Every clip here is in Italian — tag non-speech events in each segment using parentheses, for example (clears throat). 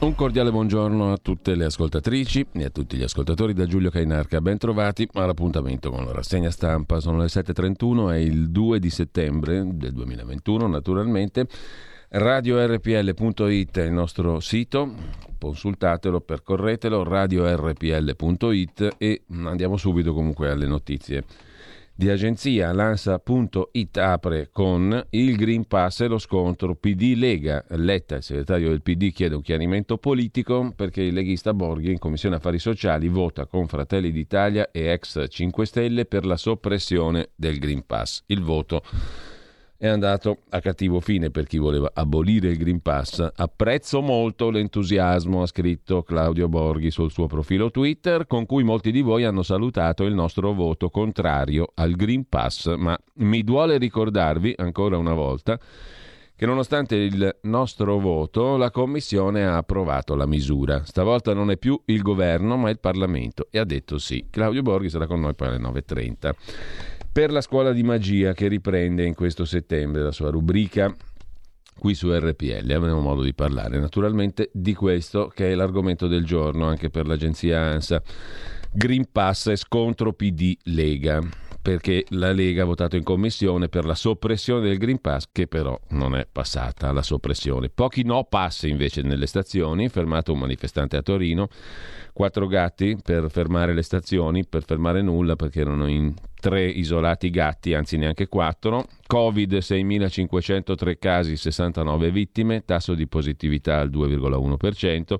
Un cordiale buongiorno a tutte le ascoltatrici e a tutti gli ascoltatori da Giulio Cainarca. Ben trovati all'appuntamento con la rassegna stampa. Sono le 7.31, è il 2 di settembre del 2021 naturalmente. RadioRPL.it è il nostro sito, consultatelo, percorretelo, radiorpl.it e andiamo subito comunque alle notizie di agenzia Lansa.it apre con il Green Pass e lo scontro PD Lega. Letta, il segretario del PD, chiede un chiarimento politico perché il leghista Borghi in Commissione Affari Sociali vota con Fratelli d'Italia e ex 5 Stelle per la soppressione del Green Pass. Il voto è andato a cattivo fine per chi voleva abolire il Green Pass. Apprezzo molto l'entusiasmo, ha scritto Claudio Borghi sul suo profilo Twitter, con cui molti di voi hanno salutato il nostro voto contrario al Green Pass, ma mi duole ricordarvi ancora una volta che nonostante il nostro voto la Commissione ha approvato la misura. Stavolta non è più il governo ma il Parlamento e ha detto sì. Claudio Borghi sarà con noi poi alle 9.30 per la scuola di magia che riprende in questo settembre la sua rubrica qui su RPL. Avremo modo di parlare naturalmente di questo che è l'argomento del giorno anche per l'agenzia ANSA. Green Pass e scontro PD Lega perché la Lega ha votato in commissione per la soppressione del Green Pass, che però non è passata la soppressione. Pochi no pass invece nelle stazioni, fermato un manifestante a Torino, quattro gatti per fermare le stazioni, per fermare nulla perché erano in tre isolati gatti, anzi neanche quattro. Covid 6.503 casi, 69 vittime, tasso di positività al 2,1%.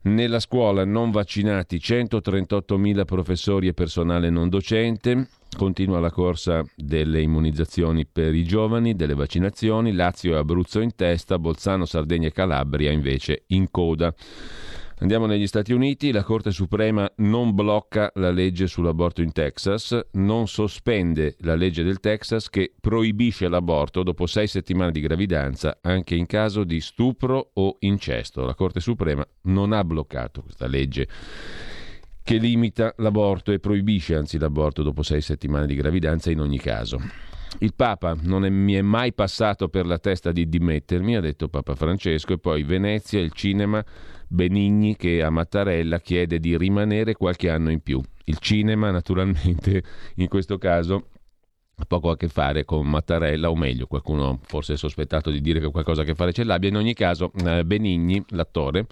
Nella scuola non vaccinati 138.000 professori e personale non docente. Continua la corsa delle immunizzazioni per i giovani, delle vaccinazioni. Lazio e Abruzzo in testa, Bolzano, Sardegna e Calabria invece in coda. Andiamo negli Stati Uniti, la Corte Suprema non blocca la legge sull'aborto in Texas, non sospende la legge del Texas che proibisce l'aborto dopo sei settimane di gravidanza anche in caso di stupro o incesto. La Corte Suprema non ha bloccato questa legge che limita l'aborto e proibisce anzi l'aborto dopo sei settimane di gravidanza in ogni caso. Il Papa non è, mi è mai passato per la testa di dimettermi, ha detto Papa Francesco, e poi Venezia, il cinema Benigni che a Mattarella chiede di rimanere qualche anno in più. Il cinema naturalmente (laughs) in questo caso ha poco a che fare con Mattarella, o meglio, qualcuno forse è sospettato di dire che qualcosa a che fare ce l'abbia. In ogni caso, eh, Benigni, l'attore,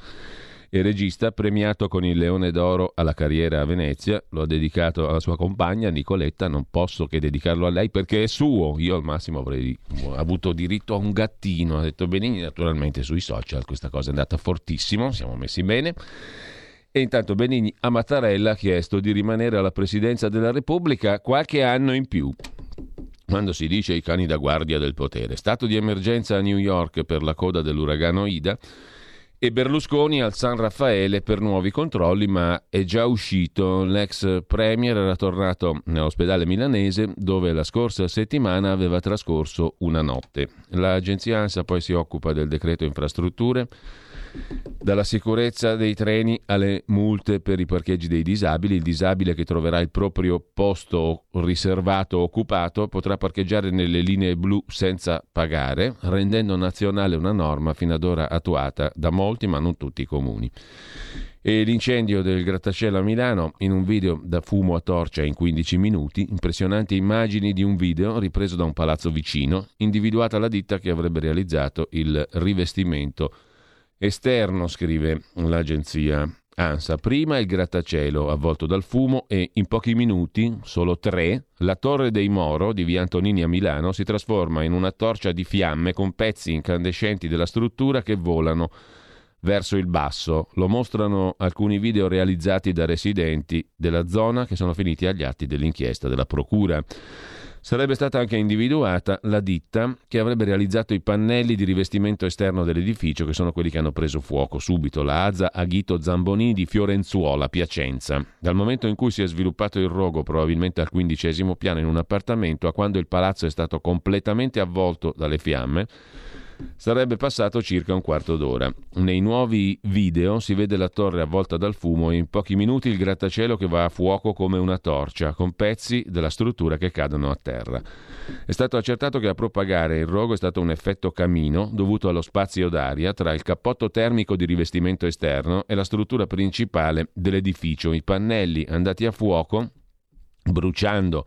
e regista premiato con il Leone d'Oro alla carriera a Venezia, lo ha dedicato alla sua compagna Nicoletta, non posso che dedicarlo a lei perché è suo, io al massimo avrei avuto diritto a un gattino, ha detto Benigni, naturalmente sui social questa cosa è andata fortissimo, siamo messi bene. E intanto Benigni a Mattarella ha chiesto di rimanere alla presidenza della Repubblica qualche anno in più quando si dice i cani da guardia del potere. Stato di emergenza a New York per la coda dell'uragano Ida e Berlusconi al San Raffaele per nuovi controlli, ma è già uscito. L'ex premier era tornato nell'ospedale milanese dove la scorsa settimana aveva trascorso una notte. L'agenzia ANSA poi si occupa del decreto infrastrutture dalla sicurezza dei treni alle multe per i parcheggi dei disabili, il disabile che troverà il proprio posto riservato occupato potrà parcheggiare nelle linee blu senza pagare, rendendo nazionale una norma fino ad ora attuata da molti ma non tutti i comuni. E l'incendio del grattacielo a Milano in un video da fumo a torcia in 15 minuti, impressionanti immagini di un video ripreso da un palazzo vicino, individuata la ditta che avrebbe realizzato il rivestimento Esterno, scrive l'agenzia ANSA. Prima il grattacielo avvolto dal fumo e in pochi minuti, solo tre, la torre dei Moro di via Antonini a Milano si trasforma in una torcia di fiamme con pezzi incandescenti della struttura che volano verso il basso. Lo mostrano alcuni video realizzati da residenti della zona che sono finiti agli atti dell'inchiesta della Procura. Sarebbe stata anche individuata la ditta che avrebbe realizzato i pannelli di rivestimento esterno dell'edificio, che sono quelli che hanno preso fuoco subito, la Azza Aghito Zambonini di Fiorenzuola, Piacenza. Dal momento in cui si è sviluppato il rogo, probabilmente al quindicesimo piano in un appartamento, a quando il palazzo è stato completamente avvolto dalle fiamme, Sarebbe passato circa un quarto d'ora. Nei nuovi video si vede la torre avvolta dal fumo e in pochi minuti il grattacielo che va a fuoco come una torcia, con pezzi della struttura che cadono a terra. È stato accertato che a propagare il rogo è stato un effetto camino dovuto allo spazio d'aria tra il cappotto termico di rivestimento esterno e la struttura principale dell'edificio. I pannelli andati a fuoco, bruciando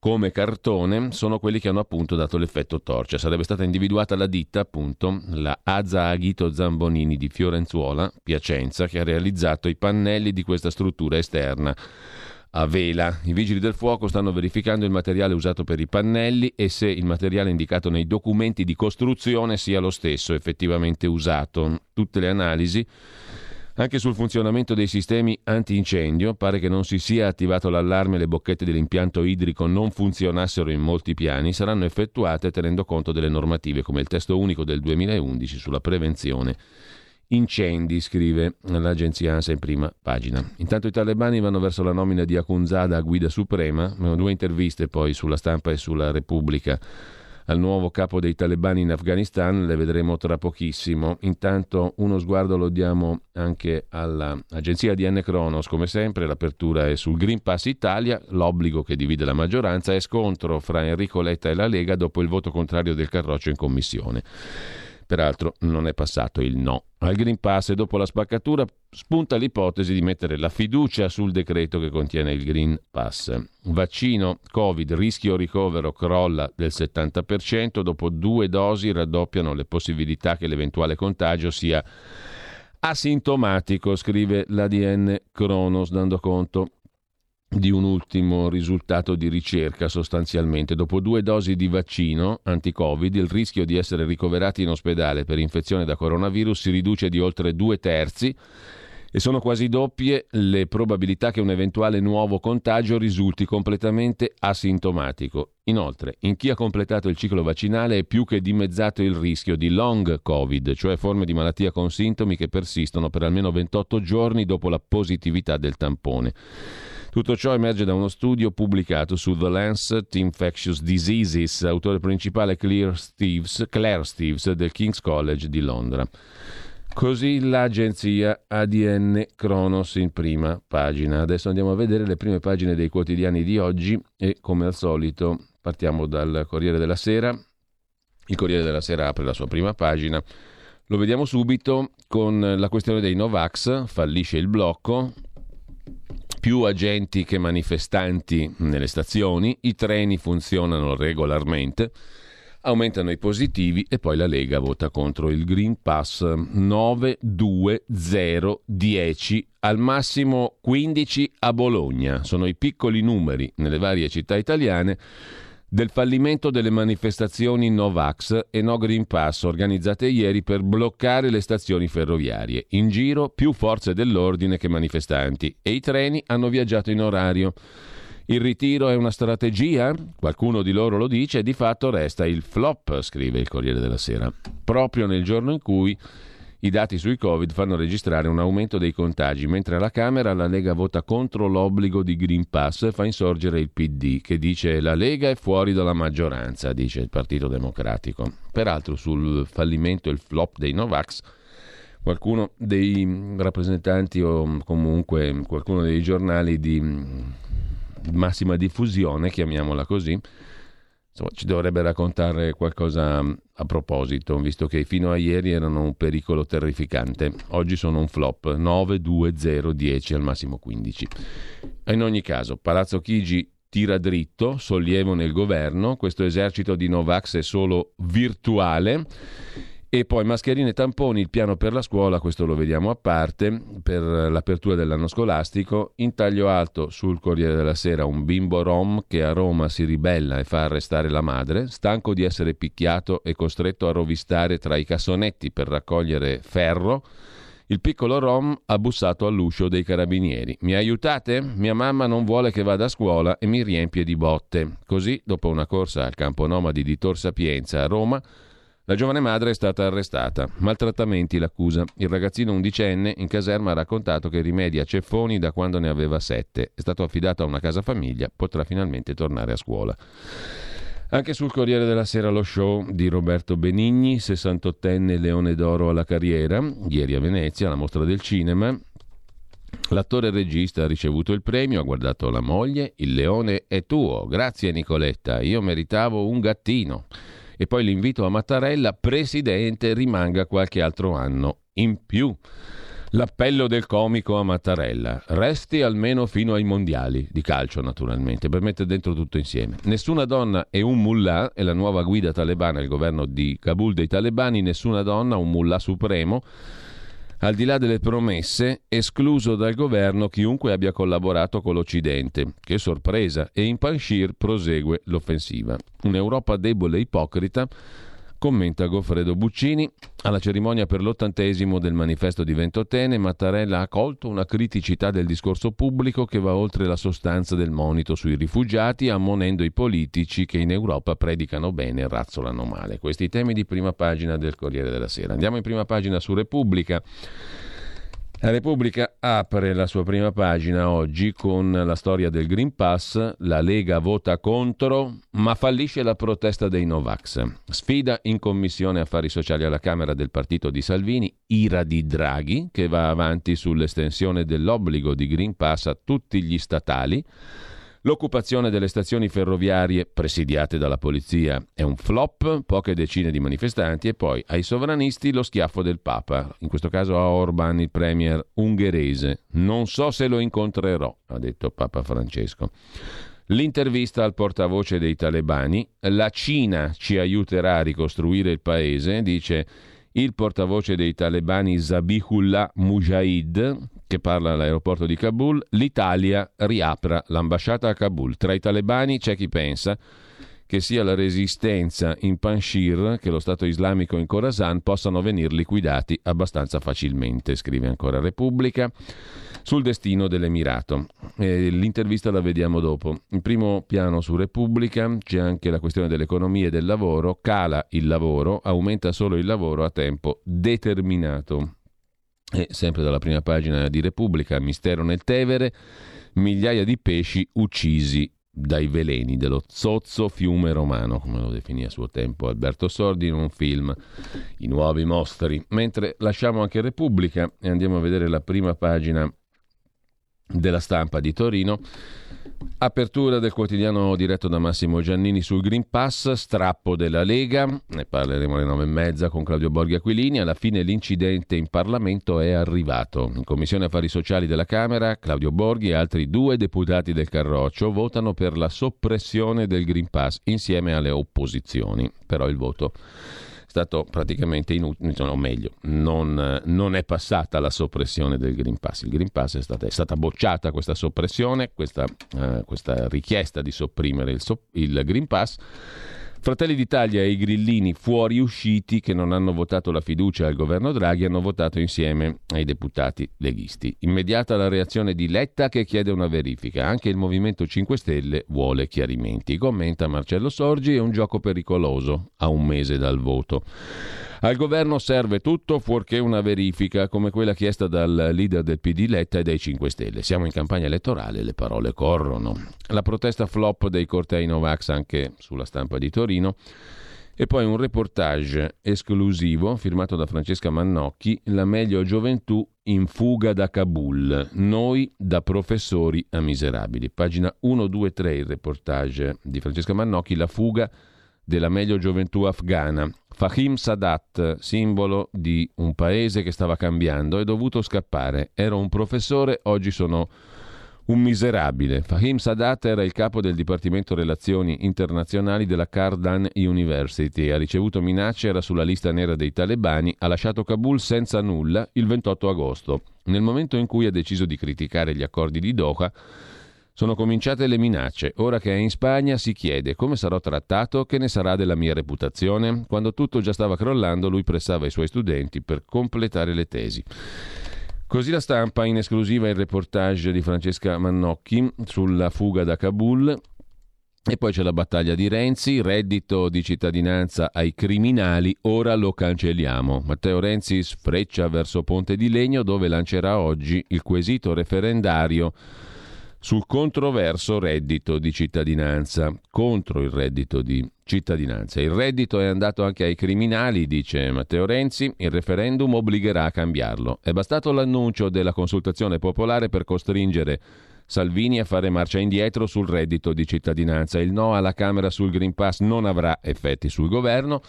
come cartone sono quelli che hanno appunto dato l'effetto torcia. Sarebbe stata individuata la ditta, appunto, la Aza Aghito Zambonini di Fiorenzuola, Piacenza, che ha realizzato i pannelli di questa struttura esterna a vela. I vigili del fuoco stanno verificando il materiale usato per i pannelli e se il materiale indicato nei documenti di costruzione sia lo stesso effettivamente usato. Tutte le analisi anche sul funzionamento dei sistemi antincendio pare che non si sia attivato l'allarme e le bocchette dell'impianto idrico non funzionassero in molti piani, saranno effettuate tenendo conto delle normative come il testo unico del 2011 sulla prevenzione incendi, scrive l'agenzia ANSA in prima pagina. Intanto i talebani vanno verso la nomina di Akunzada a guida suprema, due interviste poi sulla stampa e sulla Repubblica al nuovo capo dei talebani in Afghanistan, le vedremo tra pochissimo. Intanto uno sguardo lo diamo anche all'agenzia di N Kronos, come sempre l'apertura è sul Green Pass Italia, l'obbligo che divide la maggioranza è scontro fra Enrico Letta e la Lega dopo il voto contrario del Carroccio in commissione. Peraltro non è passato il no. Al Green Pass e dopo la spaccatura spunta l'ipotesi di mettere la fiducia sul decreto che contiene il Green Pass. Vaccino Covid, rischio ricovero crolla del 70%, dopo due dosi raddoppiano le possibilità che l'eventuale contagio sia asintomatico, scrive l'ADN Kronos dando conto di un ultimo risultato di ricerca sostanzialmente. Dopo due dosi di vaccino anti-Covid il rischio di essere ricoverati in ospedale per infezione da coronavirus si riduce di oltre due terzi e sono quasi doppie le probabilità che un eventuale nuovo contagio risulti completamente asintomatico. Inoltre, in chi ha completato il ciclo vaccinale è più che dimezzato il rischio di long Covid, cioè forme di malattia con sintomi che persistono per almeno 28 giorni dopo la positività del tampone. Tutto ciò emerge da uno studio pubblicato su The Lancet Infectious Diseases, autore principale Claire Steves, Claire Steves del King's College di Londra. Così l'agenzia ADN Kronos in prima pagina. Adesso andiamo a vedere le prime pagine dei quotidiani di oggi e come al solito partiamo dal Corriere della Sera. Il Corriere della Sera apre la sua prima pagina. Lo vediamo subito con la questione dei Novax, fallisce il blocco, più agenti che manifestanti nelle stazioni, i treni funzionano regolarmente, aumentano i positivi e poi la Lega vota contro il Green Pass 9, 2, 0, 10, al massimo 15 a Bologna. Sono i piccoli numeri nelle varie città italiane del fallimento delle manifestazioni Novax e No Green Pass organizzate ieri per bloccare le stazioni ferroviarie. In giro più forze dell'ordine che manifestanti e i treni hanno viaggiato in orario. Il ritiro è una strategia? Qualcuno di loro lo dice e di fatto resta il flop, scrive il Corriere della Sera, proprio nel giorno in cui i dati sui Covid fanno registrare un aumento dei contagi, mentre alla Camera la Lega vota contro l'obbligo di Green Pass e fa insorgere il PD, che dice la Lega è fuori dalla maggioranza, dice il Partito Democratico. Peraltro sul fallimento e il flop dei Novax, qualcuno dei rappresentanti o comunque qualcuno dei giornali di massima diffusione, chiamiamola così, insomma, ci dovrebbe raccontare qualcosa mm, a proposito, visto che fino a ieri erano un pericolo terrificante. Oggi sono un flop, 9, 2, 0, 10, al massimo 15. In ogni caso, Palazzo Chigi tira dritto, sollievo nel governo, questo esercito di Novax è solo virtuale e poi mascherine e tamponi, il piano per la scuola, questo lo vediamo a parte, per l'apertura dell'anno scolastico. In taglio alto sul Corriere della Sera un bimbo rom che a Roma si ribella e fa arrestare la madre, stanco di essere picchiato e costretto a rovistare tra i cassonetti per raccogliere ferro. Il piccolo Rom ha bussato all'uscio dei carabinieri. Mi aiutate? Mia mamma non vuole che vada a scuola e mi riempie di botte. Così, dopo una corsa al campo nomadi di Tor Sapienza a Roma, la giovane madre è stata arrestata. Maltrattamenti l'accusa. Il ragazzino undicenne in caserma ha raccontato che rimedia ceffoni da quando ne aveva sette. È stato affidato a una casa famiglia, potrà finalmente tornare a scuola. Anche sul Corriere della Sera lo show di Roberto Benigni, 68enne Leone d'Oro alla carriera, ieri a Venezia, alla mostra del cinema. L'attore regista ha ricevuto il premio, ha guardato la moglie, il leone è tuo, grazie Nicoletta, io meritavo un gattino. E poi l'invito a Mattarella, presidente, rimanga qualche altro anno in più. L'appello del comico a Mattarella. Resti almeno fino ai mondiali, di calcio naturalmente, per mettere dentro tutto insieme. Nessuna donna e un mullah è la nuova guida talebana, il governo di Kabul dei talebani, nessuna donna, un mullah supremo. Al di là delle promesse, escluso dal governo chiunque abbia collaborato con l'Occidente. Che sorpresa! E in Panshir prosegue l'offensiva. Un'Europa debole e ipocrita Commenta Goffredo Buccini. Alla cerimonia per l'ottantesimo del manifesto di Ventotene, Mattarella ha colto una criticità del discorso pubblico che va oltre la sostanza del monito sui rifugiati, ammonendo i politici che in Europa predicano bene e razzolano male. Questi temi di prima pagina del Corriere della Sera. Andiamo in prima pagina su Repubblica. La Repubblica apre la sua prima pagina oggi con la storia del Green Pass, la Lega vota contro, ma fallisce la protesta dei Novax. Sfida in Commissione Affari Sociali alla Camera del partito di Salvini, ira di Draghi, che va avanti sull'estensione dell'obbligo di Green Pass a tutti gli statali. L'occupazione delle stazioni ferroviarie presidiate dalla polizia è un flop, poche decine di manifestanti e poi ai sovranisti lo schiaffo del Papa, in questo caso a Orban, il premier ungherese. Non so se lo incontrerò, ha detto Papa Francesco. L'intervista al portavoce dei talebani, la Cina ci aiuterà a ricostruire il paese, dice il portavoce dei talebani Zabihullah Mujahid, che parla all'aeroporto di Kabul, l'Italia riapra l'ambasciata a Kabul. Tra i talebani c'è chi pensa che sia la resistenza in Panshir che lo Stato islamico in Khorasan possano venire liquidati abbastanza facilmente, scrive ancora Repubblica, sul destino dell'Emirato. Eh, l'intervista la vediamo dopo. In primo piano su Repubblica c'è anche la questione dell'economia e del lavoro, cala il lavoro, aumenta solo il lavoro a tempo determinato. E sempre dalla prima pagina di Repubblica, mistero nel Tevere, migliaia di pesci uccisi dai veleni dello zozzo fiume romano, come lo definì a suo tempo Alberto Sordi in un film I nuovi mostri. Mentre lasciamo anche Repubblica e andiamo a vedere la prima pagina della stampa di Torino, Apertura del quotidiano diretto da Massimo Giannini sul Green Pass, strappo della Lega, ne parleremo alle nove e mezza con Claudio Borghi Aquilini, alla fine l'incidente in Parlamento è arrivato. In Commissione Affari Sociali della Camera, Claudio Borghi e altri due deputati del Carroccio votano per la soppressione del Green Pass insieme alle opposizioni, però il voto stato praticamente inutile, o meglio, non, non, è passata la soppressione del Green Pass. Il Green Pass è stata, è stata bocciata questa soppressione, questa, uh, questa, richiesta di sopprimere il, il Green Pass Fratelli d'Italia e i grillini fuoriusciti che non hanno votato la fiducia al governo Draghi hanno votato insieme ai deputati leghisti. Immediata la reazione di Letta che chiede una verifica. Anche il Movimento 5 Stelle vuole chiarimenti. Commenta Marcello Sorgi, è un gioco pericoloso a un mese dal voto. Al governo serve tutto fuorché una verifica come quella chiesta dal leader del PD Letta e dei 5 Stelle. Siamo in campagna elettorale, le parole corrono. La protesta flop dei cortei Novax anche sulla stampa di Torino. E poi un reportage esclusivo firmato da Francesca Mannocchi, La meglio gioventù in fuga da Kabul, noi da professori a miserabili. Pagina 1, 2, 3 il reportage di Francesca Mannocchi, La fuga della meglio gioventù afghana. Fahim Sadat, simbolo di un paese che stava cambiando, è dovuto scappare. Ero un professore, oggi sono un miserabile. Fahim Sadat era il capo del Dipartimento Relazioni Internazionali della Kardan University. Ha ricevuto minacce, era sulla lista nera dei talebani, ha lasciato Kabul senza nulla il 28 agosto. Nel momento in cui ha deciso di criticare gli accordi di Doha, sono cominciate le minacce. Ora che è in Spagna si chiede come sarò trattato, che ne sarà della mia reputazione. Quando tutto già stava crollando, lui pressava i suoi studenti per completare le tesi. Così la stampa in esclusiva il reportage di Francesca Mannocchi sulla fuga da Kabul. E poi c'è la battaglia di Renzi, reddito di cittadinanza ai criminali, ora lo cancelliamo. Matteo Renzi sfreccia verso Ponte di Legno dove lancerà oggi il quesito referendario sul controverso reddito di cittadinanza, contro il reddito di cittadinanza. Il reddito è andato anche ai criminali, dice Matteo Renzi, il referendum obbligherà a cambiarlo. È bastato l'annuncio della consultazione popolare per costringere Salvini a fare marcia indietro sul reddito di cittadinanza. Il no alla Camera sul Green Pass non avrà effetti sul governo.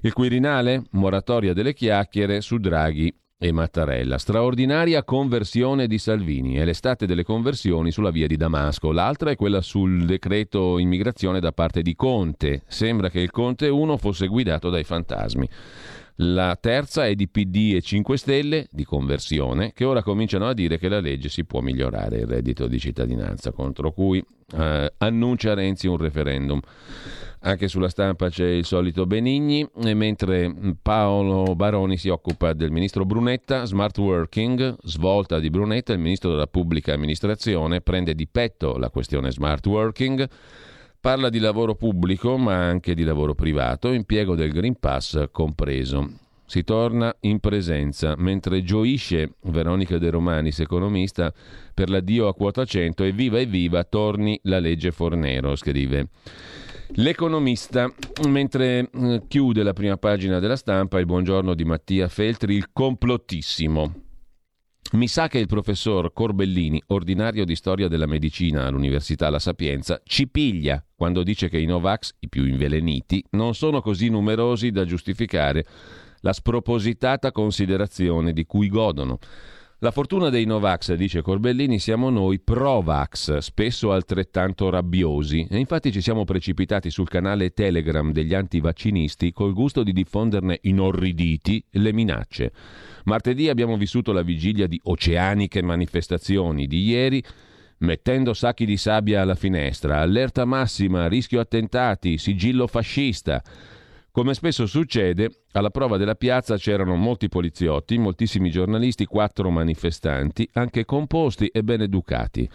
Il Quirinale? Moratoria delle chiacchiere su Draghi e Mattarella. Straordinaria conversione di Salvini. È l'estate delle conversioni sulla via di Damasco. L'altra è quella sul decreto immigrazione da parte di Conte. Sembra che il Conte 1 fosse guidato dai fantasmi. La terza è di PD e 5 Stelle, di conversione, che ora cominciano a dire che la legge si può migliorare il reddito di cittadinanza, contro cui eh, annuncia Renzi un referendum. Anche sulla stampa c'è il solito Benigni, mentre Paolo Baroni si occupa del ministro Brunetta, smart working, svolta di Brunetta, il ministro della pubblica amministrazione prende di petto la questione smart working, parla di lavoro pubblico ma anche di lavoro privato, impiego del Green Pass compreso. Si torna in presenza, mentre gioisce Veronica De Romanis, economista, per l'addio a quota 100 e viva e viva torni la legge Fornero, scrive. L'economista, mentre eh, chiude la prima pagina della stampa, il buongiorno di Mattia Feltri, il complottissimo. Mi sa che il professor Corbellini, ordinario di storia della medicina all'Università La Sapienza, ci piglia quando dice che i Novax, i più inveleniti, non sono così numerosi da giustificare la spropositata considerazione di cui godono. La fortuna dei Novax, dice Corbellini, siamo noi pro-vax, spesso altrettanto rabbiosi, e infatti ci siamo precipitati sul canale Telegram degli antivaccinisti col gusto di diffonderne inorriditi le minacce. Martedì abbiamo vissuto la vigilia di oceaniche manifestazioni di ieri, mettendo sacchi di sabbia alla finestra, allerta massima, rischio attentati, sigillo fascista. Come spesso succede, alla prova della piazza c'erano molti poliziotti, moltissimi giornalisti, quattro manifestanti, anche composti e ben educati.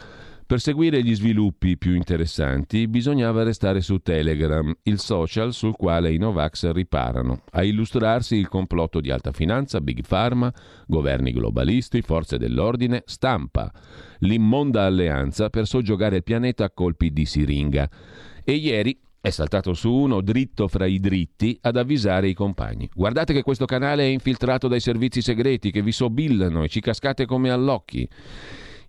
Per seguire gli sviluppi più interessanti bisognava restare su Telegram, il social sul quale i Novax riparano, a illustrarsi il complotto di alta finanza, Big Pharma, governi globalisti, forze dell'ordine, stampa, l'immonda alleanza per soggiogare il pianeta a colpi di siringa. E ieri è saltato su uno dritto fra i dritti ad avvisare i compagni. Guardate che questo canale è infiltrato dai servizi segreti che vi sobillano e ci cascate come all'occhi.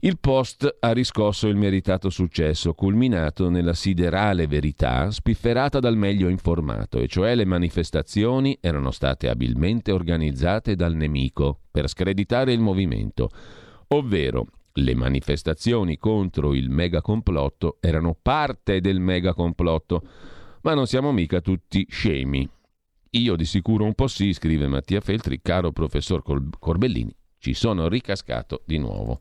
Il post ha riscosso il meritato successo, culminato nella siderale verità spifferata dal meglio informato, e cioè le manifestazioni erano state abilmente organizzate dal nemico per screditare il movimento, ovvero le manifestazioni contro il megacomplotto erano parte del megacomplotto, ma non siamo mica tutti scemi. Io di sicuro un po' sì, scrive Mattia Feltri, caro professor Corbellini, ci sono ricascato di nuovo.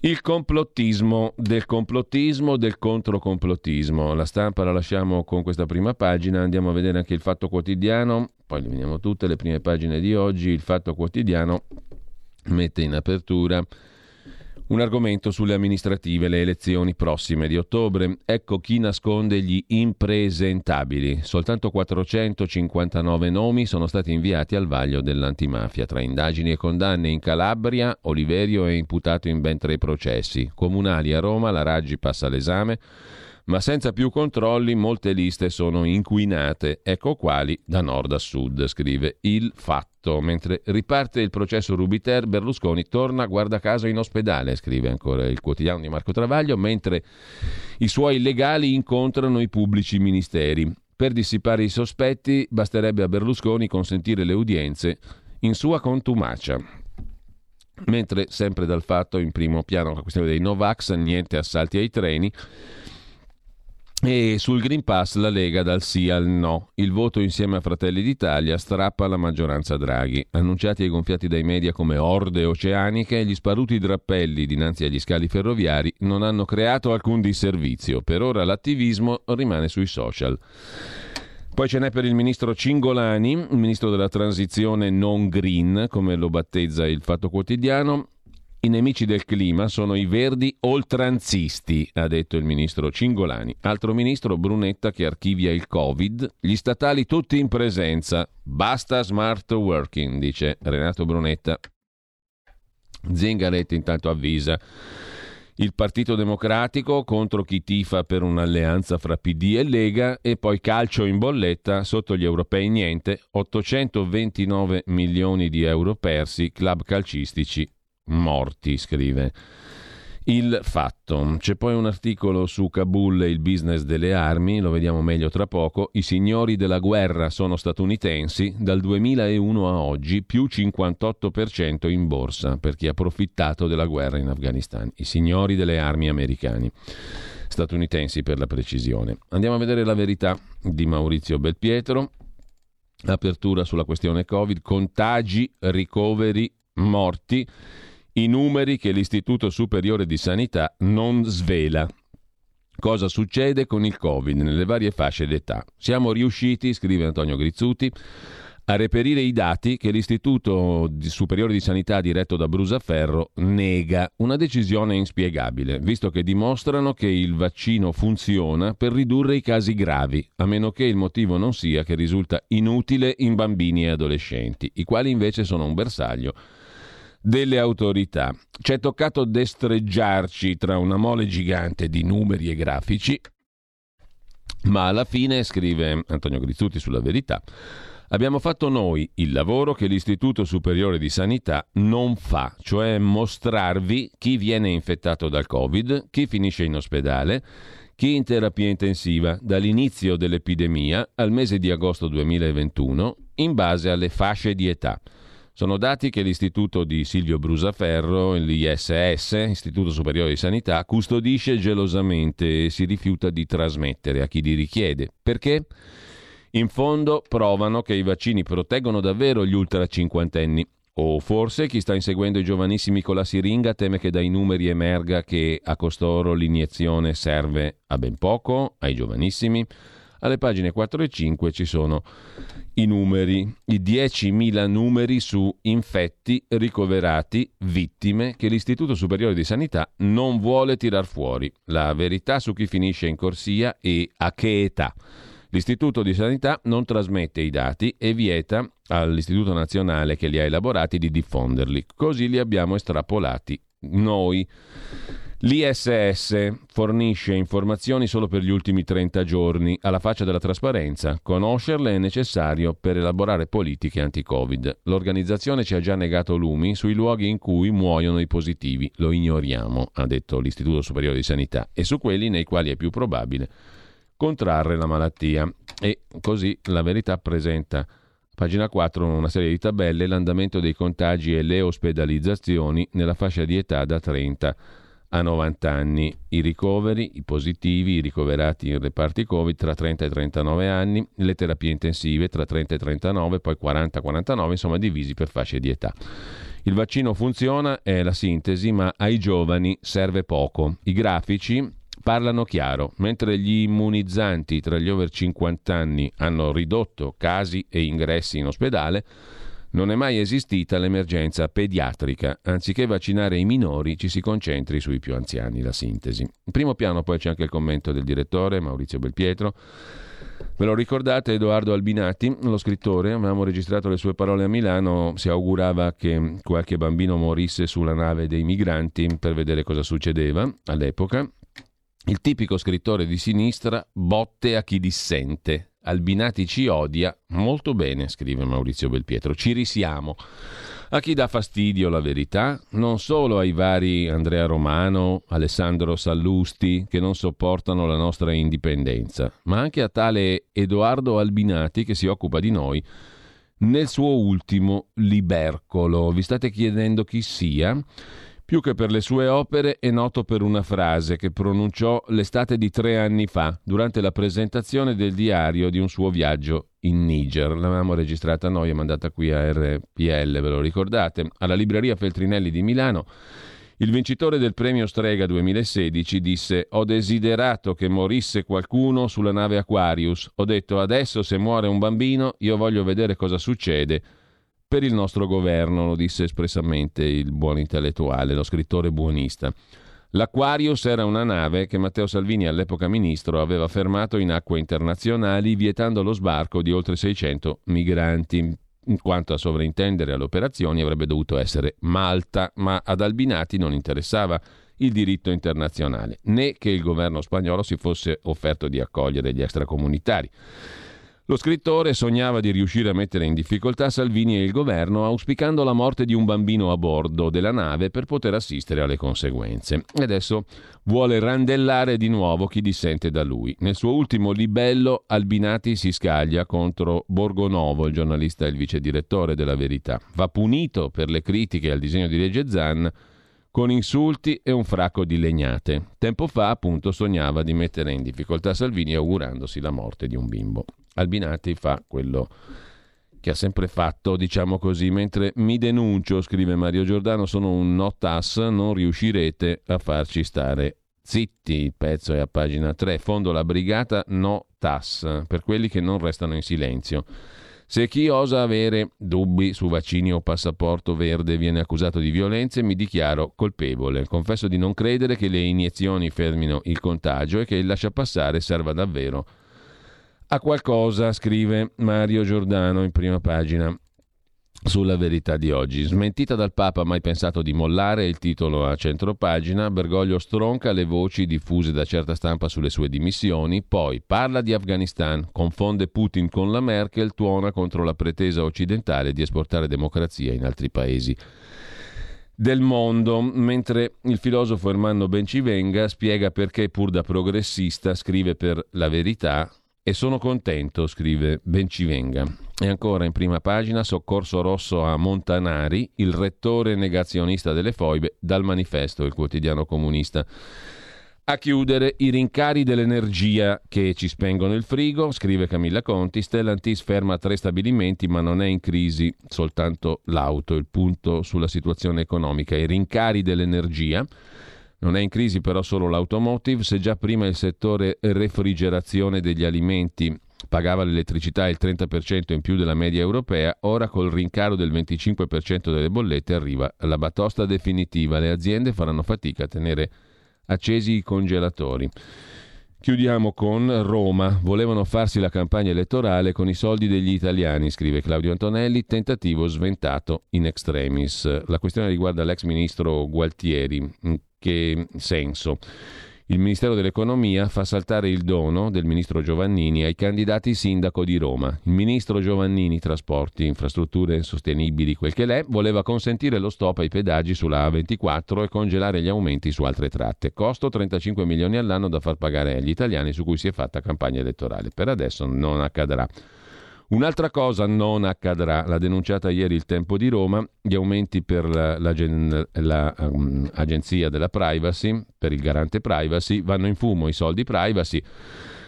Il complottismo del complottismo del controcomplotismo. La stampa la lasciamo con questa prima pagina, andiamo a vedere anche il Fatto Quotidiano, poi vediamo tutte le prime pagine di oggi. Il Fatto Quotidiano mette in apertura un argomento sulle amministrative, le elezioni prossime di ottobre. Ecco chi nasconde gli impresentabili. Soltanto 459 nomi sono stati inviati al vaglio dell'antimafia. Tra indagini e condanne in Calabria, Oliverio è imputato in ben tre processi. Comunali a Roma, la Raggi passa l'esame ma senza più controlli molte liste sono inquinate, ecco quali da nord a sud, scrive il fatto. Mentre riparte il processo Rubiter, Berlusconi torna guarda caso in ospedale, scrive ancora il quotidiano di Marco Travaglio, mentre i suoi legali incontrano i pubblici ministeri. Per dissipare i sospetti basterebbe a Berlusconi consentire le udienze in sua contumacia. Mentre sempre dal fatto in primo piano la questione dei Novax, niente assalti ai treni, e sul Green Pass la Lega dal sì al no. Il voto insieme a Fratelli d'Italia strappa la maggioranza Draghi. Annunciati e gonfiati dai media come orde oceaniche, gli sparuti drappelli dinanzi agli scali ferroviari non hanno creato alcun disservizio. Per ora l'attivismo rimane sui social. Poi ce n'è per il ministro Cingolani, il ministro della transizione non green, come lo battezza il Fatto Quotidiano. I nemici del clima sono i verdi oltranzisti, ha detto il ministro Cingolani. Altro ministro Brunetta che archivia il Covid. Gli statali tutti in presenza. Basta smart working, dice Renato Brunetta. Zingaretti intanto avvisa. il Partito Democratico contro chi tifa per un'alleanza fra PD e Lega e poi calcio in bolletta sotto gli europei niente, 829 milioni di euro persi, club calcistici morti, scrive il fatto. C'è poi un articolo su Kabul e il business delle armi, lo vediamo meglio tra poco. I signori della guerra sono statunitensi, dal 2001 a oggi più 58% in borsa per chi ha approfittato della guerra in Afghanistan. I signori delle armi americani statunitensi per la precisione. Andiamo a vedere la verità di Maurizio Belpietro. Apertura sulla questione Covid, contagi, ricoveri, morti i numeri che l'Istituto Superiore di Sanità non svela. Cosa succede con il Covid nelle varie fasce d'età? Siamo riusciti, scrive Antonio Grizzuti, a reperire i dati che l'Istituto Superiore di Sanità diretto da Brusaferro nega, una decisione inspiegabile, visto che dimostrano che il vaccino funziona per ridurre i casi gravi, a meno che il motivo non sia che risulta inutile in bambini e adolescenti, i quali invece sono un bersaglio delle autorità. Ci è toccato destreggiarci tra una mole gigante di numeri e grafici, ma alla fine, scrive Antonio Grizzuti sulla verità, abbiamo fatto noi il lavoro che l'Istituto Superiore di Sanità non fa, cioè mostrarvi chi viene infettato dal Covid, chi finisce in ospedale, chi in terapia intensiva dall'inizio dell'epidemia al mese di agosto 2021 in base alle fasce di età. Sono dati che l'Istituto di Silvio Brusaferro, l'ISS, Istituto Superiore di Sanità, custodisce gelosamente e si rifiuta di trasmettere a chi li richiede. Perché? In fondo provano che i vaccini proteggono davvero gli ultra cinquantenni. O forse chi sta inseguendo i giovanissimi con la siringa teme che dai numeri emerga che a costoro l'iniezione serve a ben poco, ai giovanissimi. Alle pagine 4 e 5 ci sono i numeri, i 10.000 numeri su infetti, ricoverati, vittime che l'Istituto Superiore di Sanità non vuole tirar fuori. La verità su chi finisce in corsia e a che età. L'Istituto di Sanità non trasmette i dati e vieta all'Istituto Nazionale che li ha elaborati di diffonderli. Così li abbiamo estrapolati noi. L'ISS fornisce informazioni solo per gli ultimi 30 giorni, alla faccia della trasparenza. Conoscerle è necessario per elaborare politiche anti-Covid. L'organizzazione ci ha già negato lumi sui luoghi in cui muoiono i positivi. Lo ignoriamo, ha detto l'Istituto Superiore di Sanità, e su quelli nei quali è più probabile contrarre la malattia. E così la verità presenta Pagina 4, una serie di tabelle, l'andamento dei contagi e le ospedalizzazioni nella fascia di età da 30 a 90 anni, i ricoveri, i positivi, i ricoverati in reparti Covid tra 30 e 39 anni, le terapie intensive tra 30 e 39, poi 40-49, insomma divisi per fasce di età. Il vaccino funziona, è la sintesi, ma ai giovani serve poco. I grafici parlano chiaro, mentre gli immunizzanti tra gli over 50 anni hanno ridotto casi e ingressi in ospedale, non è mai esistita l'emergenza pediatrica. Anziché vaccinare i minori, ci si concentri sui più anziani. La sintesi. In primo piano poi c'è anche il commento del direttore Maurizio Belpietro. Ve lo ricordate Edoardo Albinati, lo scrittore? Avevamo registrato le sue parole a Milano. Si augurava che qualche bambino morisse sulla nave dei migranti per vedere cosa succedeva all'epoca. Il tipico scrittore di sinistra botte a chi dissente, Albinati ci odia molto bene, scrive Maurizio Belpietro. Ci risiamo. A chi dà fastidio la verità? Non solo ai vari Andrea Romano, Alessandro Sallusti, che non sopportano la nostra indipendenza, ma anche a tale Edoardo Albinati che si occupa di noi nel suo ultimo Libercolo. Vi state chiedendo chi sia? Più che per le sue opere è noto per una frase che pronunciò l'estate di tre anni fa, durante la presentazione del diario di un suo viaggio in Niger. L'avevamo registrata noi e mandata qui a RPL, ve lo ricordate? Alla libreria Feltrinelli di Milano. Il vincitore del premio Strega 2016 disse: Ho desiderato che morisse qualcuno sulla nave Aquarius. Ho detto: adesso se muore un bambino, io voglio vedere cosa succede per il nostro governo, lo disse espressamente il buon intellettuale, lo scrittore buonista. L'Aquarius era una nave che Matteo Salvini, all'epoca ministro, aveva fermato in acque internazionali vietando lo sbarco di oltre 600 migranti. In quanto a sovrintendere alle operazioni avrebbe dovuto essere Malta, ma ad Albinati non interessava il diritto internazionale, né che il governo spagnolo si fosse offerto di accogliere gli extracomunitari. Lo scrittore sognava di riuscire a mettere in difficoltà Salvini e il governo auspicando la morte di un bambino a bordo della nave per poter assistere alle conseguenze. E adesso vuole randellare di nuovo chi dissente da lui. Nel suo ultimo libello Albinati si scaglia contro Borgonovo, il giornalista e il vice direttore della Verità. Va punito per le critiche al disegno di legge Zan con insulti e un fracco di legnate. Tempo fa, appunto, sognava di mettere in difficoltà Salvini augurandosi la morte di un bimbo. Albinati fa quello che ha sempre fatto, diciamo così, mentre mi denuncio, scrive Mario Giordano, sono un no tass, non riuscirete a farci stare zitti. Il pezzo è a pagina 3, fondo la brigata no tass, per quelli che non restano in silenzio. Se chi osa avere dubbi su vaccini o passaporto verde viene accusato di violenze, mi dichiaro colpevole. Confesso di non credere che le iniezioni fermino il contagio e che il lasciapassare serva davvero a qualcosa, scrive Mario Giordano in prima pagina sulla verità di oggi. Smentita dal Papa, mai pensato di mollare il titolo a centropagina, Bergoglio stronca le voci diffuse da certa stampa sulle sue dimissioni, poi parla di Afghanistan, confonde Putin con la Merkel, tuona contro la pretesa occidentale di esportare democrazia in altri paesi del mondo, mentre il filosofo Ermanno Bencivenga spiega perché pur da progressista scrive per la verità e sono contento, scrive Bencivenga. E ancora in prima pagina, soccorso rosso a Montanari, il rettore negazionista delle foibe, dal manifesto, il quotidiano comunista. A chiudere i rincari dell'energia che ci spengono il frigo, scrive Camilla Conti, Stellantis ferma tre stabilimenti ma non è in crisi soltanto l'auto, il punto sulla situazione economica. I rincari dell'energia non è in crisi però solo l'automotive, se già prima il settore refrigerazione degli alimenti pagava l'elettricità il 30% in più della media europea, ora col rincaro del 25% delle bollette arriva la batosta definitiva. Le aziende faranno fatica a tenere accesi i congelatori. Chiudiamo con Roma. Volevano farsi la campagna elettorale con i soldi degli italiani, scrive Claudio Antonelli, tentativo sventato in extremis. La questione riguarda l'ex ministro Gualtieri, che senso? Il Ministero dell'Economia fa saltare il dono del ministro Giovannini ai candidati sindaco di Roma. Il ministro Giovannini, trasporti, infrastrutture sostenibili, quel che l'è, voleva consentire lo stop ai pedaggi sulla A24 e congelare gli aumenti su altre tratte. Costo 35 milioni all'anno da far pagare agli italiani su cui si è fatta campagna elettorale. Per adesso non accadrà. Un'altra cosa non accadrà, l'ha denunciata ieri il Tempo di Roma, gli aumenti per l'agenzia la, la, um, della privacy, per il garante privacy, vanno in fumo i soldi privacy.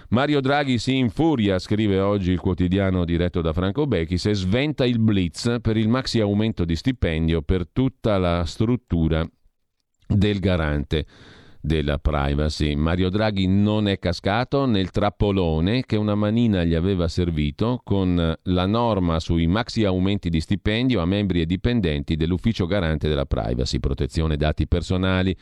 Mario Draghi si infuria, scrive oggi il quotidiano diretto da Franco Becchi, e sventa il blitz per il maxi aumento di stipendio per tutta la struttura del garante della privacy. Mario Draghi non è cascato nel trappolone che una manina gli aveva servito con la norma sui maxi aumenti di stipendio a membri e dipendenti dell'ufficio garante della privacy, protezione dati personali.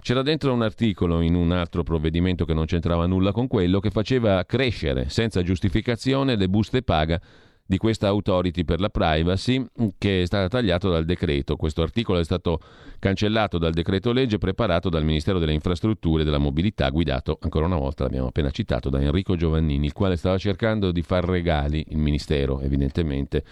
C'era dentro un articolo in un altro provvedimento che non c'entrava nulla con quello che faceva crescere senza giustificazione le buste paga di questa authority per la privacy che è stata tagliata dal decreto. Questo articolo è stato cancellato dal decreto legge preparato dal Ministero delle Infrastrutture e della Mobilità, guidato ancora una volta, l'abbiamo appena citato, da Enrico Giovannini, il quale stava cercando di far regali, il Ministero evidentemente,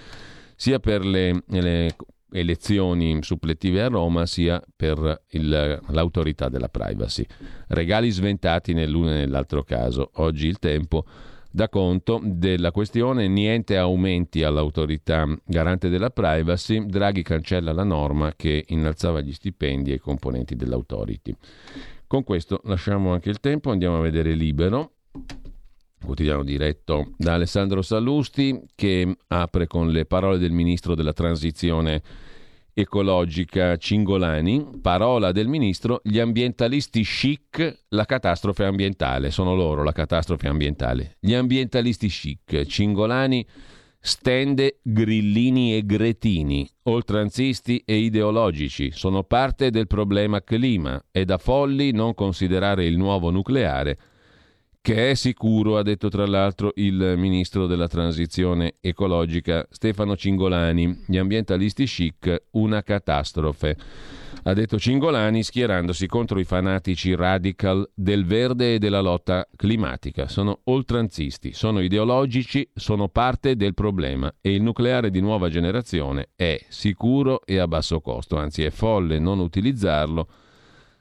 sia per le, le elezioni suppletive a Roma sia per il, l'autorità della privacy. Regali sventati nell'uno e nell'altro caso. Oggi il tempo dà conto della questione, niente aumenti all'autorità garante della privacy, Draghi cancella la norma che innalzava gli stipendi ai componenti dell'autority. Con questo lasciamo anche il tempo, andiamo a vedere Libero, quotidiano diretto da Alessandro Sallusti che apre con le parole del ministro della transizione ecologica Cingolani, parola del ministro, gli ambientalisti chic, la catastrofe ambientale, sono loro la catastrofe ambientale. Gli ambientalisti chic, Cingolani stende grillini e gretini, oltranzisti e ideologici, sono parte del problema clima, è da folli non considerare il nuovo nucleare che è sicuro, ha detto tra l'altro il ministro della transizione ecologica Stefano Cingolani. Gli ambientalisti chic, una catastrofe. ha detto Cingolani, schierandosi contro i fanatici radical del verde e della lotta climatica. Sono oltranzisti, sono ideologici, sono parte del problema e il nucleare di nuova generazione è sicuro e a basso costo, anzi è folle non utilizzarlo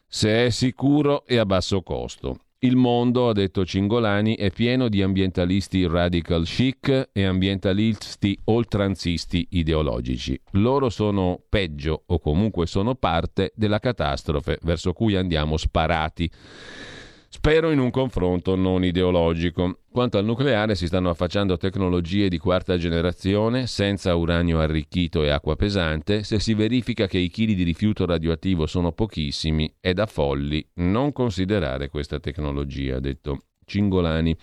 se è sicuro e a basso costo. Il mondo, ha detto Cingolani, è pieno di ambientalisti radical chic e ambientalisti oltranzisti ideologici. Loro sono peggio o comunque sono parte della catastrofe verso cui andiamo sparati. Spero in un confronto non ideologico. Quanto al nucleare si stanno affacciando tecnologie di quarta generazione senza uranio arricchito e acqua pesante. Se si verifica che i chili di rifiuto radioattivo sono pochissimi, è da folli non considerare questa tecnologia, ha detto Cingolani.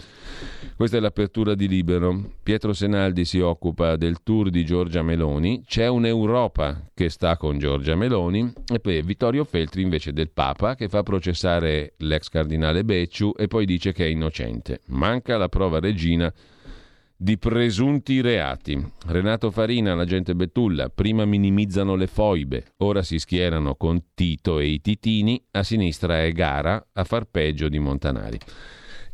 Questa è l'apertura di Libero. Pietro Senaldi si occupa del tour di Giorgia Meloni. C'è un'Europa che sta con Giorgia Meloni e poi Vittorio Feltri invece del Papa che fa processare l'ex cardinale Becciu e poi dice che è innocente. Manca la prova regina di presunti reati. Renato Farina, l'agente Betulla, prima minimizzano le foibe, ora si schierano con Tito e i Titini, a sinistra è Gara a far peggio di Montanari.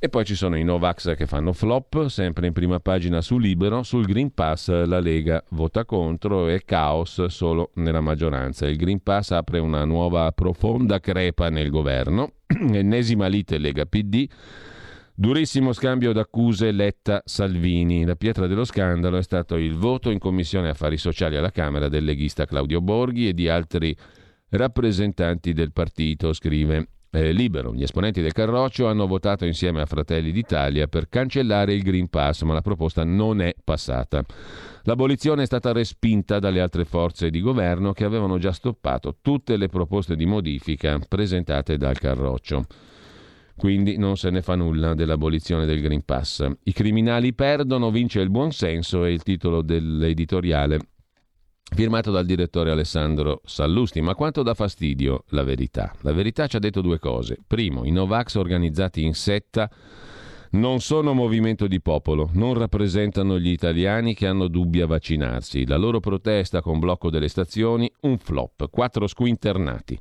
E poi ci sono i Novax che fanno flop, sempre in prima pagina su Libero. Sul Green Pass la Lega vota contro e caos solo nella maggioranza. Il Green Pass apre una nuova profonda crepa nel governo. (clears throat) Ennesima lite Lega PD. Durissimo scambio d'accuse Letta-Salvini. La pietra dello scandalo è stato il voto in Commissione Affari Sociali alla Camera del leghista Claudio Borghi e di altri rappresentanti del partito, scrive eh, libero. Gli esponenti del Carroccio hanno votato insieme a Fratelli d'Italia per cancellare il Green Pass, ma la proposta non è passata. L'abolizione è stata respinta dalle altre forze di governo che avevano già stoppato tutte le proposte di modifica presentate dal Carroccio. Quindi non se ne fa nulla dell'abolizione del Green Pass. I criminali perdono, vince il buonsenso è il titolo dell'editoriale firmato dal direttore Alessandro Sallusti. Ma quanto dà fastidio la verità? La verità ci ha detto due cose. Primo, i Novax organizzati in setta non sono movimento di popolo, non rappresentano gli italiani che hanno dubbi a vaccinarsi. La loro protesta con blocco delle stazioni, un flop, quattro squinternati.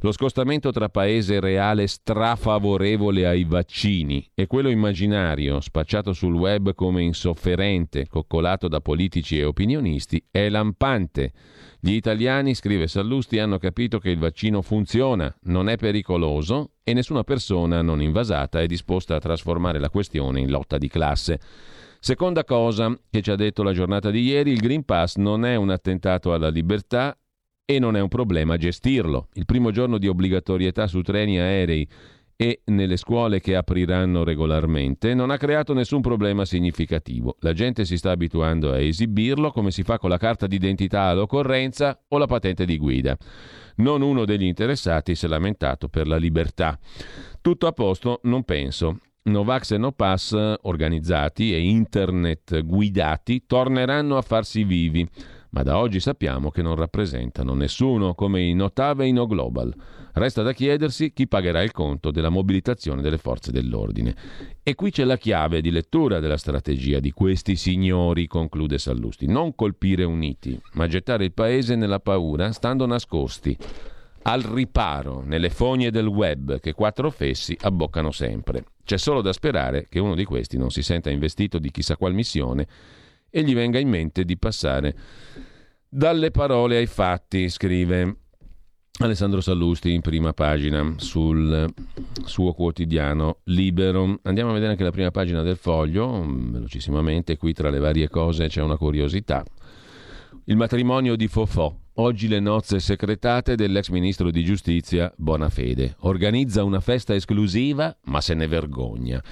Lo scostamento tra paese reale strafavorevole ai vaccini e quello immaginario, spacciato sul web come insofferente, coccolato da politici e opinionisti, è lampante. Gli italiani, scrive Sallusti, hanno capito che il vaccino funziona, non è pericoloso e nessuna persona non invasata è disposta a trasformare la questione in lotta di classe. Seconda cosa che ci ha detto la giornata di ieri, il Green Pass non è un attentato alla libertà e non è un problema gestirlo. Il primo giorno di obbligatorietà su treni aerei e nelle scuole che apriranno regolarmente non ha creato nessun problema significativo. La gente si sta abituando a esibirlo come si fa con la carta d'identità all'occorrenza o la patente di guida. Non uno degli interessati si è lamentato per la libertà. Tutto a posto? Non penso. Novax e No Pass organizzati e internet guidati torneranno a farsi vivi, ma da oggi sappiamo che non rappresentano nessuno come i Notave e i No Global. Resta da chiedersi chi pagherà il conto della mobilitazione delle forze dell'ordine. E qui c'è la chiave di lettura della strategia di questi signori, conclude Sallusti. Non colpire uniti, ma gettare il paese nella paura, stando nascosti, al riparo, nelle fogne del web che quattro fessi abboccano sempre. C'è solo da sperare che uno di questi non si senta investito di chissà qual missione e gli venga in mente di passare dalle parole ai fatti, scrive Alessandro Sallusti in prima pagina sul suo quotidiano Libero. Andiamo a vedere anche la prima pagina del foglio, velocissimamente, qui tra le varie cose c'è una curiosità. Il matrimonio di Fofò, oggi le nozze secretate dell'ex ministro di giustizia Bonafede. Organizza una festa esclusiva, ma se ne vergogna.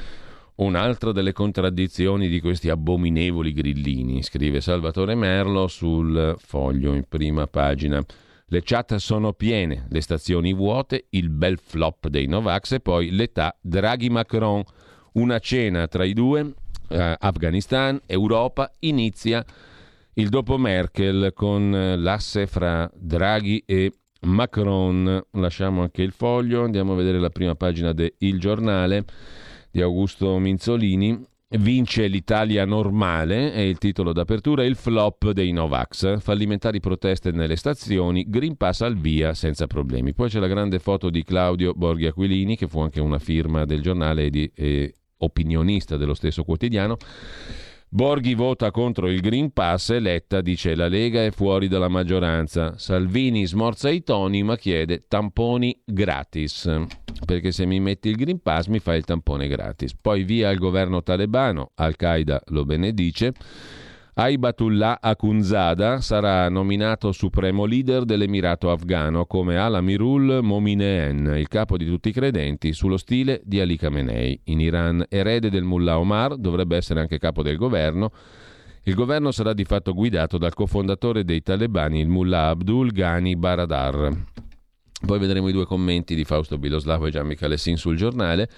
Un'altra delle contraddizioni di questi abominevoli grillini, scrive Salvatore Merlo sul foglio in prima pagina. Le chat sono piene, le stazioni vuote, il bel flop dei Novax e poi l'età Draghi-Macron. Una cena tra i due, eh, Afghanistan, Europa, inizia il dopo Merkel con l'asse fra Draghi e Macron. Lasciamo anche il foglio, andiamo a vedere la prima pagina del Giornale di Augusto Minzolini. Vince l'Italia normale, è il titolo d'apertura, il flop dei Novax. Fallimentari proteste nelle stazioni, Green Pass al via senza problemi. Poi c'è la grande foto di Claudio Borghi Aquilini, che fu anche una firma del giornale e, di, e opinionista dello stesso quotidiano Borghi vota contro il Green Pass e Letta dice la Lega è fuori dalla maggioranza. Salvini smorza i toni ma chiede tamponi gratis. Perché se mi metti il Green Pass mi fai il tampone gratis. Poi via il governo talebano, Al-Qaeda lo benedice. Aibatullah Akunzada sarà nominato supremo leader dell'Emirato afghano come Alamirul Momineen, il capo di tutti i credenti, sullo stile di Ali Khamenei. In Iran, erede del mullah Omar, dovrebbe essere anche capo del governo. Il governo sarà di fatto guidato dal cofondatore dei talebani, il mullah Abdul Ghani Baradar. Poi vedremo i due commenti di Fausto Biloslavo e Gian Michele Sin sul giornale.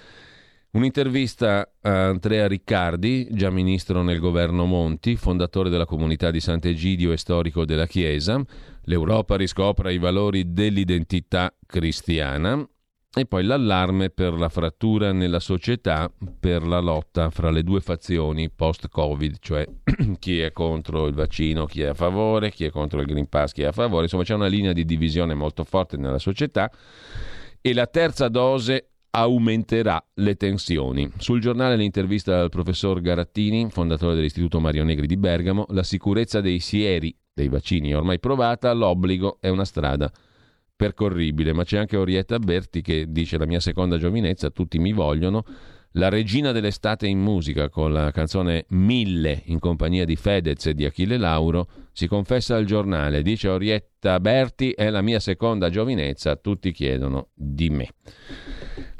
Un'intervista a Andrea Riccardi, già ministro nel governo Monti, fondatore della comunità di Sant'Egidio e storico della Chiesa. L'Europa riscopra i valori dell'identità cristiana. E poi l'allarme per la frattura nella società per la lotta fra le due fazioni post-Covid, cioè (clears throat) chi è contro il vaccino, chi è a favore, chi è contro il Green Pass, chi è a favore. Insomma, c'è una linea di divisione molto forte nella società. E la terza dose aumenterà le tensioni. Sul giornale l'intervista al professor Garattini, fondatore dell'Istituto Mario Negri di Bergamo, la sicurezza dei sieri dei vaccini è ormai provata, l'obbligo è una strada percorribile, ma c'è anche Orietta Berti che dice la mia seconda giovinezza, tutti mi vogliono, la regina dell'estate in musica con la canzone Mille in compagnia di Fedez e di Achille Lauro si confessa al giornale, dice Orietta Berti è la mia seconda giovinezza, tutti chiedono di me.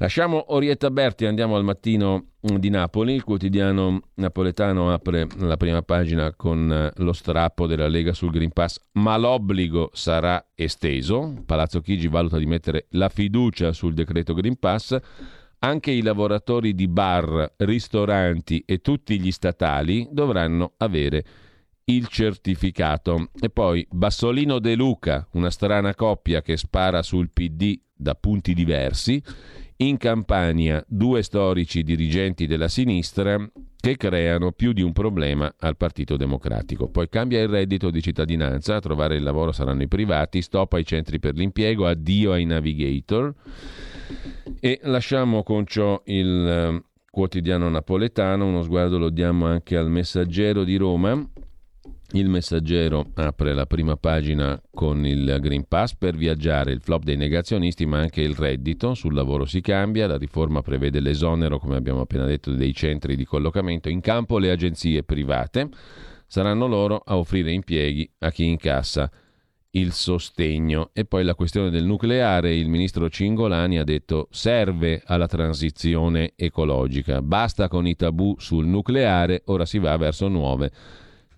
Lasciamo Orietta Berti, andiamo al mattino di Napoli. Il quotidiano napoletano apre la prima pagina con eh, lo strappo della Lega sul Green Pass, ma l'obbligo sarà esteso. Palazzo Chigi valuta di mettere la fiducia sul decreto Green Pass. Anche i lavoratori di bar, ristoranti e tutti gli statali dovranno avere il certificato. E poi Bassolino De Luca, una strana coppia che spara sul PD da punti diversi in Campania due storici dirigenti della sinistra che creano più di un problema al Partito Democratico. Poi cambia il reddito di cittadinanza, a trovare il lavoro saranno i privati, stop ai centri per l'impiego, addio ai navigator e lasciamo con ciò il eh, quotidiano napoletano, uno sguardo lo diamo anche al messaggero di Roma il messaggero apre la prima pagina con il Green Pass per viaggiare, il flop dei negazionisti, ma anche il reddito. Sul lavoro si cambia, la riforma prevede l'esonero, come abbiamo appena detto, dei centri di collocamento. In campo le agenzie private saranno loro a offrire impieghi a chi incassa il sostegno. E poi la questione del nucleare, il ministro Cingolani ha detto serve alla transizione ecologica, basta con i tabù sul nucleare, ora si va verso nuove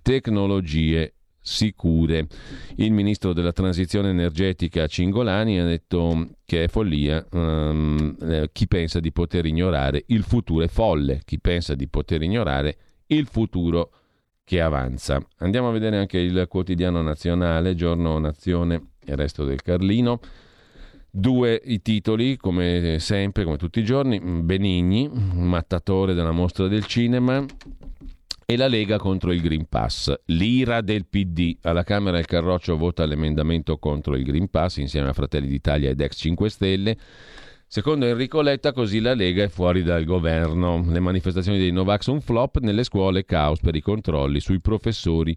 tecnologie sicure. Il ministro della transizione energetica Cingolani ha detto che è follia um, chi pensa di poter ignorare il futuro, è folle chi pensa di poter ignorare il futuro che avanza. Andiamo a vedere anche il quotidiano nazionale, giorno nazione e resto del Carlino. Due i titoli, come sempre, come tutti i giorni, Benigni, mattatore della mostra del cinema, e la Lega contro il Green Pass. L'ira del PD. Alla Camera il Carroccio vota l'emendamento contro il Green Pass insieme a Fratelli d'Italia ed ex 5 Stelle. Secondo Enrico Letta, così la Lega è fuori dal governo. Le manifestazioni dei Novax un flop, nelle scuole caos per i controlli sui professori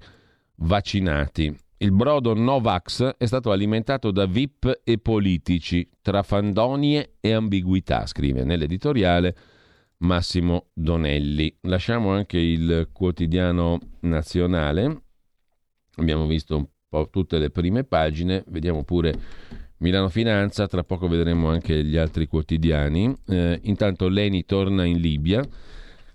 vaccinati. Il brodo Novax è stato alimentato da VIP e politici, tra fandonie e ambiguità, scrive nell'editoriale Massimo Donelli. Lasciamo anche il quotidiano nazionale, abbiamo visto un po' tutte le prime pagine, vediamo pure Milano Finanza, tra poco vedremo anche gli altri quotidiani. Eh, intanto Leni torna in Libia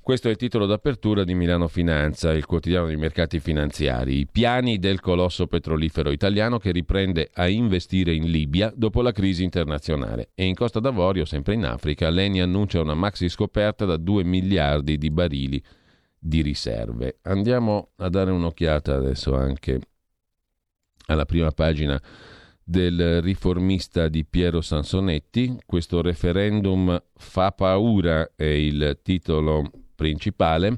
questo è il titolo d'apertura di Milano Finanza, il quotidiano dei mercati finanziari. I piani del colosso petrolifero italiano che riprende a investire in Libia dopo la crisi internazionale. E in Costa d'Avorio, sempre in Africa, Leni annuncia una maxi scoperta da 2 miliardi di barili di riserve. Andiamo a dare un'occhiata adesso anche alla prima pagina del riformista di Piero Sansonetti. Questo referendum fa paura è il titolo principale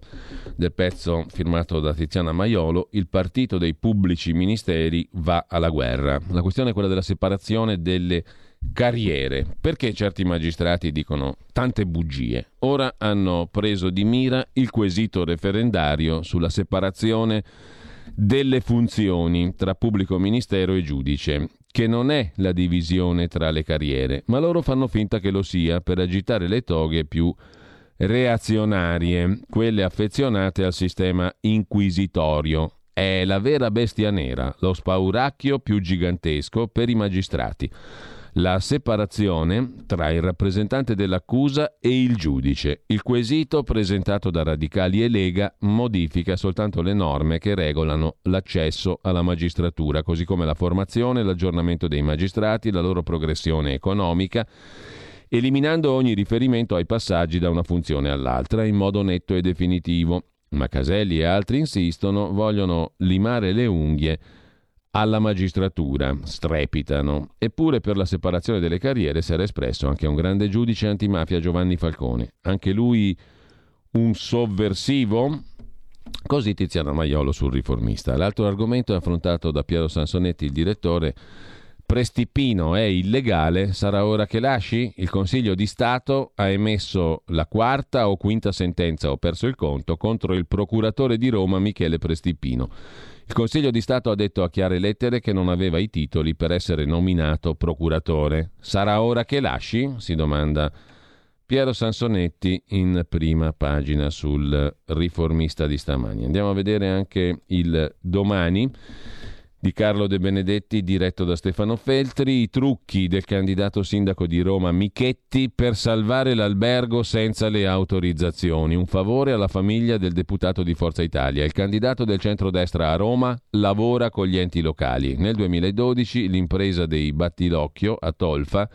del pezzo firmato da Tiziana Maiolo, il partito dei pubblici ministeri va alla guerra. La questione è quella della separazione delle carriere. Perché certi magistrati dicono tante bugie? Ora hanno preso di mira il quesito referendario sulla separazione delle funzioni tra pubblico ministero e giudice, che non è la divisione tra le carriere, ma loro fanno finta che lo sia per agitare le toghe più reazionarie, quelle affezionate al sistema inquisitorio. È la vera bestia nera, lo spauracchio più gigantesco per i magistrati la separazione tra il rappresentante dell'accusa e il giudice. Il quesito presentato da Radicali e Lega modifica soltanto le norme che regolano l'accesso alla magistratura, così come la formazione, l'aggiornamento dei magistrati, la loro progressione economica eliminando ogni riferimento ai passaggi da una funzione all'altra in modo netto e definitivo. Ma Caselli e altri insistono, vogliono limare le unghie alla magistratura, strepitano. Eppure per la separazione delle carriere si era espresso anche un grande giudice antimafia Giovanni Falcone. Anche lui un sovversivo? Così Tiziano Maiolo sul riformista. L'altro argomento è affrontato da Piero Sansonetti, il direttore. Prestipino è illegale, sarà ora che lasci? Il Consiglio di Stato ha emesso la quarta o quinta sentenza, ho perso il conto, contro il procuratore di Roma Michele Prestipino. Il Consiglio di Stato ha detto a chiare lettere che non aveva i titoli per essere nominato procuratore. Sarà ora che lasci? si domanda Piero Sansonetti in prima pagina sul riformista di stamani. Andiamo a vedere anche il domani di Carlo De Benedetti diretto da Stefano Feltri, i trucchi del candidato sindaco di Roma Michetti per salvare l'albergo senza le autorizzazioni, un favore alla famiglia del deputato di Forza Italia. Il candidato del centrodestra a Roma lavora con gli enti locali. Nel 2012 l'impresa dei Battilocchio a Tolfa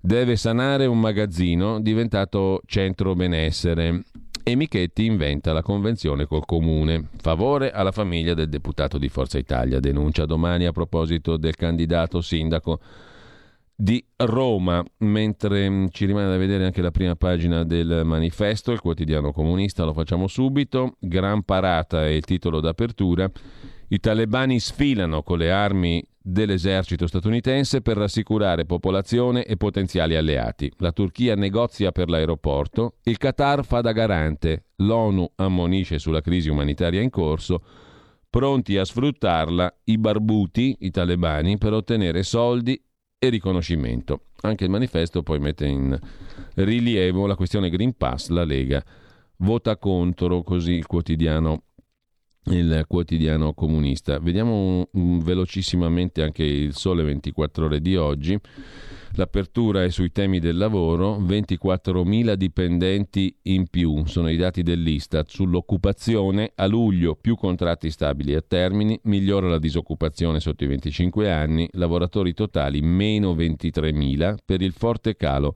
deve sanare un magazzino diventato centro benessere e Michetti inventa la convenzione col comune. Favore alla famiglia del deputato di Forza Italia. Denuncia domani a proposito del candidato sindaco di Roma, mentre mm, ci rimane da vedere anche la prima pagina del manifesto, il quotidiano comunista, lo facciamo subito. Gran parata è il titolo d'apertura. I talebani sfilano con le armi dell'esercito statunitense per rassicurare popolazione e potenziali alleati. La Turchia negozia per l'aeroporto, il Qatar fa da garante, l'ONU ammonisce sulla crisi umanitaria in corso, pronti a sfruttarla i barbuti, i talebani, per ottenere soldi e riconoscimento. Anche il manifesto poi mette in rilievo la questione Green Pass, la Lega vota contro, così il quotidiano il quotidiano comunista. Vediamo velocissimamente anche il Sole 24 ore di oggi. L'apertura è sui temi del lavoro, 24.000 dipendenti in più, sono i dati dell'Istat. Sull'occupazione, a luglio più contratti stabili a termini, migliora la disoccupazione sotto i 25 anni, lavoratori totali meno 23.000 per il forte calo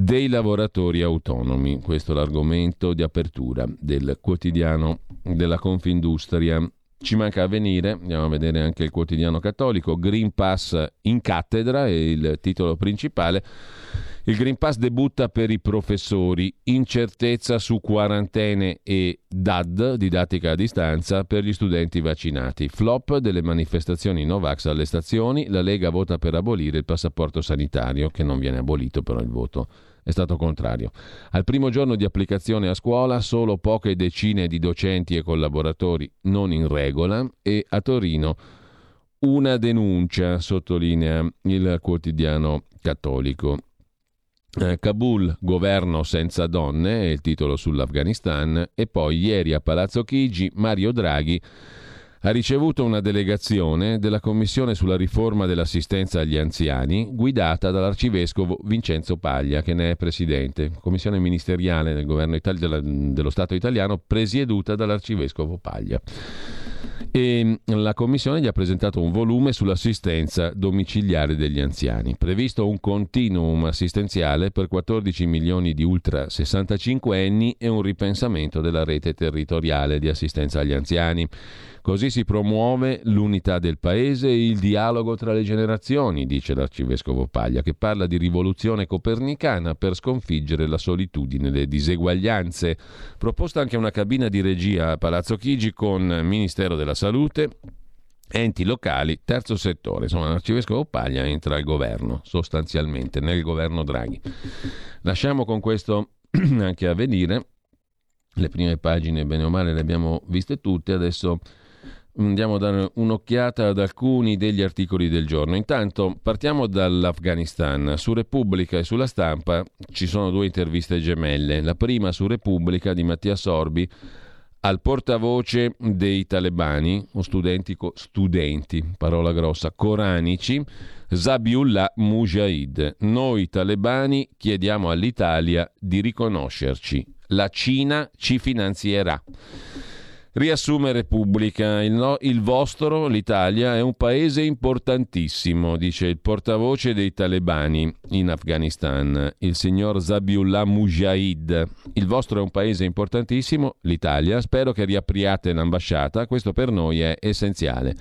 dei lavoratori autonomi. Questo è l'argomento di apertura del quotidiano della Confindustria. Ci manca a venire, andiamo a vedere anche il quotidiano cattolico, Green Pass in cattedra è il titolo principale. Il Green Pass debutta per i professori, incertezza su quarantene e DAD, didattica a distanza, per gli studenti vaccinati. Flop delle manifestazioni Novax alle stazioni, la Lega vota per abolire il passaporto sanitario, che non viene abolito però il voto è stato contrario. Al primo giorno di applicazione a scuola solo poche decine di docenti e collaboratori non in regola e a Torino una denuncia, sottolinea il quotidiano cattolico. Eh, Kabul, governo senza donne, è il titolo sull'Afghanistan, e poi ieri a Palazzo Chigi Mario Draghi ha ricevuto una delegazione della Commissione sulla riforma dell'assistenza agli anziani, guidata dall'arcivescovo Vincenzo Paglia, che ne è presidente. Commissione ministeriale del governo Itali- dello Stato italiano, presieduta dall'arcivescovo Paglia. E la Commissione gli ha presentato un volume sull'assistenza domiciliare degli anziani. Previsto un continuum assistenziale per 14 milioni di ultra 65 anni e un ripensamento della rete territoriale di assistenza agli anziani. Così si promuove l'unità del paese e il dialogo tra le generazioni, dice l'arcivescovo Paglia, che parla di rivoluzione copernicana per sconfiggere la solitudine e le diseguaglianze. Proposta anche una cabina di regia a Palazzo Chigi con Ministero della Salute, enti locali, terzo settore. Insomma, l'arcivescovo Paglia entra al governo, sostanzialmente, nel governo Draghi. Lasciamo con questo (clears throat) anche a venire. Le prime pagine, bene o male, le abbiamo viste tutte. Adesso andiamo a dare un'occhiata ad alcuni degli articoli del giorno. Intanto partiamo dall'Afghanistan. Su Repubblica e sulla stampa ci sono due interviste gemelle. La prima su Repubblica di Mattia Sorbi al portavoce dei talebani, o studenti, studenti, parola grossa, coranici, Zabiullah Mujahid. Noi talebani chiediamo all'Italia di riconoscerci. La Cina ci finanzierà. Riassume Repubblica, il, no, il, vostro, l'Italia, è un paese importantissimo, dice il portavoce dei talebani in Afghanistan, il signor Zabiullah Mujahid. Il vostro è un paese importantissimo, l'Italia, spero che riapriate l'ambasciata, questo per noi è essenziale.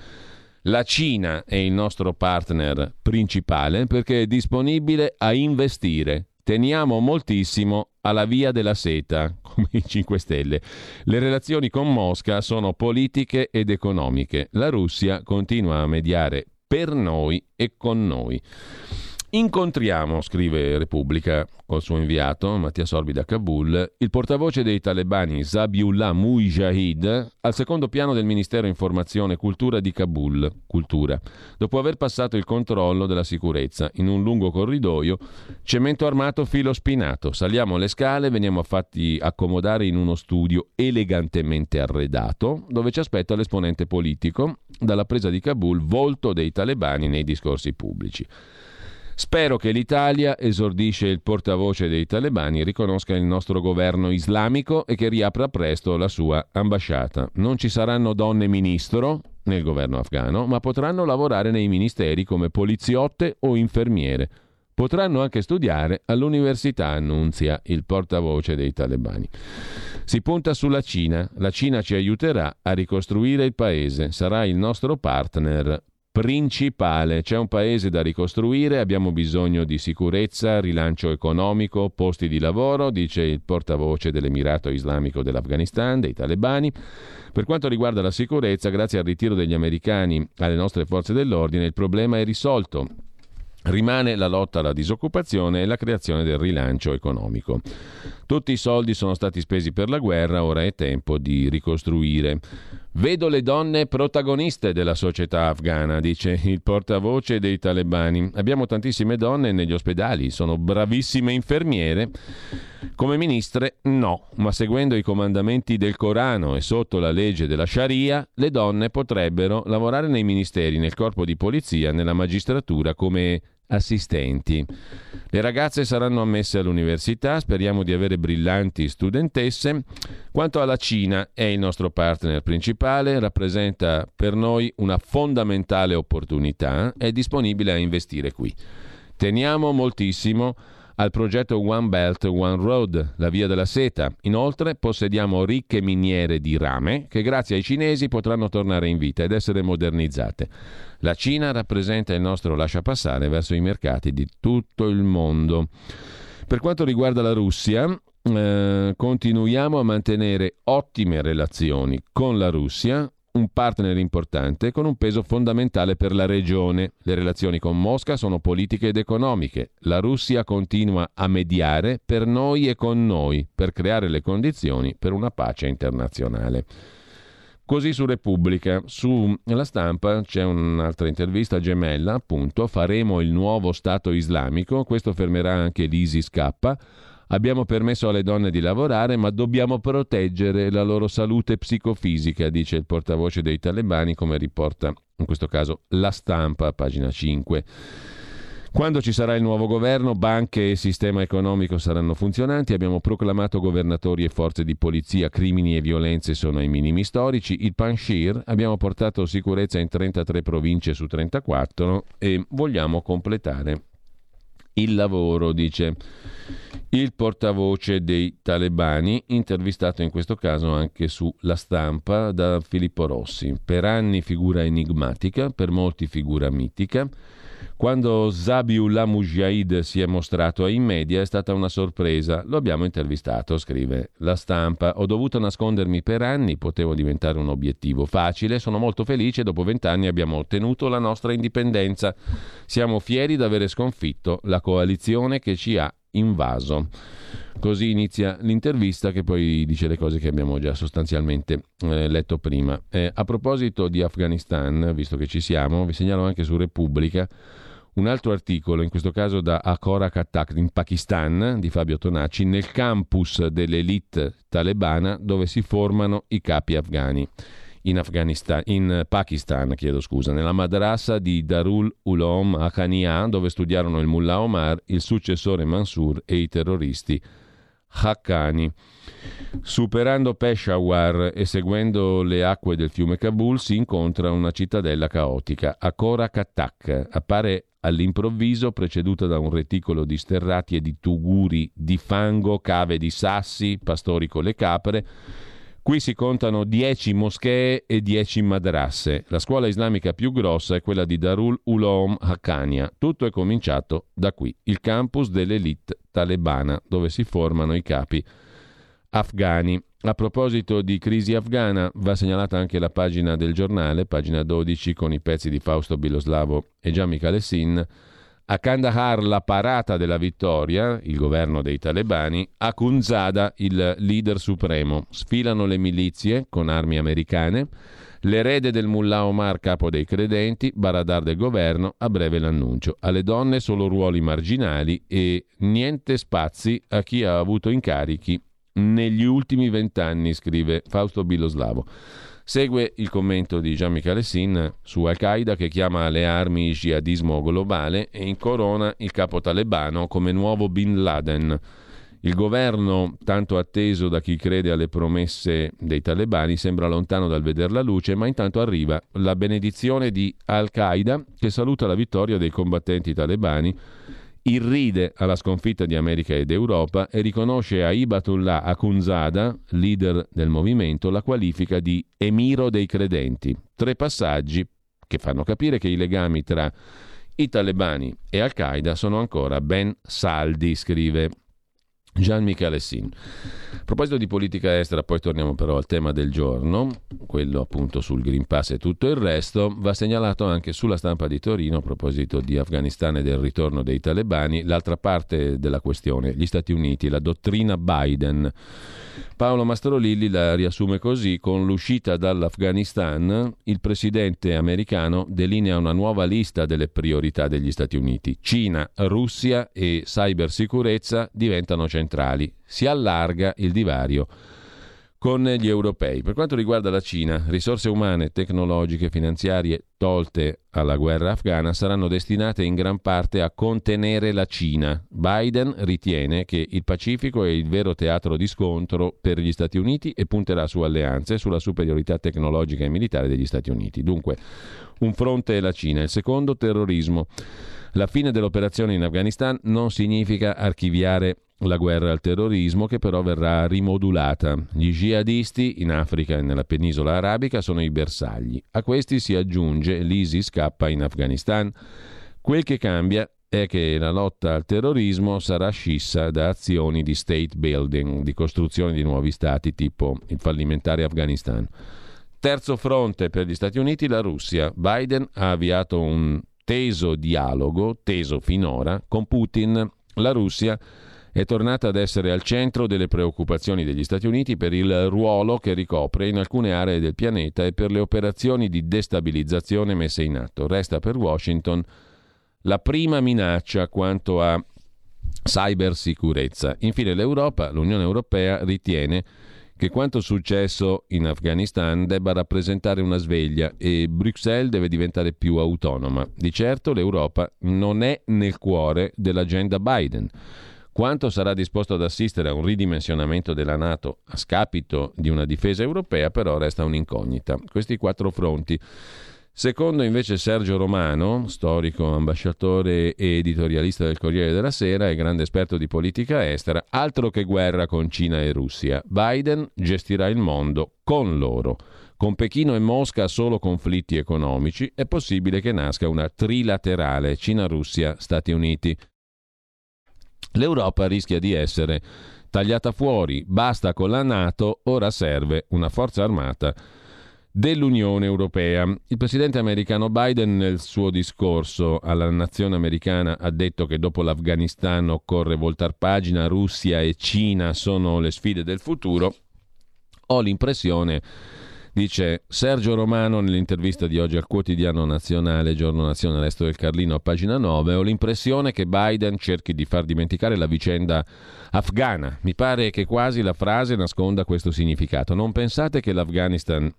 La Cina è il nostro partner principale perché è disponibile a investire. Teniamo moltissimo alla via della seta, (laughs) come i 5 Stelle. Le relazioni con Mosca sono politiche ed economiche. La Russia continua a mediare per noi e con noi. Incontriamo, scrive Repubblica col suo inviato Mattia Sorbi da Kabul, il portavoce dei talebani Zabiullah Mujahid al secondo piano del Ministero Informazione e Cultura di Kabul, Cultura, dopo aver passato il controllo della sicurezza in un lungo corridoio, cemento armato filo spinato. Saliamo le scale, veniamo fatti accomodare in uno studio elegantemente arredato, dove ci aspetta l'esponente politico, dalla presa di Kabul, volto dei talebani nei discorsi pubblici. Spero che l'Italia, esordisce il portavoce dei talebani, riconosca il nostro governo islamico e che riapra presto la sua ambasciata. Non ci saranno donne ministro nel governo afghano, ma potranno lavorare nei ministeri come poliziotte o infermiere. Potranno anche studiare all'università, annunzia il portavoce dei talebani. Si punta sulla Cina. La Cina ci aiuterà a ricostruire il paese, sarà il nostro partner principale. C'è un paese da ricostruire, abbiamo bisogno di sicurezza, rilancio economico, posti di lavoro, dice il portavoce dell'Emirato Islamico dell'Afghanistan, dei talebani. Per quanto riguarda la sicurezza, grazie al ritiro degli americani alle nostre forze dell'ordine, il problema è risolto. Rimane la lotta alla disoccupazione e la creazione del rilancio economico. Tutti i soldi sono stati spesi per la guerra, ora è tempo di ricostruire. Vedo le donne protagoniste della società afghana, dice il portavoce dei talebani. Abbiamo tantissime donne negli ospedali, sono bravissime infermiere. Come ministre no, ma seguendo i comandamenti del Corano e sotto la legge della Sharia, le donne potrebbero lavorare nei ministeri, nel corpo di polizia, nella magistratura come assistenti. Le ragazze saranno ammesse all'università, speriamo di avere brillanti studentesse. Quanto alla Cina, è il nostro partner principale, rappresenta per noi una fondamentale opportunità, è disponibile a investire qui. Teniamo moltissimo al progetto One Belt, One Road, la via della seta. Inoltre possediamo ricche miniere di rame che grazie ai cinesi potranno tornare in vita ed essere modernizzate. La Cina rappresenta il nostro lasciapassare verso i mercati di tutto il mondo. Per quanto riguarda la Russia, eh, continuiamo a mantenere ottime relazioni con la Russia, un partner importante con un peso fondamentale per la regione. Le relazioni con Mosca sono politiche ed economiche. La Russia continua a mediare per noi e con noi per creare le condizioni per una pace internazionale. Così su Repubblica, sulla stampa c'è un'altra intervista gemella, appunto, faremo il nuovo Stato islamico, questo fermerà anche l'ISIS K. Abbiamo permesso alle donne di lavorare, ma dobbiamo proteggere la loro salute psicofisica, dice il portavoce dei talebani, come riporta in questo caso la stampa, pagina 5. Quando ci sarà il nuovo governo, banche e sistema economico saranno funzionanti. Abbiamo proclamato governatori e forze di polizia, crimini e violenze sono ai minimi storici. Il Panshir, abbiamo portato sicurezza in 33 province su 34 e vogliamo completare il lavoro, dice il portavoce dei talebani, intervistato in questo caso anche su La Stampa da Filippo Rossi. Per anni figura enigmatica, per molti figura mitica. Quando Zabiullah Mujahid si è mostrato ai media è stata una sorpresa. Lo abbiamo intervistato, scrive la stampa. Ho dovuto nascondermi per anni, potevo diventare un obiettivo facile. Sono molto felice, dopo vent'anni abbiamo ottenuto la nostra indipendenza. Siamo fieri di avere sconfitto la coalizione che ci ha invaso. Così inizia l'intervista che poi dice le cose che abbiamo già sostanzialmente eh, letto prima. Eh, a proposito di Afghanistan, visto che ci siamo, vi segnalo anche su Repubblica un altro articolo, in questo caso da Akora Katak in Pakistan, di Fabio Tonacci, nel campus dell'elite talebana dove si formano i capi afghani. In, in Pakistan, chiedo scusa, nella madrasa di Darul Ulom Haqqaniya, dove studiarono il mullah Omar, il successore Mansur e i terroristi Haqqani. Superando Peshawar e seguendo le acque del fiume Kabul si incontra una cittadella caotica, Akora Katak. Appare all'improvviso preceduta da un reticolo di sterrati e di tuguri di fango, cave di sassi, pastori con le capre. Qui si contano 10 moschee e 10 madrasse. La scuola islamica più grossa è quella di Darul Uloom Haqqania. Tutto è cominciato da qui, il campus dell'elite talebana, dove si formano i capi afghani. A proposito di crisi afghana, va segnalata anche la pagina del giornale, pagina 12, con i pezzi di Fausto Biloslavo e Gian Michele Sin. A Kandahar la parata della vittoria, il governo dei talebani, a Kunzada il leader supremo. Sfilano le milizie con armi americane, l'erede del mullah Omar capo dei credenti, Baradar del governo, a breve l'annuncio. Alle donne solo ruoli marginali e niente spazi a chi ha avuto incarichi negli ultimi vent'anni, scrive Fausto Biloslavo. Segue il commento di Jean-Michel Sin su Al-Qaeda che chiama alle armi jihadismo globale e incorona il capo talebano come nuovo Bin Laden. Il governo, tanto atteso da chi crede alle promesse dei talebani, sembra lontano dal vedere la luce, ma intanto arriva la benedizione di Al-Qaeda che saluta la vittoria dei combattenti talebani irride alla sconfitta di America ed Europa e riconosce a Ibatullah Akunzada, leader del movimento, la qualifica di emiro dei credenti. Tre passaggi che fanno capire che i legami tra i talebani e Al-Qaeda sono ancora ben saldi, scrive Gian Michele Sin. A proposito di politica estera, poi torniamo però al tema del giorno, quello appunto sul Green Pass e tutto il resto, va segnalato anche sulla stampa di Torino a proposito di Afghanistan e del ritorno dei talebani, l'altra parte della questione, gli Stati Uniti, la dottrina Biden. Paolo Mastrolilli la riassume così, con l'uscita dall'Afghanistan il presidente americano delinea una nuova lista delle priorità degli Stati Uniti. Cina, Russia e cybersicurezza diventano centrali. Si allarga il divario con gli europei. Per quanto riguarda la Cina, risorse umane, tecnologiche, finanziarie tolte alla guerra afghana saranno destinate in gran parte a contenere la Cina. Biden ritiene che il Pacifico è il vero teatro di scontro per gli Stati Uniti e punterà su alleanze e sulla superiorità tecnologica e militare degli Stati Uniti. Dunque, un fronte è la Cina, il secondo terrorismo. La fine dell'operazione in Afghanistan non significa archiviare la guerra al terrorismo che però verrà rimodulata. Gli jihadisti in Africa e nella penisola arabica sono i bersagli. A questi si aggiunge l'ISIS scappa in Afghanistan. Quel che cambia è che la lotta al terrorismo sarà scissa da azioni di state building, di costruzione di nuovi stati tipo il fallimentare Afghanistan. Terzo fronte per gli Stati Uniti, la Russia. Biden ha avviato un teso dialogo, teso finora, con Putin. La Russia è tornata ad essere al centro delle preoccupazioni degli Stati Uniti per il ruolo che ricopre in alcune aree del pianeta e per le operazioni di destabilizzazione messe in atto. Resta per Washington la prima minaccia quanto a cybersicurezza. Infine l'Europa, l'Unione Europea ritiene che quanto successo in Afghanistan debba rappresentare una sveglia e Bruxelles deve diventare più autonoma. Di certo l'Europa non è nel cuore dell'agenda Biden. Quanto sarà disposto ad assistere a un ridimensionamento della Nato a scapito di una difesa europea però resta un'incognita. Questi quattro fronti Secondo invece Sergio Romano, storico ambasciatore e editorialista del Corriere della Sera e grande esperto di politica estera, altro che guerra con Cina e Russia. Biden gestirà il mondo con loro. Con Pechino e Mosca solo conflitti economici, è possibile che nasca una trilaterale Cina-Russia-Stati Uniti. L'Europa rischia di essere tagliata fuori, basta con la Nato, ora serve una forza armata dell'Unione Europea. Il presidente americano Biden nel suo discorso alla nazione americana ha detto che dopo l'Afghanistan occorre voltar pagina, Russia e Cina sono le sfide del futuro. Ho l'impressione Dice Sergio Romano nell'intervista di oggi al quotidiano nazionale, giorno nazione Resto del Carlino a pagina 9, ho l'impressione che Biden cerchi di far dimenticare la vicenda afghana. Mi pare che quasi la frase nasconda questo significato. Non pensate che l'Afghanistan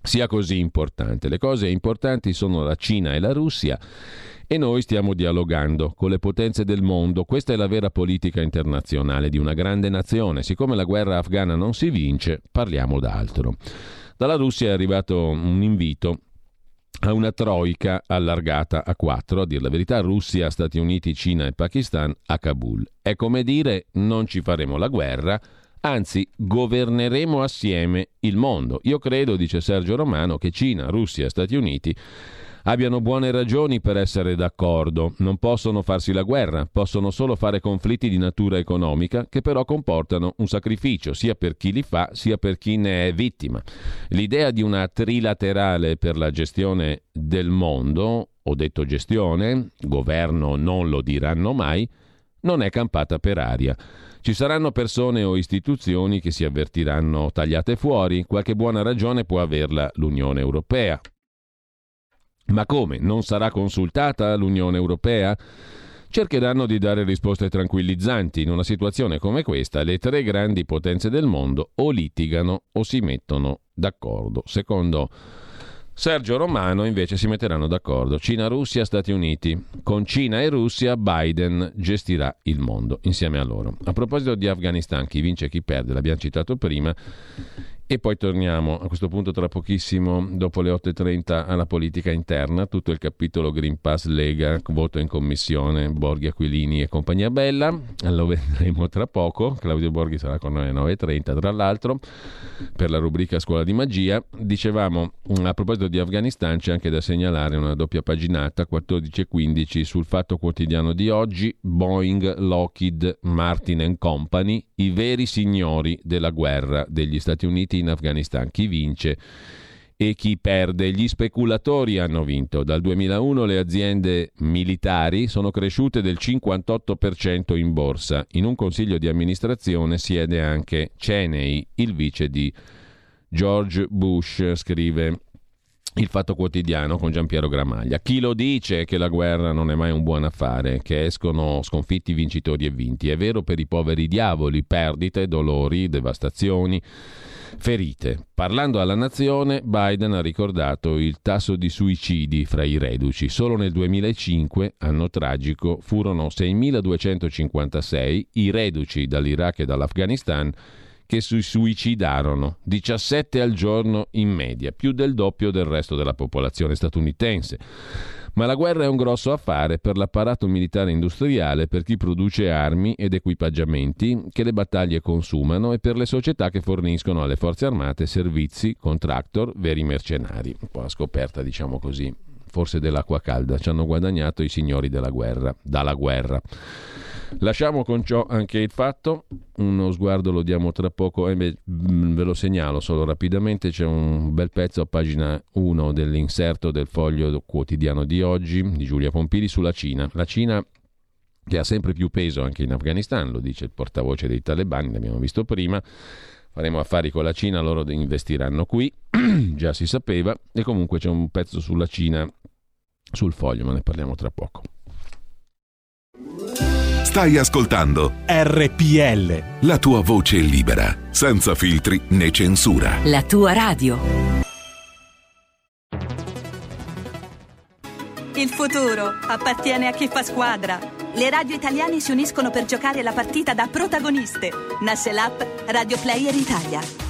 sia così importante. Le cose importanti sono la Cina e la Russia e noi stiamo dialogando con le potenze del mondo. Questa è la vera politica internazionale di una grande nazione. Siccome la guerra afghana non si vince, parliamo d'altro. Dalla Russia è arrivato un invito a una troica allargata a quattro, a dire la verità, Russia, Stati Uniti, Cina e Pakistan a Kabul. È come dire non ci faremo la guerra, Anzi, governeremo assieme il mondo. Io credo, dice Sergio Romano, che Cina, Russia Stati Uniti abbiano buone ragioni per essere d'accordo. Non possono farsi la guerra, possono solo fare conflitti di natura economica che però comportano un sacrificio sia per chi li fa sia per chi ne è vittima. L'idea di una trilaterale per la gestione del mondo, ho detto gestione, governo non lo diranno mai, non è campata per aria. Ci saranno persone o istituzioni che si avvertiranno tagliate fuori, qualche buona ragione può averla l'Unione Europea. Ma come? Non sarà consultata l'Unione Europea? Cercheranno di dare risposte tranquillizzanti. In una situazione come questa, le tre grandi potenze del mondo o litigano o si mettono d'accordo. Secondo Sergio Romano invece si metteranno d'accordo. Cina, Russia, Stati Uniti. Con Cina e Russia Biden gestirà il mondo insieme a loro. A proposito di Afghanistan, chi vince e chi perde, l'abbiamo citato prima. E poi torniamo a questo punto tra pochissimo, dopo le 8.30, alla politica interna, tutto il capitolo Green Pass Lega, voto in commissione, Borghi Aquilini e compagnia bella, lo vedremo tra poco, Claudio Borghi sarà con noi alle 9.30 tra l'altro, per la rubrica Scuola di Magia. Dicevamo, a proposito di Afghanistan c'è anche da segnalare una doppia paginata, 14 e 15, sul Fatto Quotidiano di oggi, Boeing, Lockheed, Martin Company, i veri signori della guerra degli Stati Uniti in Afghanistan. Chi vince? e chi perde. Gli speculatori hanno vinto. Dal 2001 le aziende militari sono cresciute del 58% in borsa. In un consiglio di amministrazione siede anche Cheney, il vice di George Bush, scrive il Fatto Quotidiano con Giampiero Gramaglia. Chi lo dice che la guerra non è mai un buon affare, che escono sconfitti vincitori e vinti? È vero per i poveri diavoli, perdite, dolori, devastazioni ferite. Parlando alla nazione, Biden ha ricordato il tasso di suicidi fra i reduci. Solo nel 2005, anno tragico, furono 6.256 i reduci dall'Iraq e dall'Afghanistan che si suicidarono, 17 al giorno in media, più del doppio del resto della popolazione statunitense. Ma la guerra è un grosso affare per l'apparato militare industriale, per chi produce armi ed equipaggiamenti che le battaglie consumano e per le società che forniscono alle forze armate servizi, contractor, veri mercenari. Un po' la scoperta, diciamo così, forse dell'acqua calda. Ci hanno guadagnato i signori della guerra, dalla guerra. Lasciamo con ciò anche il fatto, uno sguardo lo diamo tra poco, eh beh, mm, ve lo segnalo solo rapidamente, c'è un bel pezzo a pagina 1 dell'inserto del foglio quotidiano di oggi di Giulia Pompili sulla Cina. La Cina che ha sempre più peso anche in Afghanistan, lo dice il portavoce dei talebani, l'abbiamo visto prima, faremo affari con la Cina, loro investiranno qui, (clears throat) già si sapeva, e comunque c'è un pezzo sulla Cina sul foglio, ma ne parliamo tra poco. Stai ascoltando RPL. La tua voce libera, senza filtri né censura. La tua radio. Il futuro appartiene a chi fa squadra. Le radio italiane si uniscono per giocare la partita da protagoniste. Nasce l'app Radio Player Italia.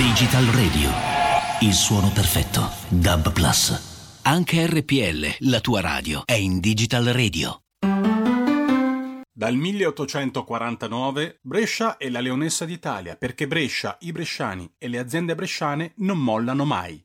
Digital Radio. Il suono perfetto. Dub Plus. Anche RPL, la tua radio, è in Digital Radio. Dal 1849 Brescia è la leonessa d'Italia perché Brescia, i bresciani e le aziende bresciane non mollano mai.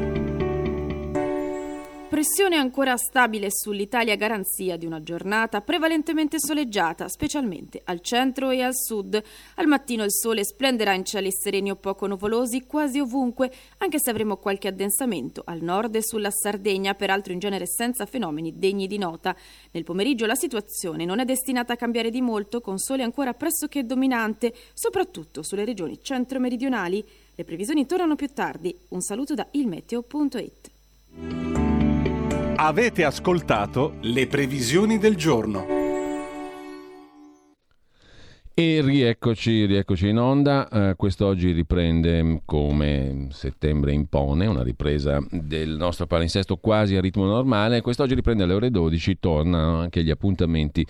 Pressione ancora stabile sull'Italia garanzia di una giornata prevalentemente soleggiata, specialmente al centro e al sud. Al mattino il sole splenderà in cieli sereni o poco nuvolosi quasi ovunque, anche se avremo qualche addensamento al nord e sulla Sardegna, peraltro in genere senza fenomeni degni di nota. Nel pomeriggio la situazione non è destinata a cambiare di molto, con sole ancora pressoché dominante, soprattutto sulle regioni centro-meridionali. Le previsioni tornano più tardi. Un saluto da ilmeteo.it. Avete ascoltato le previsioni del giorno. E rieccoci, rieccoci in onda. Eh, quest'oggi riprende come settembre impone, una ripresa del nostro palinsesto quasi a ritmo normale. Quest'oggi riprende alle ore 12, tornano anche gli appuntamenti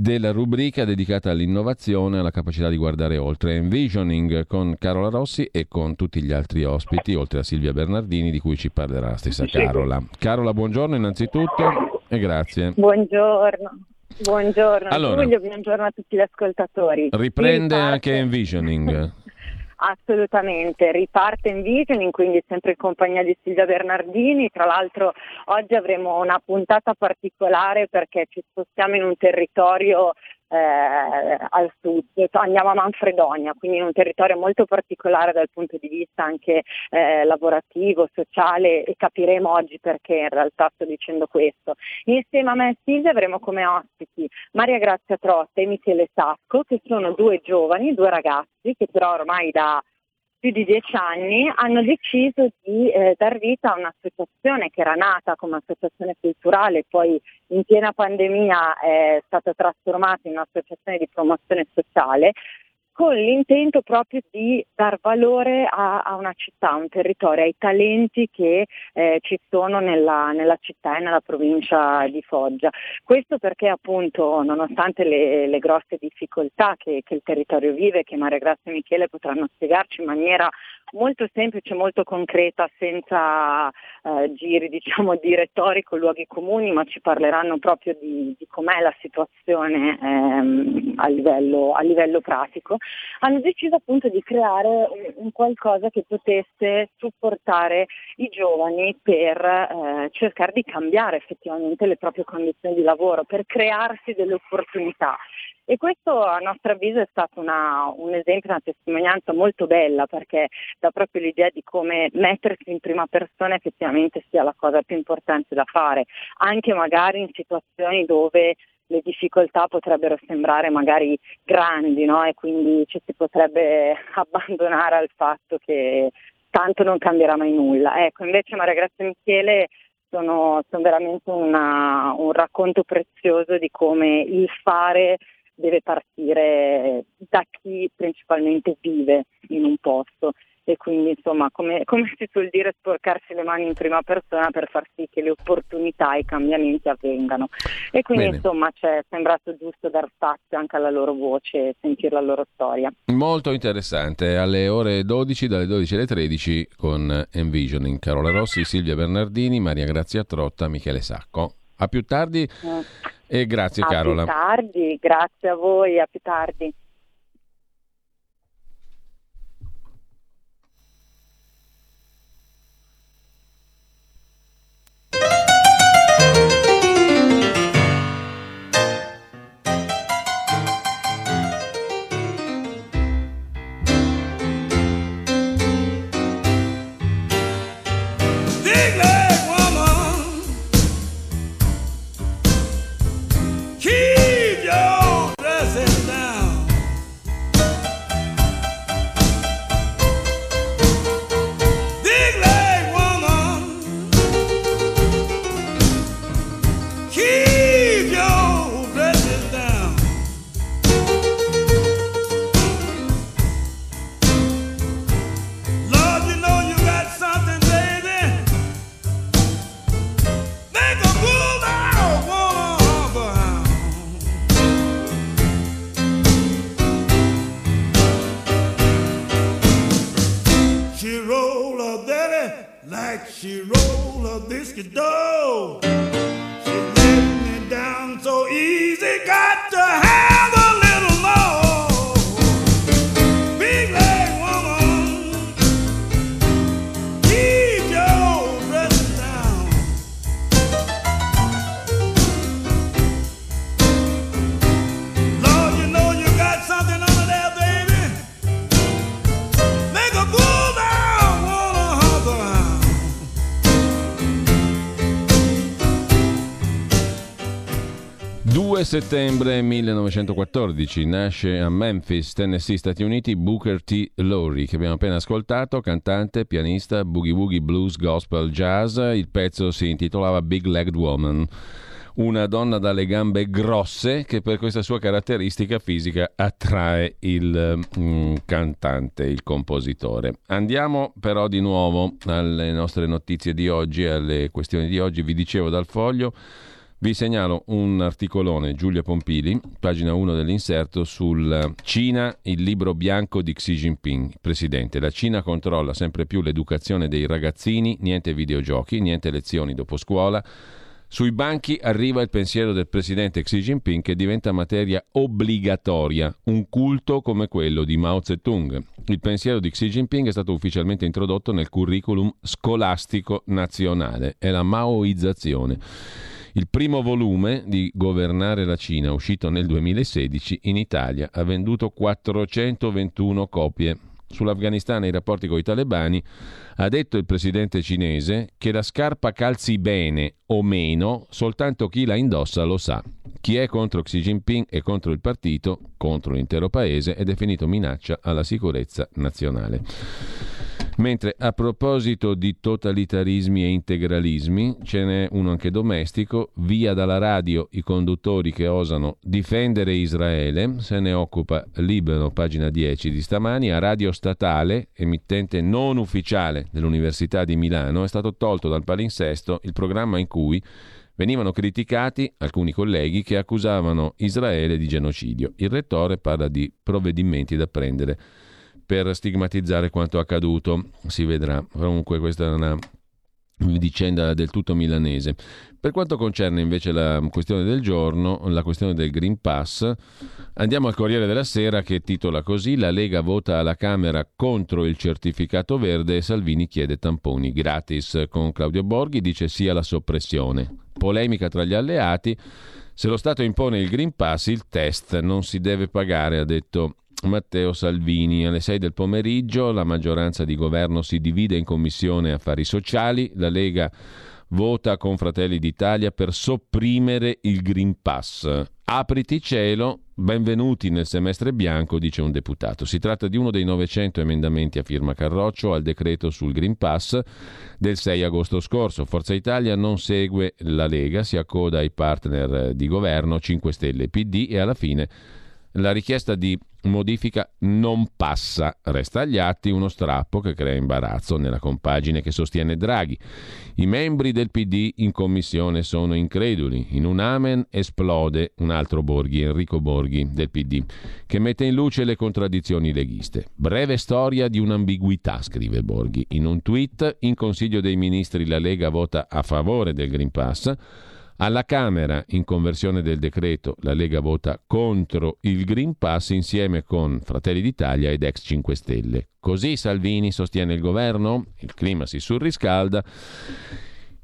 della rubrica dedicata all'innovazione, alla capacità di guardare oltre, Envisioning con Carola Rossi e con tutti gli altri ospiti, oltre a Silvia Bernardini, di cui ci parlerà la stessa Carola. Carola, buongiorno innanzitutto e grazie. Buongiorno. Buongiorno, allora, Giulio, buongiorno a tutti gli ascoltatori. Riprende anche Envisioning. (laughs) Assolutamente, riparte Envisioning, quindi sempre in compagnia di Silvia Bernardini. Tra l'altro oggi avremo una puntata particolare perché ci spostiamo in un territorio eh, al sud, andiamo a Manfredonia, quindi in un territorio molto particolare dal punto di vista anche eh, lavorativo, sociale e capiremo oggi perché in realtà sto dicendo questo. Insieme a me e Silvia avremo come ospiti Maria Grazia Trotta e Michele Sacco, che sono due giovani, due ragazzi che però ormai da più di dieci anni hanno deciso di eh, dar vita a un'associazione che era nata come associazione culturale, poi in piena pandemia è stata trasformata in un'associazione di promozione sociale, con l'intento proprio di dar valore a, a, una città, a un territorio, ai talenti che eh, ci sono nella, nella, città e nella provincia di Foggia. Questo perché appunto nonostante le, le grosse difficoltà che, che, il territorio vive, che Maria Grazia e Michele potranno spiegarci in maniera molto semplice, molto concreta, senza eh, giri (laughs) diciamo, di retorico, luoghi comuni, ma ci parleranno proprio di, di com'è la situazione ehm, a, livello, a, livello, pratico, hanno deciso appunto di creare un, un qualcosa che potesse supportare i giovani per eh, cercare di cambiare effettivamente le proprie condizioni di lavoro, per crearsi delle opportunità. E questo a nostro avviso è stato una, un esempio, una testimonianza molto bella perché dà proprio l'idea di come mettersi in prima persona effettivamente sia la cosa più importante da fare, anche magari in situazioni dove le difficoltà potrebbero sembrare magari grandi no? e quindi ci si potrebbe (laughs) abbandonare al fatto che tanto non cambierà mai nulla. Ecco, invece Maria Grazia Michele sono, sono veramente una, un racconto prezioso di come il fare deve partire da chi principalmente vive in un posto e quindi insomma come, come, si suol dire sporcarsi le mani in prima persona per far sì che le opportunità e i cambiamenti avvengano e quindi Bene. insomma ci è sembrato giusto dar spazio anche alla loro voce e sentire la loro storia. Molto interessante, alle ore 12, dalle 12 alle 13 con Envisioning, Carola Rossi, Silvia Bernardini, Maria Grazia Trotta, Michele Sacco. A più tardi e grazie a Carola. A più tardi, grazie a voi, a più tardi. she roll a biscuit dough. Settembre 1914 nasce a Memphis, Tennessee, Stati Uniti, Booker T. Lowry, che abbiamo appena ascoltato, cantante, pianista, boogie woogie blues, gospel, jazz. Il pezzo si intitolava Big Legged Woman. Una donna dalle gambe grosse che per questa sua caratteristica fisica attrae il mm, cantante, il compositore. Andiamo però di nuovo alle nostre notizie di oggi, alle questioni di oggi. Vi dicevo dal foglio vi segnalo un articolone, Giulia Pompili, pagina 1 dell'inserto, sul Cina, il libro bianco di Xi Jinping. Presidente, la Cina controlla sempre più l'educazione dei ragazzini, niente videogiochi, niente lezioni dopo scuola. Sui banchi arriva il pensiero del presidente Xi Jinping che diventa materia obbligatoria, un culto come quello di Mao Zedong. Il pensiero di Xi Jinping è stato ufficialmente introdotto nel curriculum scolastico nazionale, è la maoizzazione. Il primo volume di Governare la Cina, uscito nel 2016, in Italia ha venduto 421 copie. Sull'Afghanistan e i rapporti con i talebani ha detto il presidente cinese che la scarpa calzi bene o meno, soltanto chi la indossa lo sa. Chi è contro Xi Jinping e contro il partito, contro l'intero paese, è definito minaccia alla sicurezza nazionale. Mentre a proposito di totalitarismi e integralismi, ce n'è uno anche domestico, via dalla radio i conduttori che osano difendere Israele, se ne occupa Libero, pagina 10 di stamani, a Radio Statale, emittente non ufficiale dell'Università di Milano, è stato tolto dal palinsesto il programma in cui venivano criticati alcuni colleghi che accusavano Israele di genocidio. Il rettore parla di provvedimenti da prendere per stigmatizzare quanto accaduto. Si vedrà. Comunque questa è una vicenda del tutto milanese. Per quanto concerne invece la questione del giorno, la questione del Green Pass, andiamo al Corriere della Sera che titola così La Lega vota alla Camera contro il certificato verde e Salvini chiede tamponi gratis. Con Claudio Borghi dice sì alla soppressione. Polemica tra gli alleati. Se lo Stato impone il Green Pass, il test non si deve pagare, ha detto Matteo Salvini. Alle 6 del pomeriggio la maggioranza di governo si divide in Commissione Affari Sociali. La Lega vota con Fratelli d'Italia per sopprimere il Green Pass. Apriti cielo, benvenuti nel semestre bianco, dice un deputato. Si tratta di uno dei 900 emendamenti a firma Carroccio al decreto sul Green Pass del 6 agosto scorso. Forza Italia non segue la Lega, si accoda ai partner di governo 5 Stelle PD e alla fine la richiesta di modifica non passa. Resta agli atti uno strappo che crea imbarazzo nella compagine che sostiene Draghi. I membri del PD in commissione sono increduli. In un amen esplode un altro Borghi, Enrico Borghi del PD, che mette in luce le contraddizioni leghiste. Breve storia di un'ambiguità, scrive Borghi. In un tweet, in Consiglio dei Ministri la Lega vota a favore del Green Pass. Alla Camera, in conversione del decreto, la Lega vota contro il Green Pass insieme con Fratelli d'Italia ed ex 5 Stelle. Così Salvini sostiene il governo? Il clima si surriscalda.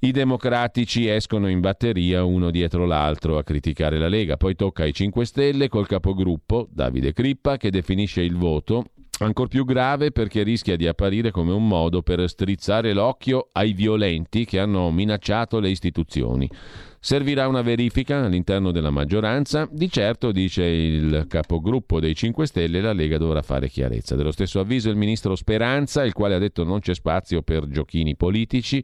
I democratici escono in batteria uno dietro l'altro a criticare la Lega, poi tocca ai 5 Stelle col capogruppo Davide Crippa che definisce il voto Ancor più grave perché rischia di apparire come un modo per strizzare l'occhio ai violenti che hanno minacciato le istituzioni. Servirà una verifica all'interno della maggioranza? Di certo, dice il capogruppo dei 5 Stelle, la Lega dovrà fare chiarezza. Dello stesso avviso il ministro Speranza, il quale ha detto non c'è spazio per giochini politici.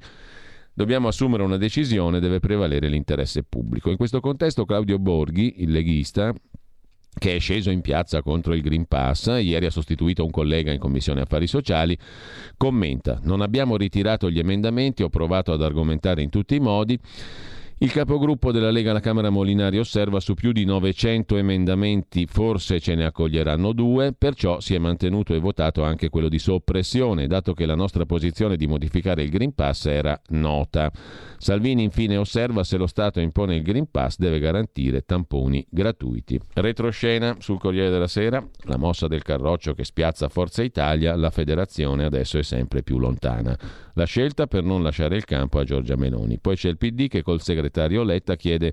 Dobbiamo assumere una decisione, deve prevalere l'interesse pubblico. In questo contesto Claudio Borghi, il leghista, che è sceso in piazza contro il Green Pass, ieri ha sostituito un collega in Commissione Affari Sociali, commenta, non abbiamo ritirato gli emendamenti, ho provato ad argomentare in tutti i modi, il capogruppo della Lega alla Camera Molinari osserva su più di 900 emendamenti forse ce ne accoglieranno due, perciò si è mantenuto e votato anche quello di soppressione, dato che la nostra posizione di modificare il Green Pass era nota. Salvini infine osserva se lo Stato impone il Green Pass deve garantire tamponi gratuiti. Retroscena sul Corriere della Sera, la mossa del Carroccio che spiazza Forza Italia, la federazione adesso è sempre più lontana. La scelta per non lasciare il campo a Giorgia Meloni. Poi c'è il PD che col segretario Letta chiede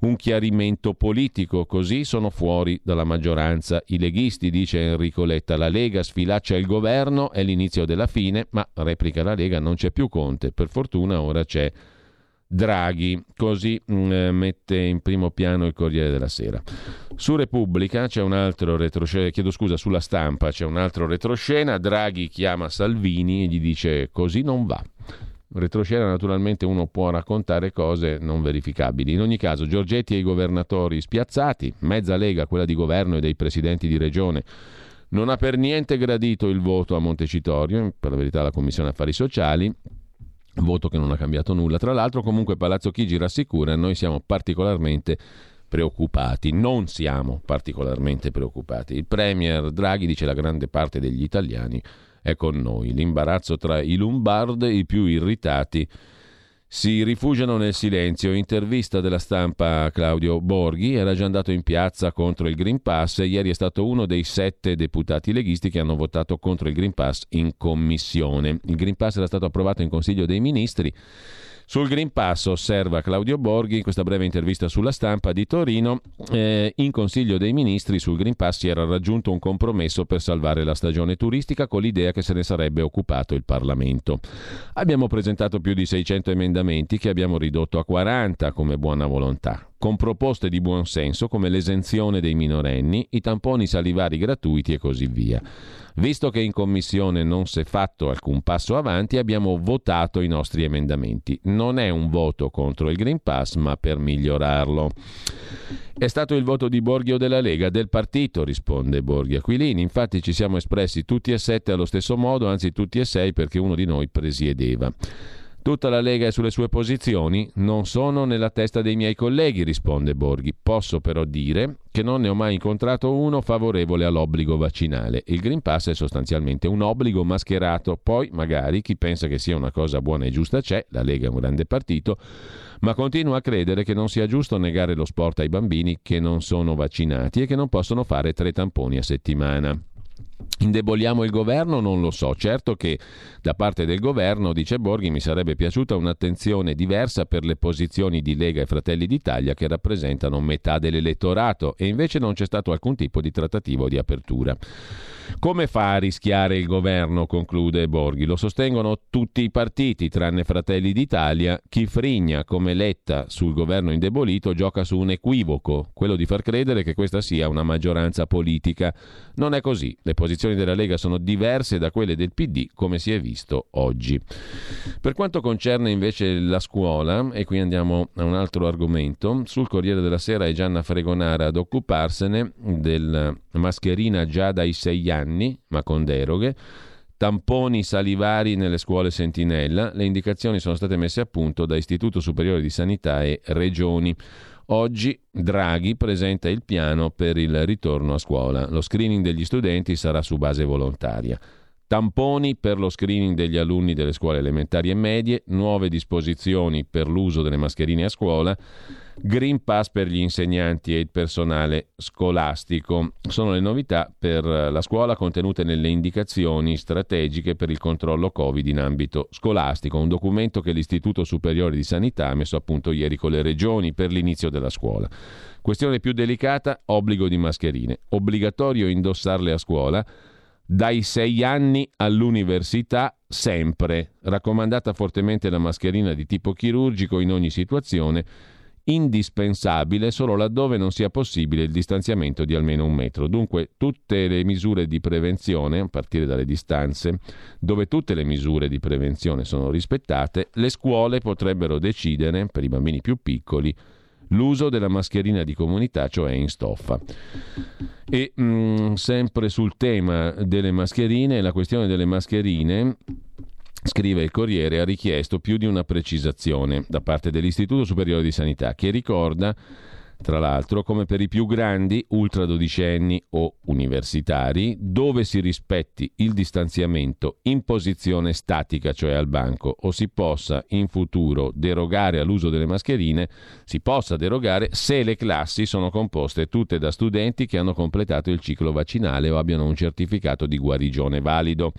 un chiarimento politico, così sono fuori dalla maggioranza. I leghisti, dice Enrico Letta, la Lega sfilaccia il governo, è l'inizio della fine, ma replica la Lega, non c'è più Conte, per fortuna ora c'è Draghi, così mh, mm, mette in primo piano il Corriere della Sera. Su Repubblica c'è un altro retroscena, chiedo scusa, sulla stampa c'è un altro retroscena, Draghi chiama Salvini e gli dice così non va. Retroscena naturalmente uno può raccontare cose non verificabili. In ogni caso Giorgetti e i governatori spiazzati, mezza lega, quella di governo e dei presidenti di regione, non ha per niente gradito il voto a Montecitorio, per la verità la Commissione Affari Sociali, voto che non ha cambiato nulla. Tra l'altro comunque Palazzo Chigi rassicura, noi siamo particolarmente preoccupati, non siamo particolarmente preoccupati. Il Premier Draghi dice la grande parte degli italiani è con noi. L'imbarazzo tra i Lombard, i più irritati, si rifugiano nel silenzio. Intervista della stampa Claudio Borghi, era già andato in piazza contro il Green Pass e ieri è stato uno dei sette deputati leghisti che hanno votato contro il Green Pass in commissione. Il Green Pass era stato approvato in Consiglio dei Ministri sul Green Pass osserva Claudio Borghi in questa breve intervista sulla stampa di Torino, eh, in Consiglio dei Ministri sul Green Pass si era raggiunto un compromesso per salvare la stagione turistica con l'idea che se ne sarebbe occupato il Parlamento. Abbiamo presentato più di 600 emendamenti che abbiamo ridotto a 40 come buona volontà con proposte di buon senso come l'esenzione dei minorenni, i tamponi salivari gratuiti e così via. Visto che in commissione non si è fatto alcun passo avanti, abbiamo votato i nostri emendamenti. Non è un voto contro il Green Pass, ma per migliorarlo. È stato il voto di Borghio della Lega, del partito, risponde Borghi Aquilini. Infatti ci siamo espressi tutti e sette allo stesso modo, anzi tutti e sei perché uno di noi presiedeva. Tutta la Lega è sulle sue posizioni? Non sono nella testa dei miei colleghi, risponde Borghi. Posso però dire che non ne ho mai incontrato uno favorevole all'obbligo vaccinale. Il Green Pass è sostanzialmente un obbligo mascherato. Poi magari chi pensa che sia una cosa buona e giusta c'è, la Lega è un grande partito, ma continua a credere che non sia giusto negare lo sport ai bambini che non sono vaccinati e che non possono fare tre tamponi a settimana. Indeboliamo il governo? Non lo so. Certo che da parte del governo, dice Borghi, mi sarebbe piaciuta un'attenzione diversa per le posizioni di Lega e Fratelli d'Italia che rappresentano metà dell'elettorato e invece non c'è stato alcun tipo di trattativa o di apertura. Come fa a rischiare il governo? conclude Borghi. Lo sostengono tutti i partiti, tranne Fratelli d'Italia. Chi frigna come Letta sul governo indebolito gioca su un equivoco, quello di far credere che questa sia una maggioranza politica. Non è così. Le posizioni della Lega sono diverse da quelle del PD, come si è visto oggi. Per quanto concerne invece la scuola, e qui andiamo a un altro argomento, sul Corriere della Sera è Gianna Fregonara ad occuparsene del mascherina già dai sei anni, ma con deroghe, tamponi salivari nelle scuole sentinella, le indicazioni sono state messe a punto da Istituto Superiore di Sanità e Regioni. Oggi Draghi presenta il piano per il ritorno a scuola. Lo screening degli studenti sarà su base volontaria. Tamponi per lo screening degli alunni delle scuole elementari e medie, nuove disposizioni per l'uso delle mascherine a scuola Green Pass per gli insegnanti e il personale scolastico. Sono le novità per la scuola contenute nelle indicazioni strategiche per il controllo Covid in ambito scolastico, un documento che l'Istituto Superiore di Sanità ha messo a punto ieri con le regioni per l'inizio della scuola. Questione più delicata, obbligo di mascherine. Obbligatorio indossarle a scuola dai sei anni all'università sempre. Raccomandata fortemente la mascherina di tipo chirurgico in ogni situazione indispensabile solo laddove non sia possibile il distanziamento di almeno un metro. Dunque tutte le misure di prevenzione, a partire dalle distanze, dove tutte le misure di prevenzione sono rispettate, le scuole potrebbero decidere, per i bambini più piccoli, l'uso della mascherina di comunità, cioè in stoffa. E mh, mm, sempre sul tema delle mascherine, la questione delle mascherine scrive il Corriere, ha richiesto più di una precisazione da parte dell'Istituto Superiore di Sanità che ricorda tra l'altro, come per i più grandi, ultra dodicenni o universitari, dove si rispetti il distanziamento in posizione statica, cioè al banco, o si possa in futuro derogare all'uso delle mascherine, si possa derogare se le classi sono composte tutte da studenti che hanno completato il ciclo vaccinale o abbiano un certificato di guarigione valido.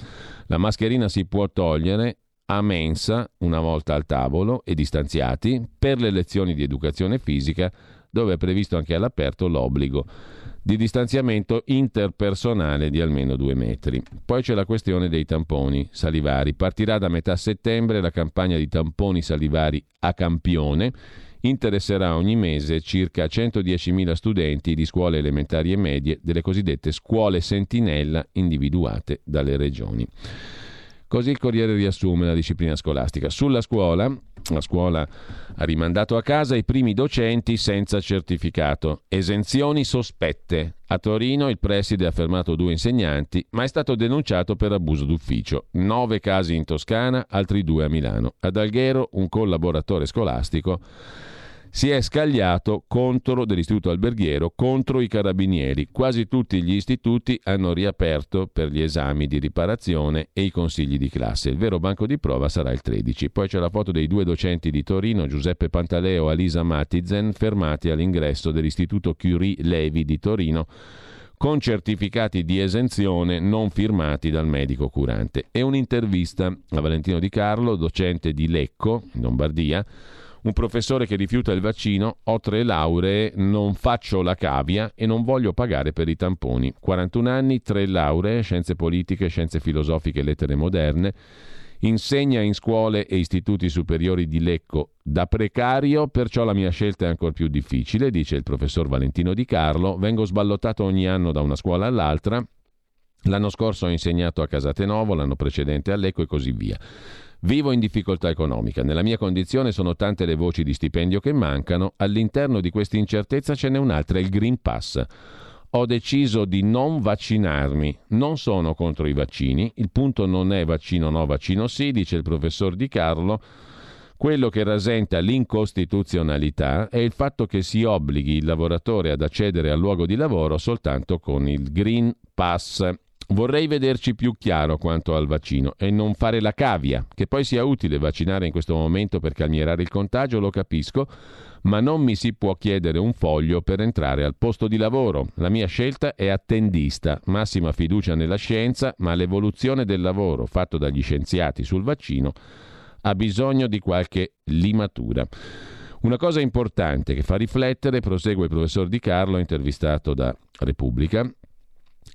La mascherina si può togliere a mensa, una volta al tavolo e distanziati, per le lezioni di educazione fisica dove è previsto anche all'aperto l'obbligo di distanziamento interpersonale di almeno due metri. Poi c'è la questione dei tamponi salivari. Partirà da metà settembre la campagna di tamponi salivari a campione. Interesserà ogni mese circa 110.000 studenti di scuole elementari e medie delle cosiddette scuole sentinella individuate dalle regioni. Così il Corriere riassume la disciplina scolastica. Sulla scuola, la scuola ha rimandato a casa i primi docenti senza certificato. Esenzioni sospette. A Torino il preside ha fermato due insegnanti, ma è stato denunciato per abuso d'ufficio. Nove casi in Toscana, altri due a Milano. Ad Alghero un collaboratore scolastico si è scagliato contro dell'istituto alberghiero contro i carabinieri. Quasi tutti gli istituti hanno riaperto per gli esami di riparazione e i consigli di classe. Il vero banco di prova sarà il 13. Poi c'è la foto dei due docenti di Torino, Giuseppe Pantaleo e Alisa Mattizen, fermati all'ingresso dell'istituto Curie Levi di Torino con certificati di esenzione non firmati dal medico curante. E un'intervista a Valentino Di Carlo, docente di Lecco, in Lombardia, un professore che rifiuta il vaccino, ho tre lauree, non faccio la cavia e non voglio pagare per i tamponi. 41 anni, tre lauree, scienze politiche, scienze filosofiche e lettere moderne. Insegna in scuole e istituti superiori di Lecco da precario, perciò la mia scelta è ancora più difficile, dice il professor Valentino Di Carlo. Vengo sballottato ogni anno da una scuola all'altra. L'anno scorso ho insegnato a Casatenovo, l'anno precedente a Lecco e così via. Vivo in difficoltà economica. Nella mia condizione sono tante le voci di stipendio che mancano. All'interno di questa incertezza ce n'è un'altra, il Green Pass. ho deciso di non vaccinarmi. Non sono contro i vaccini. Il punto non è vaccino no, vaccino sì, dice il professor Di Carlo. Quello che rasenta l'incostituzionalità è il fatto che si obblighi il lavoratore ad accedere al luogo di lavoro soltanto con il Green Pass. Vorrei vederci più chiaro quanto al vaccino e non fare la cavia. Che poi sia utile vaccinare in questo momento per calmierare il contagio, lo capisco, ma non mi si può chiedere un foglio per entrare al posto di lavoro. La mia scelta è attendista, massima fiducia nella scienza, ma l'evoluzione del lavoro fatto dagli scienziati sul vaccino ha bisogno di qualche limatura. Una cosa importante che fa riflettere, prosegue il professor Di Carlo, intervistato da Repubblica,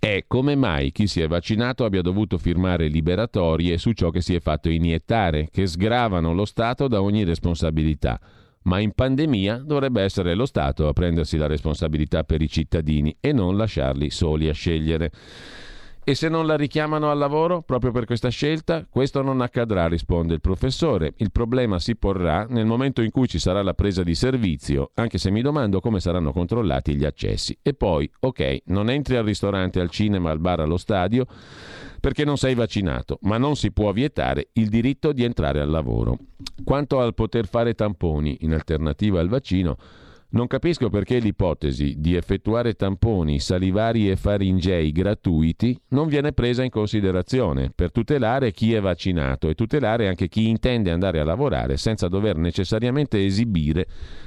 è come mai chi si è vaccinato abbia dovuto firmare liberatorie su ciò che si è fatto iniettare, che sgravano lo Stato da ogni responsabilità. Ma in pandemia dovrebbe essere lo Stato a prendersi la responsabilità per i cittadini e non lasciarli soli a scegliere. E se non la richiamano al lavoro proprio per questa scelta? Questo non accadrà, risponde il professore. Il problema si porrà nel momento in cui ci sarà la presa di servizio, anche se mi domando come saranno controllati gli accessi. E poi, ok, non entri al ristorante, al cinema, al bar, allo stadio perché non sei vaccinato, ma non si può vietare il diritto di entrare al lavoro. Quanto al poter fare tamponi in alternativa al vaccino, non capisco perché l'ipotesi di effettuare tamponi salivari e faringei gratuiti non viene presa in considerazione per tutelare chi è vaccinato e tutelare anche chi intende andare a lavorare senza dover necessariamente esibire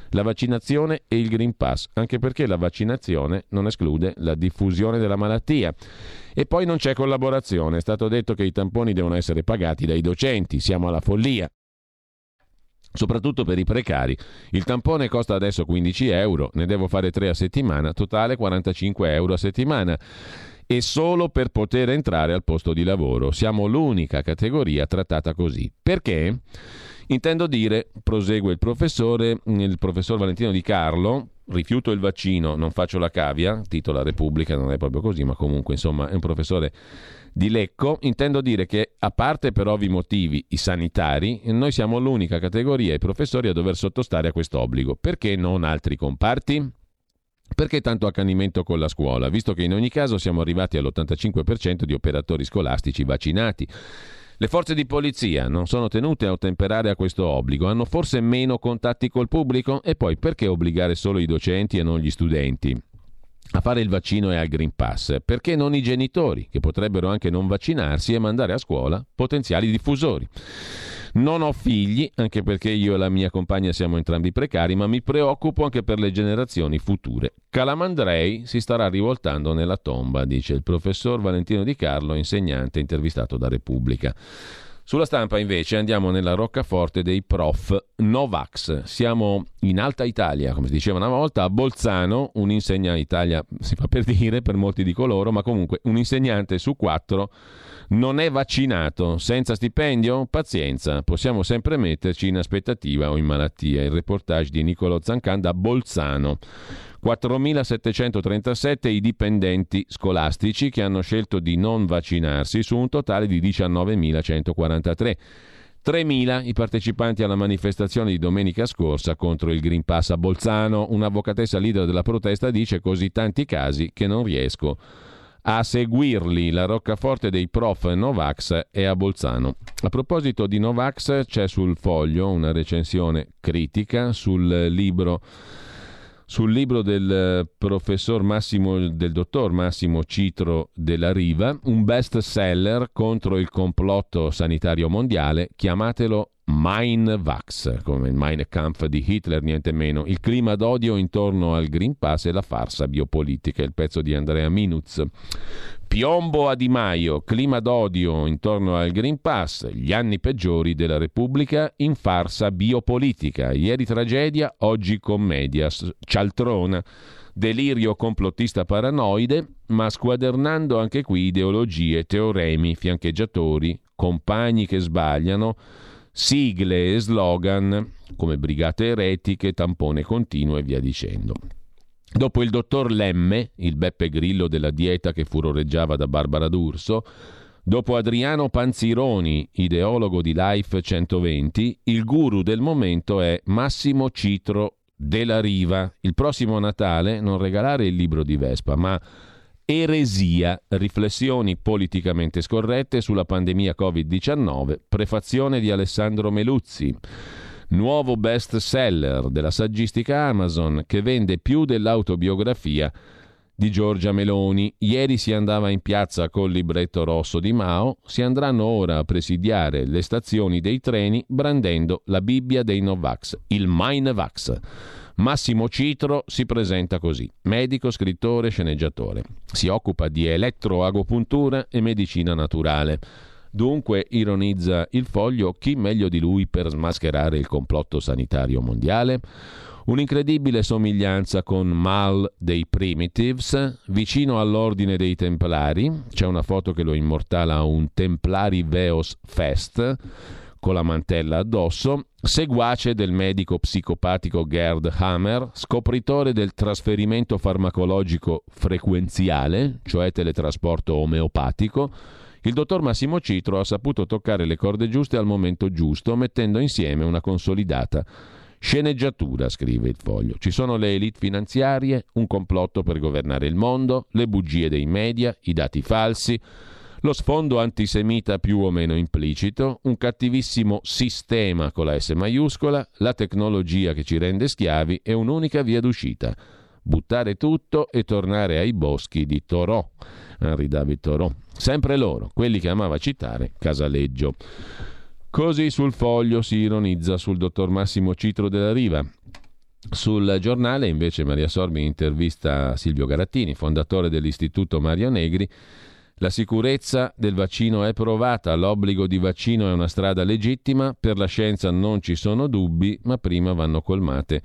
la vaccinazione e il Green Pass, anche perché la vaccinazione non esclude la diffusione della malattia. E poi non c'è collaborazione, è stato detto che i tamponi devono essere pagati dai docenti, siamo alla follia soprattutto per i precari. Il tampone costa adesso 15 euro, ne devo fare 3 a settimana, totale 45 euro a settimana. E solo per poter entrare al posto di lavoro. Siamo l'unica categoria trattata così. Perché? Intendo dire, prosegue il professore, il professor Valentino Di Carlo, rifiuto il vaccino, non faccio la cavia, titola Repubblica, non è proprio così, ma comunque insomma è un professore di Lecco, intendo dire che, a parte per ovvi motivi i sanitari, noi siamo l'unica categoria, i professori, a dover sottostare a questo obbligo. Perché non altri comparti? Perché tanto accanimento con la scuola, visto che in ogni caso siamo arrivati all'85% di operatori scolastici vaccinati? Le forze di polizia non sono tenute a ottemperare a questo obbligo, hanno forse meno contatti col pubblico? E poi perché obbligare solo i docenti e non gli studenti? A fare il vaccino e al Green Pass, perché non i genitori, che potrebbero anche non vaccinarsi e mandare a scuola potenziali diffusori. Non ho figli, anche perché io e la mia compagna siamo entrambi precari, ma mi preoccupo anche per le generazioni future. Calamandrei si starà rivoltando nella tomba, dice il professor Valentino Di Carlo, insegnante intervistato da Repubblica. Sulla stampa invece andiamo nella roccaforte dei prof Novax. Siamo in Alta Italia, come si diceva una volta, a Bolzano, un insegnante Italia si fa per dire per molti di coloro, ma comunque un insegnante su quattro non è vaccinato. Senza stipendio? Pazienza, possiamo sempre metterci in aspettativa o in malattia. Il reportage di Nicolo Zancan da Bolzano. 4.737 i dipendenti scolastici che hanno scelto di non vaccinarsi su un totale di 19.143. 3.000 i partecipanti alla manifestazione di domenica scorsa contro il Green Pass a Bolzano. Un'avvocatessa leader della protesta dice così tanti casi che non riesco a seguirli. La roccaforte dei prof Novax è a Bolzano. A proposito di Novax c'è sul foglio una recensione critica sul libro sul libro del eh, professor Massimo, del dottor Massimo Citro della Riva, un best seller contro il complotto sanitario mondiale, chiamatelo Mein Vax, come il Mein Kampf di Hitler, niente meno. Il clima d'odio intorno al Green Pass e la farsa biopolitica, il pezzo di Andrea Minuz. Piombo a Di Maio, clima d'odio intorno al Green Pass, gli anni peggiori della Repubblica in farsa biopolitica. Ieri tragedia, oggi commedia. Cialtrona, delirio complottista paranoide, ma squadernando anche qui ideologie, teoremi, fiancheggiatori, compagni che sbagliano sigle e slogan come brigate eretiche, tampone continuo e via dicendo. Dopo il dottor Lemme, il Beppe Grillo della dieta che furoreggiava da Barbara D'Urso, dopo Adriano Panzironi, ideologo di Life 120, il guru del momento è Massimo Citro della riva. Il prossimo Natale non regalare il libro di Vespa, ma Eresia, riflessioni politicamente scorrette sulla pandemia Covid-19, prefazione di Alessandro Meluzzi. Nuovo best seller della saggistica Amazon che vende più dell'autobiografia di Giorgia Meloni. Ieri si andava in piazza col libretto rosso di Mao, si andranno ora a presidiare le stazioni dei treni brandendo la Bibbia dei Novax, il Mainvax. Massimo Citro si presenta così, medico, scrittore, sceneggiatore. Si occupa di elettroagopuntura e medicina naturale. Dunque, ironizza il foglio, chi meglio di lui per smascherare il complotto sanitario mondiale? Un'incredibile somiglianza con Mal dei Primitives, vicino all'ordine dei Templari, c'è una foto che lo immortala a un Templari Veos Fest con la mantella addosso, seguace del medico psicopatico Gerd Hammer, scopritore del trasferimento farmacologico frequenziale, cioè teletrasporto omeopatico, il dottor Massimo Citro ha saputo toccare le corde giuste al momento giusto, mettendo insieme una consolidata Sceneggiatura, scrive il foglio. Ci sono le elite finanziarie, un complotto per governare il mondo, le bugie dei media, i dati falsi, lo sfondo antisemita più o meno implicito, un cattivissimo sistema con la S maiuscola, la tecnologia che ci rende schiavi e un'unica via d'uscita. Buttare tutto e tornare ai boschi di Torò. Henri David Torò. Sempre loro, quelli che amava citare Casaleggio. Così sul foglio si ironizza sul dottor Massimo Citro della Riva. Sul giornale invece Maria Sorbi intervista Silvio Garattini, fondatore dell'Istituto Mario Negri. La sicurezza del vaccino è provata, l'obbligo di vaccino è una strada legittima, per la scienza non ci sono dubbi, ma prima vanno colmate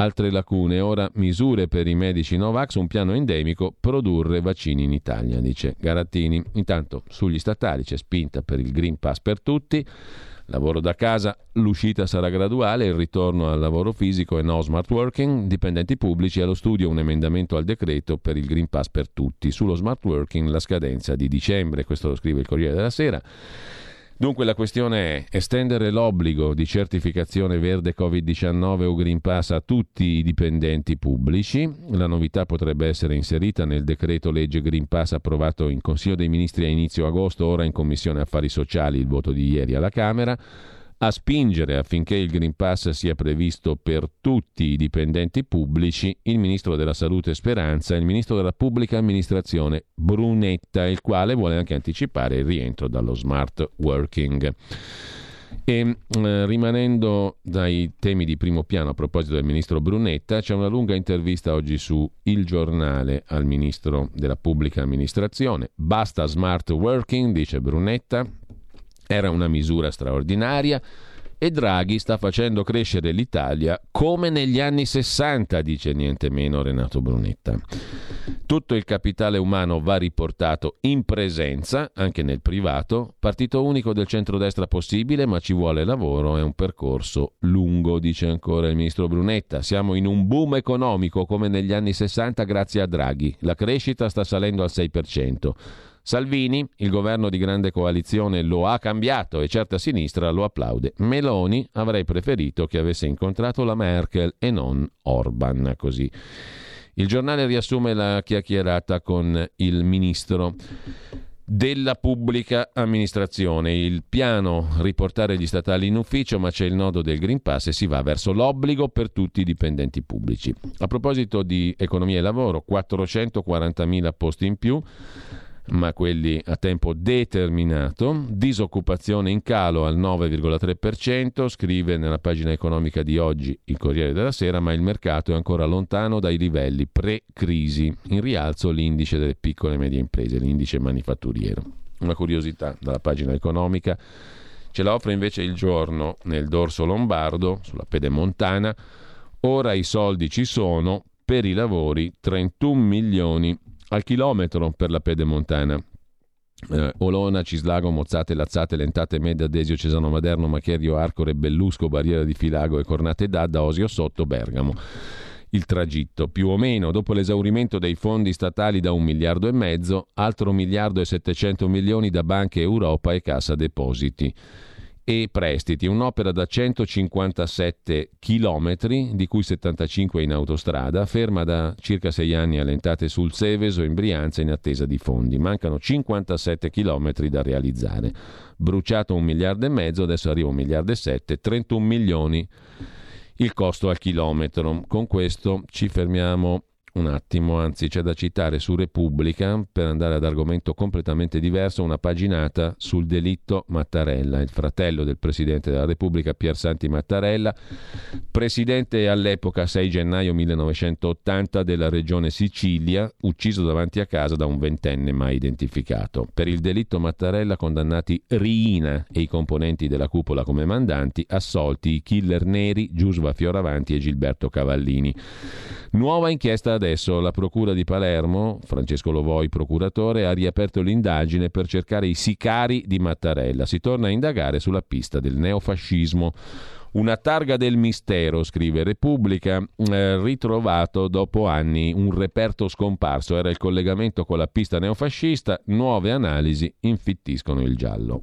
Altre lacune, ora misure per i medici Novax, un piano endemico, produrre vaccini in Italia, dice Garattini. Intanto sugli statali c'è spinta per il Green Pass per tutti, lavoro da casa, l'uscita sarà graduale, il ritorno al lavoro fisico e no smart working, dipendenti pubblici allo studio un emendamento al decreto per il Green Pass per tutti. Sullo smart working la scadenza di dicembre, questo lo scrive il Corriere della Sera. Dunque la questione è estendere l'obbligo di certificazione verde Covid-19 o Green Pass a tutti i dipendenti pubblici. La novità potrebbe essere inserita nel decreto legge Green Pass approvato in Consiglio dei Ministri a inizio agosto, ora in Commissione Affari Sociali, il voto di ieri alla Camera a spingere affinché il Green Pass sia previsto per tutti i dipendenti pubblici il Ministro della Salute Speranza e il Ministro della Pubblica Amministrazione Brunetta, il quale vuole anche anticipare il rientro dallo smart working. E eh, rimanendo dai temi di primo piano a proposito del ministro Brunetta, c'è una lunga intervista oggi su Il Giornale al ministro della Pubblica Amministrazione. Basta smart working, dice Brunetta, era una misura straordinaria e Draghi sta facendo crescere l'Italia come negli anni 60, dice niente meno Renato Brunetta. Tutto il capitale umano va riportato in presenza, anche nel privato, partito unico del centrodestra possibile, ma ci vuole lavoro, è un percorso lungo, dice ancora il ministro Brunetta. Siamo in un boom economico come negli anni 60 grazie a Draghi. La crescita sta salendo al 6%. Salvini, il governo di grande coalizione, lo ha cambiato e certa sinistra lo applaude. Meloni avrei preferito che avesse incontrato la Merkel e non Orban. Così. Il giornale riassume la chiacchierata con il ministro della pubblica amministrazione. Il piano riportare gli statali in ufficio, ma c'è il nodo del Green Pass e si va verso l'obbligo per tutti i dipendenti pubblici. A proposito di economia e lavoro, 440.000 posti in più ma quelli a tempo determinato, disoccupazione in calo al 9,3%, scrive nella pagina economica di oggi il Corriere della Sera, ma il mercato è ancora lontano dai livelli pre-crisi. In rialzo l'indice delle piccole e medie imprese, l'indice manifatturiero. Una curiosità dalla pagina economica ce la offre invece il giorno nel dorso lombardo, sulla pedemontana. Ora i soldi ci sono, per i lavori 31 milioni al chilometro per la pedemontana. Eh, Olona, Cislago, Mozzate, Lazzate, Lentate, Medda, Desio, Cesano Maderno, Macherio, Arcore, Bellusco, Barriera di Filago e Cornate d'Adda, Osio Sotto, Bergamo. Il tragitto, più o meno, dopo l'esaurimento dei fondi statali da un miliardo e mezzo, altro miliardo e 700 milioni da banche Europa e Cassa Depositi. E prestiti, un'opera da 157 km, di cui 75 in autostrada, ferma da circa 6 anni allentate sul Seveso in Brianza in attesa di fondi. Mancano 57 km da realizzare. Bruciato un miliardo e mezzo, adesso arriva un miliardo e sette, 31 milioni il costo al chilometro. Con questo ci fermiamo un attimo, anzi c'è da citare su Repubblica, per andare ad argomento completamente diverso, una paginata sul delitto Mattarella, il fratello del Presidente della Repubblica Pier Santi Mattarella, presidente all'epoca 6 gennaio 1980 della regione Sicilia, ucciso davanti a casa da un ventenne mai identificato. Per il delitto Mattarella condannati Riina e i componenti della cupola come mandanti, assolti i killer neri Giusva Fioravanti e Gilberto Cavallini. Nuova inchiesta adesso, la Procura di Palermo, Francesco Lovoi, procuratore, ha riaperto l'indagine per cercare i sicari di Mattarella. Si torna a indagare sulla pista del neofascismo. Una targa del mistero, scrive Repubblica, eh, ritrovato dopo anni un reperto scomparso, era il collegamento con la pista neofascista, nuove analisi infittiscono il giallo.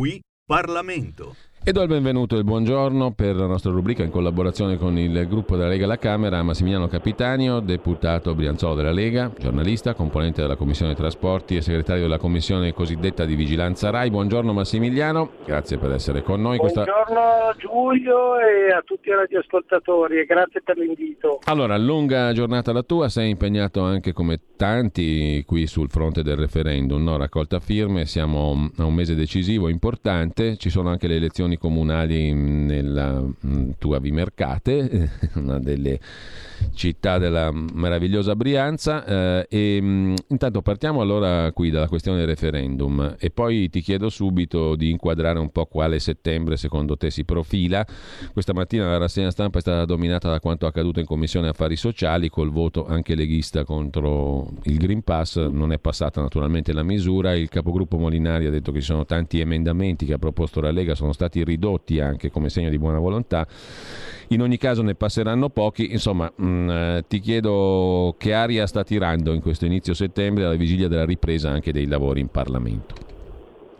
Qui Parlamento. E do il benvenuto e il buongiorno per la nostra rubrica in collaborazione con il gruppo della Lega alla Camera a Massimiliano Capitanio, deputato Brianzolo della Lega, giornalista, componente della Commissione Trasporti e segretario della Commissione cosiddetta di Vigilanza RAI. Buongiorno Massimiliano, grazie per essere con noi. Questa... Buongiorno Giulio e a tutti i radioascoltatori e grazie per l'invito. Allora, lunga giornata la tua, sei impegnato anche come tanti qui sul fronte del referendum, no? raccolta firme, siamo a un mese decisivo, importante, ci sono anche le elezioni comunali nella mh, tua Vimercate, (laughs) una delle città della meravigliosa Brianza. Eh, e mh, intanto partiamo allora qui dalla questione del referendum e poi ti chiedo subito di inquadrare un po' quale settembre secondo te si profila. Questa mattina la rassegna stampa è stata dominata da quanto accaduto in Commissione Affari Sociali col voto anche leghista contro il Green Pass. Non è passata naturalmente la misura. Il capogruppo Molinari ha detto che ci sono tanti emendamenti che ha proposto la Lega, sono stati ridotti anche come segno di buona volontà. In ogni caso ne passeranno pochi. Insomma, mh, eh, ti chiedo che aria sta tirando in questo inizio settembre alla vigilia della ripresa anche dei lavori in Parlamento.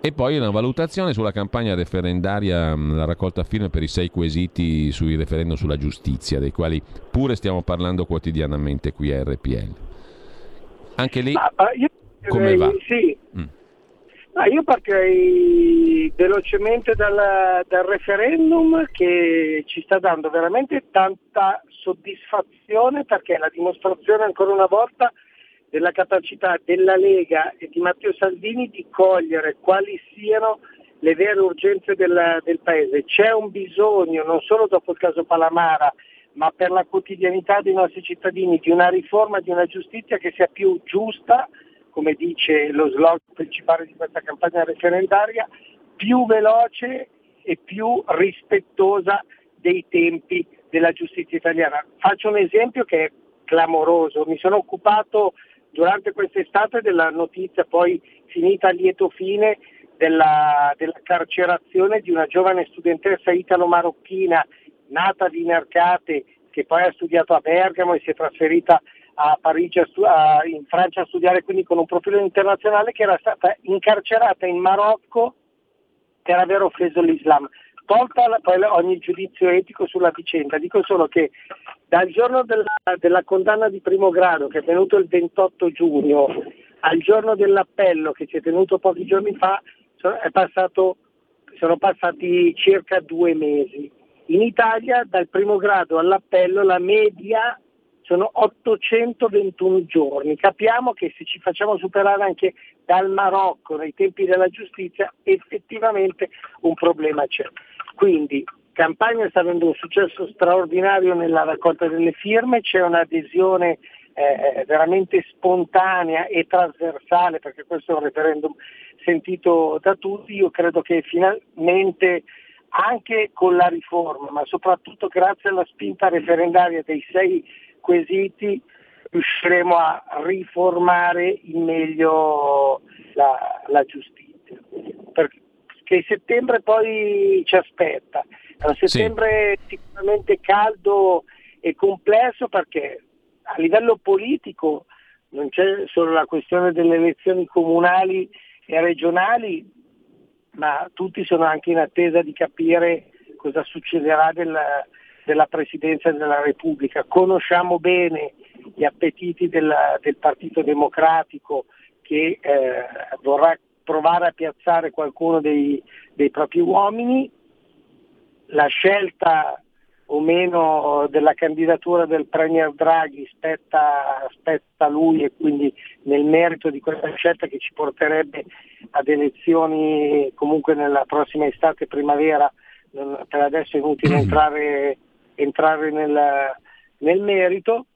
E poi una valutazione sulla campagna referendaria, mh, la raccolta firme per i sei quesiti sui referendum sulla giustizia, dei quali pure stiamo parlando quotidianamente qui a RPL. Anche lì, Ma, ma io come va? Sì. Ma io partirei velocemente dal, dal referendum che ci sta dando veramente tanta soddisfazione perché è la dimostrazione ancora una volta della capacità della Lega e di Matteo Salvini di cogliere quali siano le vere urgenze del, del Paese. C'è un bisogno, non solo dopo il caso Palamara, ma per la quotidianità dei nostri cittadini, di una riforma, di una giustizia che sia più giusta, come dice lo slogan principale di questa campagna referendaria, più veloce e più rispettosa dei tempi della giustizia italiana. Faccio un esempio che è clamoroso. Mi sono occupato durante quest'estate della notizia poi finita a lieto fine della, della carcerazione di una giovane studentessa italo-marocchina nata di Mercate che poi ha studiato a Bergamo e si è trasferita a Parigi, a in Francia a studiare quindi con un profilo internazionale, che era stata incarcerata in Marocco per aver offeso l'Islam. Tolta la, poi ogni giudizio etico sulla vicenda, dico solo che dal giorno della, della condanna di primo grado, che è venuto il 28 giugno, al giorno dell'appello che si è tenuto pochi giorni fa, passato, sono passati circa due mesi. In Italia dal primo grado all'appello la media sono 821 giorni. Capiamo che se ci facciamo superare anche dal Marocco nei tempi della giustizia, effettivamente un problema c'è. Quindi campagna sta avendo un successo straordinario nella raccolta delle firme, c'è un'adesione eh, veramente spontanea e trasversale, perché questo è un referendum sentito da tutti, io credo che finalmente anche con la riforma, ma soprattutto grazie alla spinta referendaria dei sei quesiti riusciremo a riformare in meglio la, la giustizia. Perché settembre poi ci aspetta. È un settembre sì. sicuramente caldo e complesso perché a livello politico non c'è solo la questione delle elezioni comunali e regionali, ma tutti sono anche in attesa di capire cosa succederà della, della Presidenza della Repubblica. Conosciamo bene gli appetiti della, del Partito Democratico che eh, vorrà provare a piazzare qualcuno dei, dei propri uomini. La scelta o meno della candidatura del Premier Draghi spetta, spetta a lui e quindi nel merito di questa scelta che ci porterebbe ad elezioni comunque nella prossima estate primavera, per adesso è inutile (clears throat) entrare entrare nel, nel merito.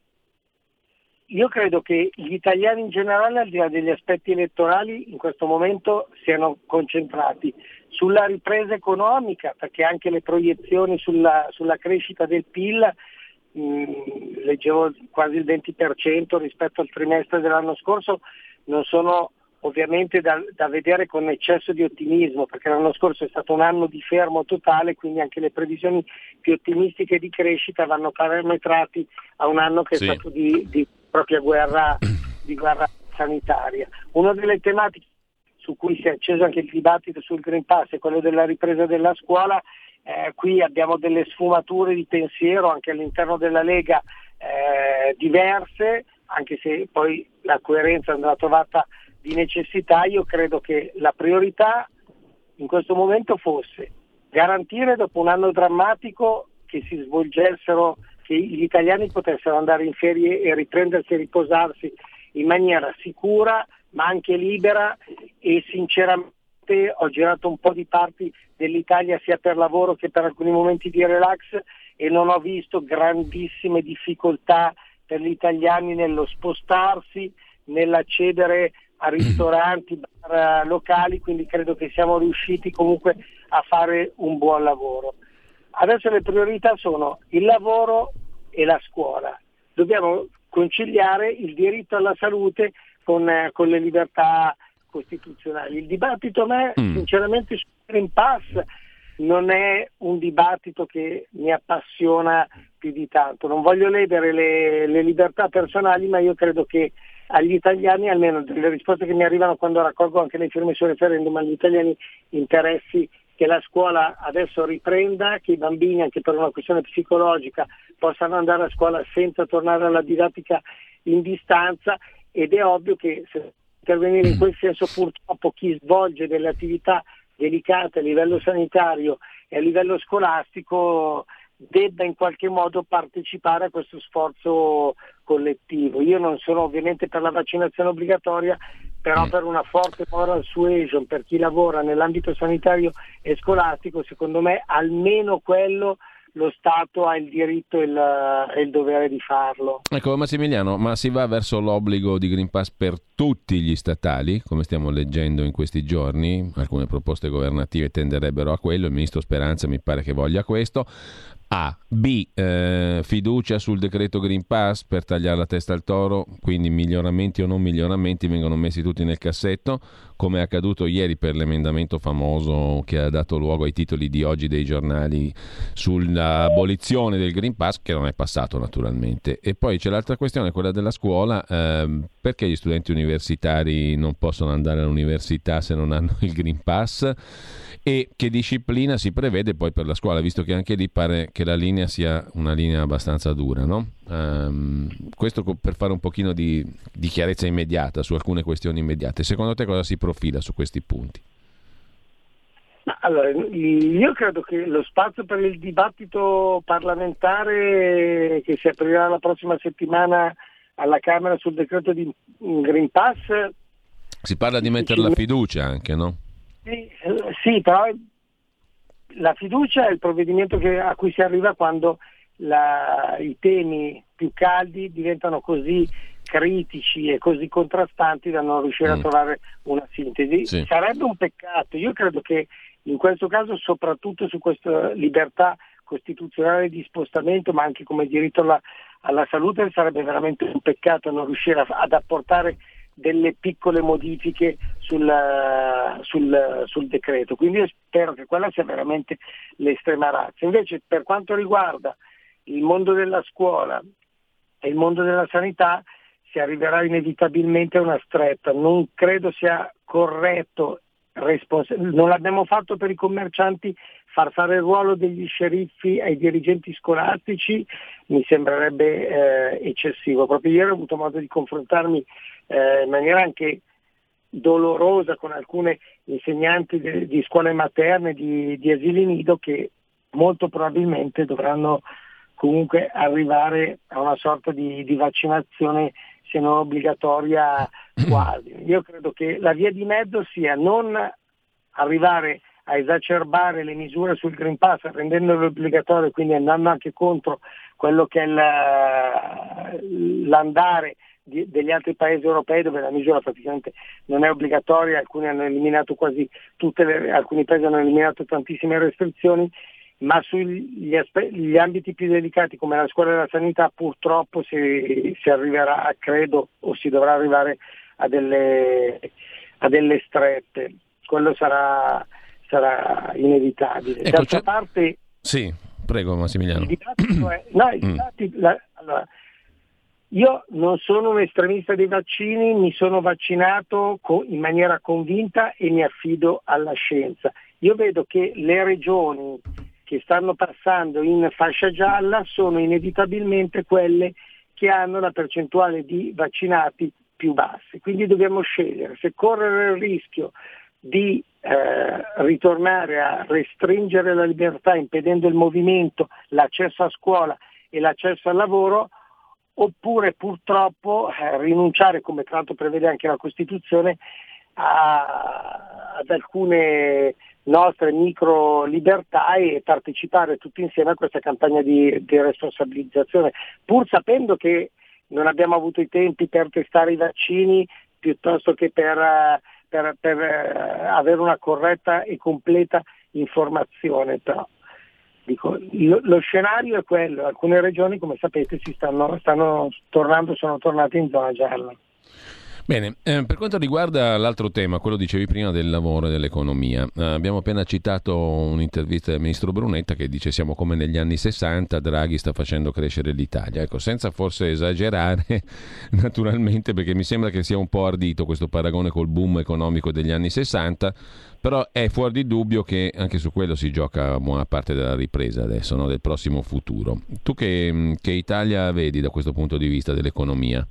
Io credo che gli italiani in generale, al di là degli aspetti elettorali, in questo momento siano concentrati sulla ripresa economica, perché anche le proiezioni sulla, sulla crescita del PIL, mh, leggevo quasi il 20% rispetto al trimestre dell'anno scorso, non sono ovviamente da, da, vedere con eccesso di ottimismo, perché l'anno scorso è stato un anno di fermo totale, quindi anche le previsioni più ottimistiche di crescita vanno parametrati a un anno che sì. è stato di, di propria guerra, di guerra sanitaria. Una delle tematiche su cui si è acceso anche il dibattito sul Green Pass è quello della ripresa della scuola. Eh, qui abbiamo delle sfumature di pensiero anche all'interno della Lega eh, diverse, anche se poi la coerenza andrà trovata di necessità, io credo che la priorità in questo momento fosse garantire dopo un anno drammatico che si svolgessero, che gli italiani potessero andare in ferie e riprendersi e riposarsi in maniera sicura ma anche libera. E sinceramente ho girato un po' di parti dell'Italia sia per lavoro che per alcuni momenti di relax e non ho visto grandissime difficoltà per gli italiani nello spostarsi, nell'accedere a ristoranti, bar locali, quindi credo che siamo riusciti comunque a fare un buon lavoro. Adesso le priorità sono il lavoro e la scuola. Dobbiamo conciliare il diritto alla salute con, eh, con le libertà costituzionali. Il dibattito a me, mm. sinceramente, sul Green Pass non è un dibattito che mi appassiona più di tanto. Non voglio ledere le, le libertà personali, ma io credo che agli italiani, almeno delle risposte che mi arrivano quando raccolgo anche le firme sul referendum, agli italiani interessi che la scuola adesso riprenda, che i bambini anche per una questione psicologica possano andare a scuola senza tornare alla didattica in distanza. Ed è ovvio che se intervenire in quel senso purtroppo chi svolge delle attività delicate a livello sanitario e a livello scolastico debba in qualche modo partecipare a questo sforzo collettivo. Io non sono ovviamente per la vaccinazione obbligatoria, però mm. per una forte moral suasion per chi lavora nell'ambito sanitario e scolastico, secondo me almeno quello lo Stato ha il diritto e il, e il, dovere di farlo. Ecco Massimiliano, ma si va verso l'obbligo di Green Pass per tutti gli statali, come stiamo leggendo in questi giorni? Alcune proposte governative tenderebbero a quello, il ministro Speranza mi pare che voglia questo A. B. Eh, fiducia sul decreto Green Pass per tagliare la testa al toro, quindi miglioramenti o non miglioramenti vengono messi tutti nel cassetto, come è accaduto ieri per l'emendamento famoso che ha dato luogo ai titoli di oggi dei giornali sull'abolizione del Green Pass, che non è passato naturalmente. E poi c'è l'altra questione, quella della scuola, eh, perché gli studenti universitari non possono andare all'università se non hanno il Green Pass? e che disciplina si prevede poi per la scuola, visto che anche lì pare che la linea sia una linea abbastanza dura. No? Um, questo per fare un pochino di, di, chiarezza immediata su alcune questioni immediate. Secondo te cosa si profila su questi punti? Allora, io credo che lo spazio per il dibattito parlamentare che si aprirà la prossima settimana alla Camera sul decreto di Green Pass... Si parla di mettere la fiducia anche, no? Sì, sì, però la fiducia è il provvedimento che, a cui si arriva quando la, i temi più caldi diventano così critici e così contrastanti da non riuscire mm. a trovare una sintesi. Sì. Sarebbe un peccato, io credo che in questo caso soprattutto su questa libertà costituzionale di spostamento ma anche come diritto alla, alla salute sarebbe veramente un peccato non riuscire a, ad apportare delle piccole modifiche sul, sul, sul, decreto, quindi spero che quella sia veramente l'estrema razza. Invece per quanto riguarda il mondo della scuola e il mondo della sanità si arriverà inevitabilmente a una stretta, non credo sia corretto, respons- non l'abbiamo fatto per i commercianti, far fare il ruolo degli sceriffi ai dirigenti scolastici mi sembrerebbe eh, eccessivo. Proprio ieri ho avuto modo di confrontarmi eh, in maniera anche dolorosa con alcune insegnanti de, di scuole materne, di, di asili nido che molto probabilmente dovranno comunque arrivare a una sorta di, di vaccinazione se non obbligatoria quasi. Io credo che la via di mezzo sia non arrivare a esacerbare le misure sul Green Pass rendendolo obbligatorio, quindi andando anche contro quello che è l'andare degli altri paesi europei dove la misura praticamente non è obbligatoria, alcuni hanno eliminato quasi tutte le, alcuni paesi hanno eliminato tantissime restrizioni, ma sugli aspe- ambiti più delicati come la scuola e la sanità purtroppo si, si arriverà, credo, o si dovrà arrivare a delle, a delle strette. Quello sarà, sarà inevitabile. Ecco, D'altra parte... Sì, prego Massimiliano. È, no, il mm. la, allora, io non sono un estremista dei vaccini, mi sono vaccinato in maniera convinta e mi affido alla scienza. Io vedo che le regioni che stanno passando in fascia gialla sono inevitabilmente quelle che hanno la percentuale di vaccinati più bassi. Quindi dobbiamo scegliere se correre il rischio di eh, ritornare a restringere la libertà impedendo il movimento, l'accesso a scuola e l'accesso al lavoro oppure purtroppo eh, rinunciare, come tra l'altro prevede anche la Costituzione, a, ad alcune nostre micro libertà e partecipare tutti insieme a questa campagna di, di responsabilizzazione, pur sapendo che non abbiamo avuto i tempi per testare i vaccini piuttosto che per, per, per eh, avere una corretta e completa informazione. Però Dico, lo, lo, scenario è quello, alcune regioni come sapete stanno, stanno tornando, sono tornate in zona gialla. Bene, eh, per quanto riguarda l'altro tema, quello dicevi prima del lavoro e dell'economia, eh, abbiamo appena citato un'intervista del ministro Brunetta che dice siamo come negli anni 60, Draghi sta facendo crescere l'Italia. Ecco, senza forse esagerare, (laughs) naturalmente, perché mi sembra che sia un po' ardito questo paragone col boom economico degli anni 60, però è fuori di dubbio che anche su quello si gioca buona parte della ripresa adesso, no? del prossimo futuro. Tu che, che Italia vedi da questo punto di vista dell'economia?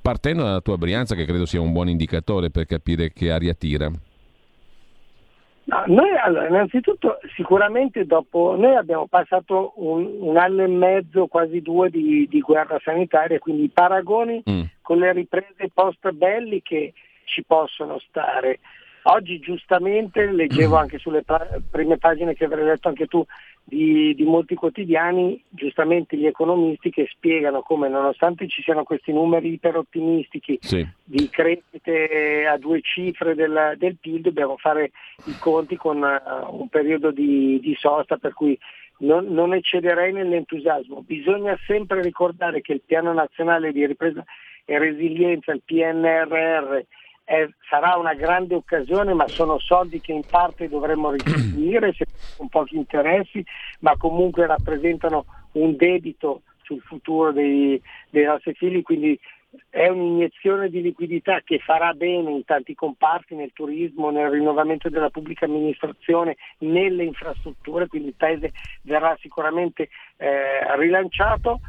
Partendo dalla tua Brianza, che credo sia un buon indicatore per capire che aria tira? No, noi allora, innanzitutto sicuramente dopo, noi abbiamo passato un, un anno e mezzo, quasi due di, di guerra sanitaria, quindi i paragoni mm. con le riprese post belliche ci possono stare. Oggi giustamente leggevo anche sulle pa- prime pagine che avrei letto anche tu di, di, molti quotidiani, giustamente gli economisti che spiegano come nonostante ci siano questi numeri iperottimistici sì. di crescite a due cifre del, del, PIL, dobbiamo fare i conti con uh, un periodo di, di sosta per cui non, non eccederei nell'entusiasmo. Bisogna sempre ricordare che il Piano Nazionale di Ripresa e Resilienza, il PNRR, è, sarà una grande occasione, ma sono soldi che in parte dovremmo (clears throat) restituire con pochi interessi, ma comunque rappresentano un debito sul futuro dei, dei nostri figli, quindi è un'iniezione di liquidità che farà bene in tanti comparti, nel turismo, nel rinnovamento della pubblica amministrazione, nelle infrastrutture, quindi il Paese verrà sicuramente eh, rilanciato,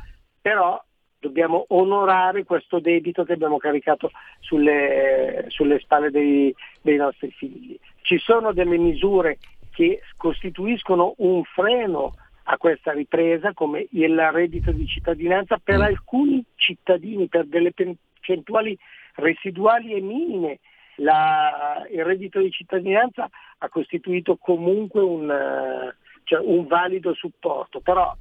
però dobbiamo onorare questo debito che abbiamo caricato sulle, sulle spalle dei, dei nostri figli. Ci sono delle misure che costituiscono un freno a questa ripresa come il reddito di cittadinanza per mm. alcuni cittadini, per delle percentuali residuali e minime. La, il reddito di cittadinanza ha costituito comunque un, cioè un valido supporto, però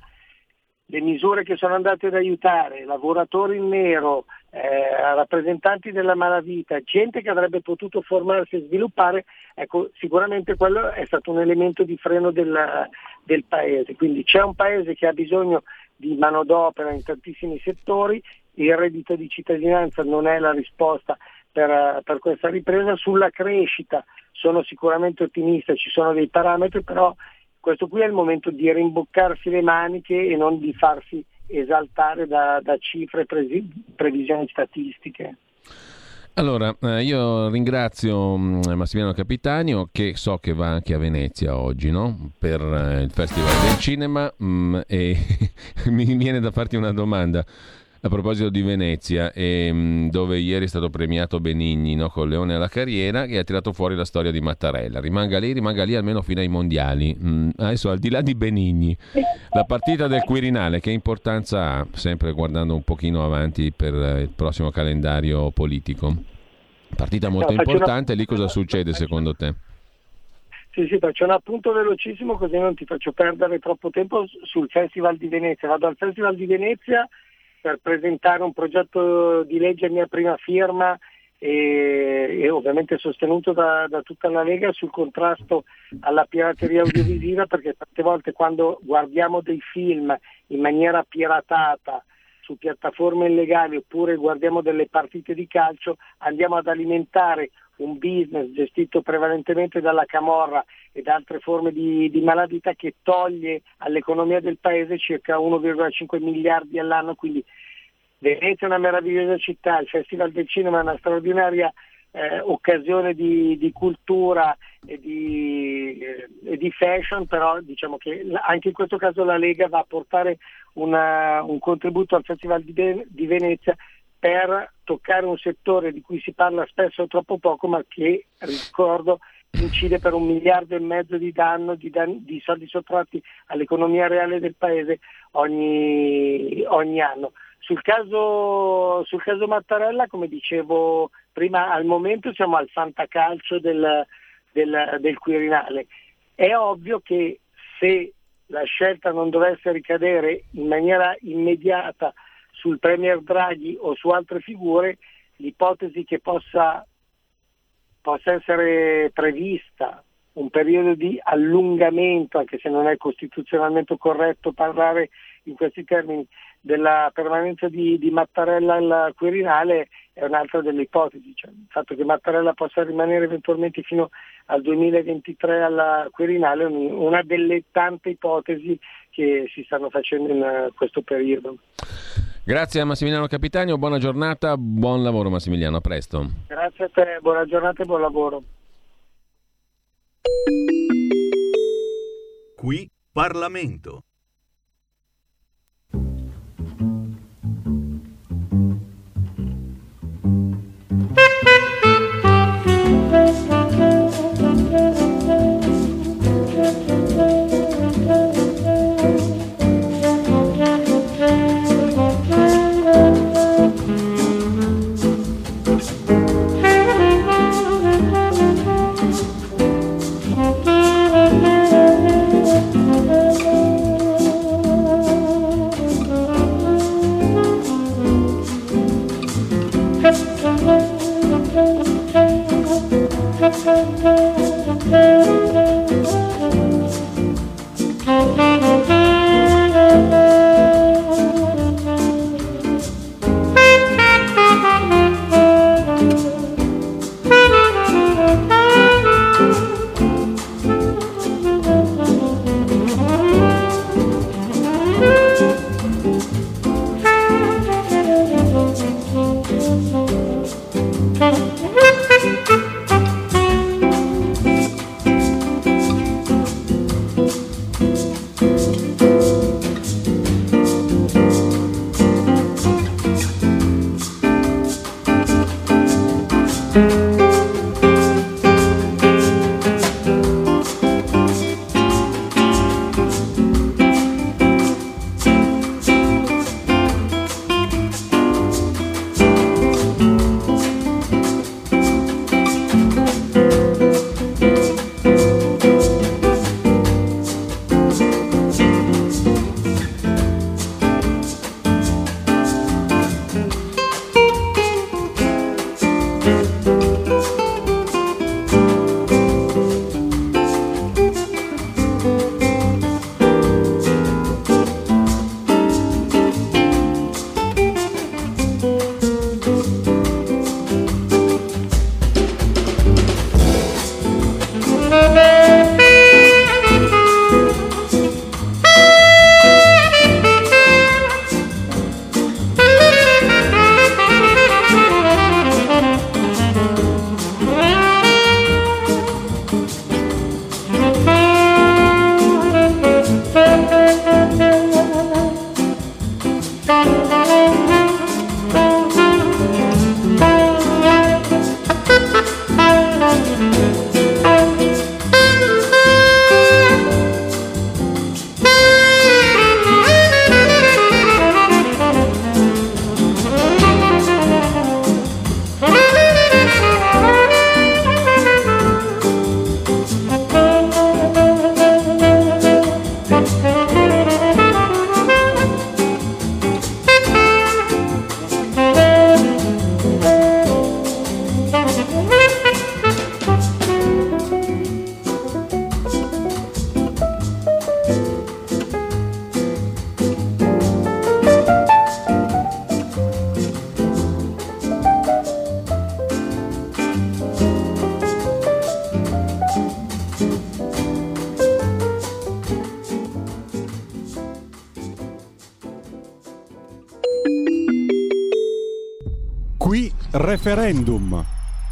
le misure che sono andate ad aiutare lavoratori in nero, eh, rappresentanti della malavita, gente che avrebbe potuto formarsi e sviluppare, ecco, sicuramente quello è stato un elemento di freno del, del paese. Quindi c'è un paese che ha bisogno di manodopera in tantissimi settori, il reddito di cittadinanza non è la risposta per, per, questa ripresa. Sulla crescita sono sicuramente ottimista, ci sono dei parametri, però questo qui è il momento di rimboccarsi le maniche e non di farsi esaltare da, da cifre e previsioni statistiche. Allora, eh, io ringrazio mm, Massimiliano Capitanio che so che va anche a Venezia oggi no? per eh, il Festival del Cinema mm, e (laughs) mi viene da farti una domanda. A proposito di Venezia, ehm, dove ieri è stato premiato Benigni no, con Leone alla carriera, che ha tirato fuori la storia di Mattarella. Rimanga lì, rimanga lì almeno fino ai mondiali. Mm, adesso, al di là di Benigni, la partita del Quirinale, che importanza ha, sempre guardando un pochino avanti per il prossimo calendario politico? Partita molto importante, lì cosa succede secondo te? Sì, sì, faccio un appunto velocissimo così non ti faccio perdere troppo tempo sul Festival di Venezia. Vado al Festival di Venezia per presentare un progetto di legge a mia prima firma e, e ovviamente sostenuto da, da, tutta la Lega sul contrasto alla pirateria audiovisiva perché tante volte quando guardiamo dei film in maniera piratata su piattaforme illegali oppure guardiamo delle partite di calcio andiamo ad alimentare un business gestito prevalentemente dalla Camorra e da altre forme di, di malavita che toglie all'economia del paese circa 1,5 miliardi all'anno, quindi Venezia è una meravigliosa città, il Festival del Cinema è una straordinaria eh, occasione di, di, cultura e di, eh, di, fashion, però diciamo che anche in questo caso la Lega va a portare una, un contributo al Festival di, di Venezia per toccare un settore di cui si parla spesso troppo poco, ma che, ricordo, incide per un miliardo e mezzo di danno, di, dan- di soldi sottratti all'economia reale del paese ogni, ogni anno. Sul caso, sul caso, Mattarella, come dicevo prima, al momento siamo al fantacalcio del, del, del Quirinale. È ovvio che se la scelta non dovesse ricadere in maniera immediata sul Premier Draghi o su altre figure, l'ipotesi che possa, possa essere prevista un periodo di allungamento, anche se non è costituzionalmente corretto parlare in questi termini, della permanenza di, di Mattarella al Quirinale è un'altra delle ipotesi. Cioè, il fatto che Mattarella possa rimanere eventualmente fino al 2023 al Quirinale è una delle tante ipotesi che si stanno facendo in questo periodo. Grazie a Massimiliano Capitanio, buona giornata, buon lavoro Massimiliano, a presto. Grazie a te, buona giornata e buon lavoro. Qui Parlamento. Música referendum.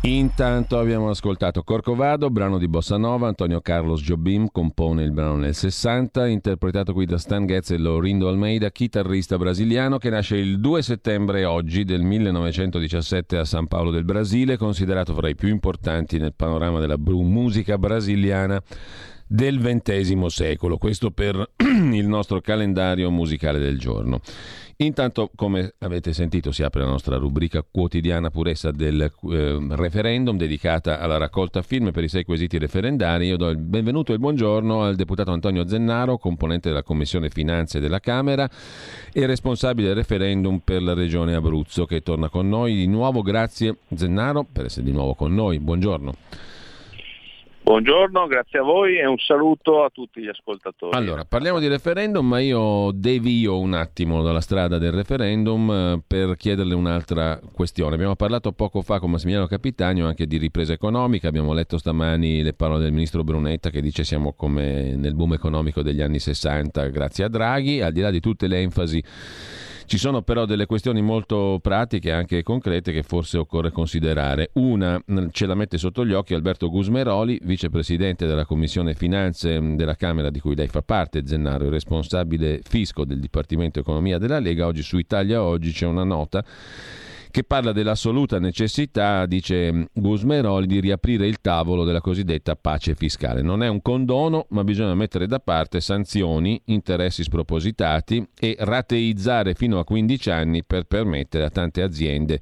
Intanto abbiamo ascoltato Corcovado, brano di Bossa Nova, Antonio Carlos Jobim compone il brano nel 60, interpretato qui da Stan Getz e Lorindo Almeida, chitarrista brasiliano che nasce il 2 settembre oggi del 1917 a San Paolo del Brasile, considerato fra i più importanti nel panorama della musica brasiliana del XX secolo, questo per (clears throat) il nostro calendario musicale del giorno. Intanto, come avete sentito, si apre la nostra rubrica quotidiana purezza del eh, referendum dedicata alla raccolta film per i sei quesiti referendari. Io do il benvenuto e il buongiorno al deputato Antonio Zennaro, componente della Commissione Finanze della Camera e responsabile del referendum per la Regione Abruzzo, che torna con noi di nuovo. Grazie Zennaro per essere di nuovo con noi. Buongiorno. Buongiorno, grazie a voi e un saluto a tutti gli ascoltatori. Allora, parliamo di referendum, ma io devio un attimo dalla strada del referendum eh, per chiederle un'altra questione. Abbiamo parlato poco fa con Massimiliano Capitano anche di ripresa economica, abbiamo letto stamani le parole del ministro Brunetta che dice siamo come nel boom economico degli anni 60 grazie a Draghi, al di là di tutte le enfasi ci sono però delle questioni molto pratiche anche concrete che forse occorre considerare. Una ce la mette sotto gli occhi Alberto Gusmeroli, vicepresidente della Commissione Finanze della Camera di cui lei fa parte, Zennaro, il responsabile fisco del Dipartimento Economia della Lega. Oggi su Italia Oggi c'è una nota che parla dell'assoluta necessità, dice Gusmeroli, di riaprire il tavolo della cosiddetta pace fiscale. Non è un condono, ma bisogna mettere da parte sanzioni, interessi spropositati e rateizzare fino a 15 anni per permettere a tante aziende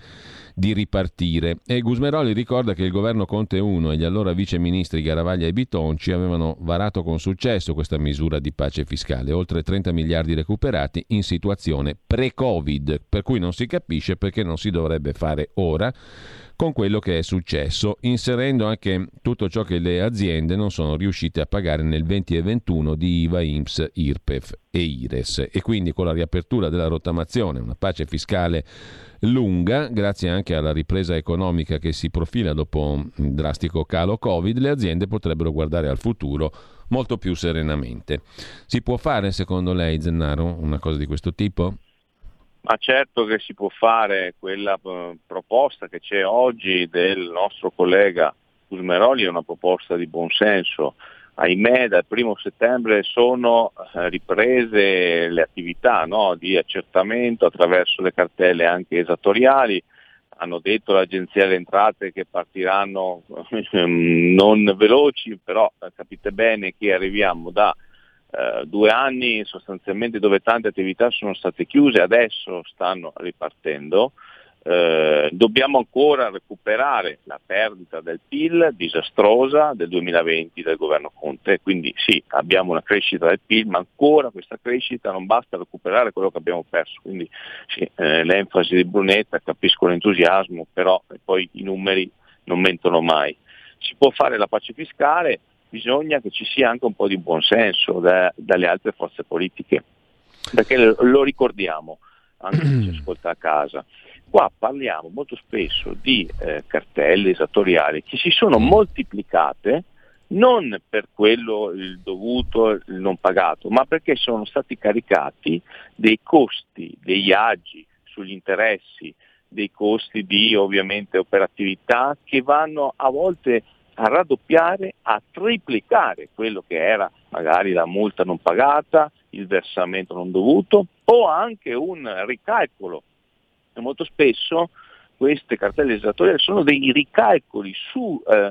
di ripartire. E Gusmeroli ricorda che il governo Conte 1 e gli allora viceministri Garavaglia e Bitonci avevano varato con successo questa misura di pace fiscale, oltre 30 miliardi recuperati in situazione pre-Covid, per cui non si capisce perché non si dovrebbe fare ora con quello che è successo, inserendo anche tutto ciò che le aziende non sono riuscite a pagare nel 20 e 21 di IVA, IMSS, IRPEF e IRES. E quindi con la riapertura della rottamazione, una pace fiscale lunga, grazie anche alla ripresa economica che si profila dopo un drastico calo Covid, le aziende potrebbero guardare al futuro molto più serenamente. Si può fare, secondo lei, Zennaro, una cosa di questo tipo? Ma certo che si può fare quella eh, proposta che c'è oggi del nostro collega Cusmeroli, è una proposta di buonsenso ahimè dal primo settembre sono eh, riprese le attività no, di accertamento attraverso le cartelle anche esattoriali. Hanno detto l'Agenzia delle Entrate che partiranno (laughs) non veloci, però eh, capite bene che arriviamo da eh, due anni sostanzialmente dove tante attività sono state chiuse, adesso stanno ripartendo. Eh, dobbiamo ancora recuperare la perdita del PIL disastrosa del 2020 del governo Conte, quindi sì, abbiamo una crescita del PIL, ma ancora questa crescita non basta recuperare quello che abbiamo perso, quindi sì, eh, l'enfasi di Brunetta, capisco l'entusiasmo, però poi i numeri non mentono mai. Si può fare la pace fiscale, bisogna che ci sia anche un po' di buonsenso da, dalle altre forze politiche, perché lo, ricordiamo anche se ci ascolta a casa. Qua parliamo molto spesso di eh, cartelle esattoriali che si sono moltiplicate non per quello il dovuto, il non pagato, ma perché sono stati caricati dei costi, degli agi sugli interessi, dei costi di ovviamente operatività che vanno a volte a raddoppiare, a triplicare quello che era magari la multa non pagata, il versamento non dovuto o anche un ricalcolo e molto spesso queste cartelle esattoriali sono dei ricalcoli su eh,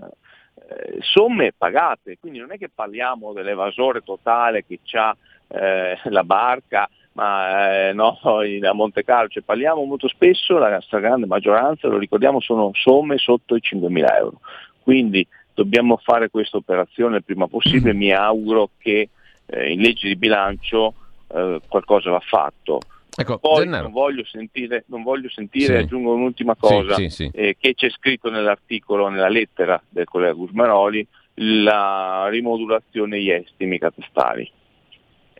eh, somme pagate, quindi non è che parliamo dell'evasore totale che ha eh, la barca ma eh, no, (laughs) a Monte Carlo, cioè, parliamo molto spesso, la stragrande maggioranza, lo ricordiamo, sono somme sotto i 5.000 euro. Quindi dobbiamo fare questa operazione il prima possibile, mi auguro che eh, in legge di bilancio eh, qualcosa va fatto. Ecco, Poi non voglio sentire, non voglio sentire sì. aggiungo un'ultima cosa, sì, sì, eh, che c'è scritto nell'articolo, nella lettera del collega Gusmaroli, la rimodulazione degli estimi catastali.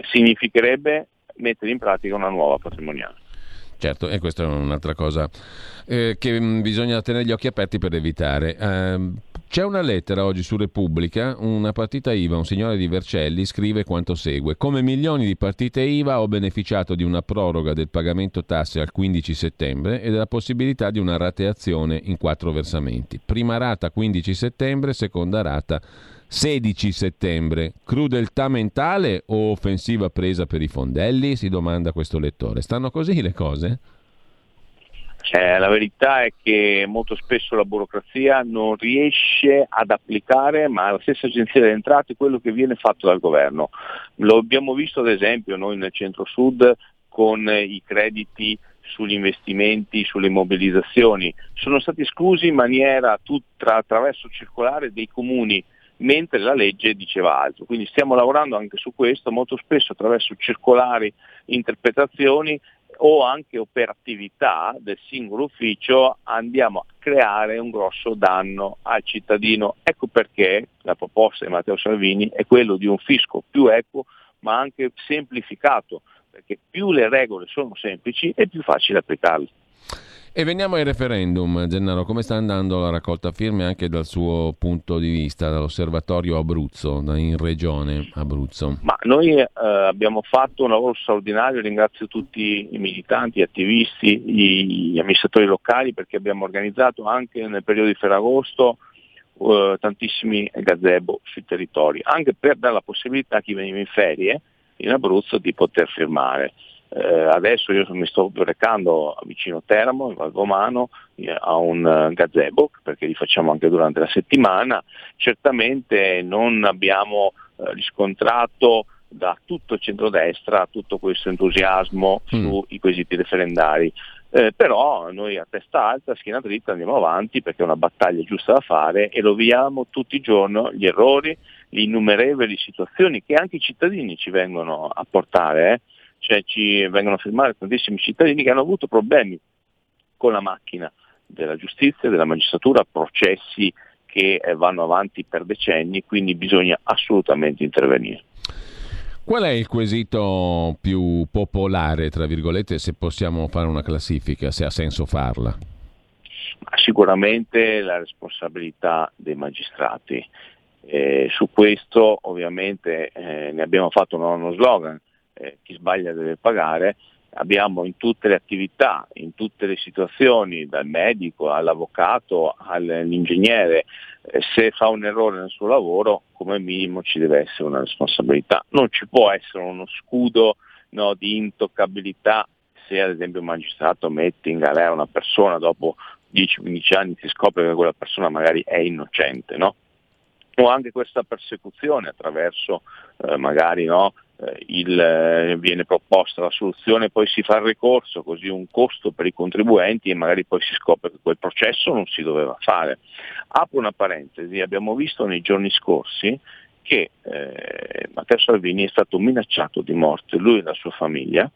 Significherebbe mettere in pratica una nuova patrimoniale. Certo, e questa è un'altra cosa eh, che bisogna tenere gli occhi aperti per evitare. Eh, C'è una lettera oggi su Repubblica, una partita IVA, un signore di Vercelli scrive quanto segue. Come milioni di partite IVA ho beneficiato di una proroga del pagamento tasse al 15 settembre e della possibilità di una rateazione in quattro versamenti. Prima rata 15 settembre, seconda rata 16 settembre. Crudeltà mentale o offensiva presa per i fondelli? Si domanda questo lettore. Stanno così le cose? Eh, la verità è che molto spesso la burocrazia non riesce ad applicare, ma la stessa agenzia delle entrate, quello che viene fatto dal governo. Lo abbiamo visto ad esempio noi nel centro-sud con i crediti sugli investimenti, sulle mobilizzazioni. Sono stati esclusi in maniera tutta attraverso circolare dei comuni mentre la legge diceva altro. Quindi stiamo lavorando anche su questo, molto spesso attraverso circolari, interpretazioni o anche operatività del singolo ufficio andiamo a creare un grosso danno al cittadino. Ecco perché la proposta di Matteo Salvini è quello di un fisco più equo ma anche semplificato, perché più le regole sono semplici è più facile applicarle. E veniamo ai referendum. Gennaro, come sta andando la raccolta firme anche dal suo punto di vista, dall'osservatorio Abruzzo, in regione Abruzzo? Ma noi eh, abbiamo fatto un lavoro straordinario, ringrazio tutti i militanti, gli attivisti, gli, gli amministratori locali perché abbiamo organizzato anche nel periodo di Ferragosto eh, tantissimi gazebo sui territori, anche per dare la possibilità a chi veniva in ferie in Abruzzo di poter firmare. Eh, adesso io mi sto recando vicino Teramo, in Valgomano, eh, a un uh, gazebo, perché li facciamo anche durante la settimana. Certamente non abbiamo eh, riscontrato da tutto il centrodestra tutto questo entusiasmo mm. sui quesiti referendari. Eh, però noi a testa alta, schiena dritta andiamo avanti perché è una battaglia giusta da fare e lo vediamo tutti i giorni, gli errori, le innumerevoli situazioni che anche i cittadini ci vengono a portare. Eh cioè ci vengono a firmare tantissimi cittadini che hanno avuto problemi con la macchina della giustizia, della magistratura, processi che eh, vanno avanti per decenni, quindi bisogna assolutamente intervenire. Qual è il quesito più popolare, tra virgolette, se possiamo fare una classifica, se ha senso farla? Sicuramente la responsabilità dei magistrati. Eh, su questo ovviamente eh, ne abbiamo fatto uno slogan, eh, chi sbaglia deve pagare, abbiamo in tutte le attività, in tutte le situazioni, dal medico all'avvocato all'ingegnere, eh, se fa un errore nel suo lavoro, come minimo ci deve essere una responsabilità. Non ci può essere uno scudo no, di intoccabilità se ad esempio un magistrato mette in galera una persona dopo 10-15 anni si scopre che quella persona magari è innocente. No? O anche questa persecuzione attraverso eh, magari no, eh, il, eh, viene proposta la soluzione, poi si fa il ricorso, così un costo per i contribuenti e magari poi si scopre che quel processo non si doveva fare. Apro una parentesi, abbiamo visto nei giorni scorsi che eh, Matteo Salvini è stato minacciato di morte, lui e la sua famiglia,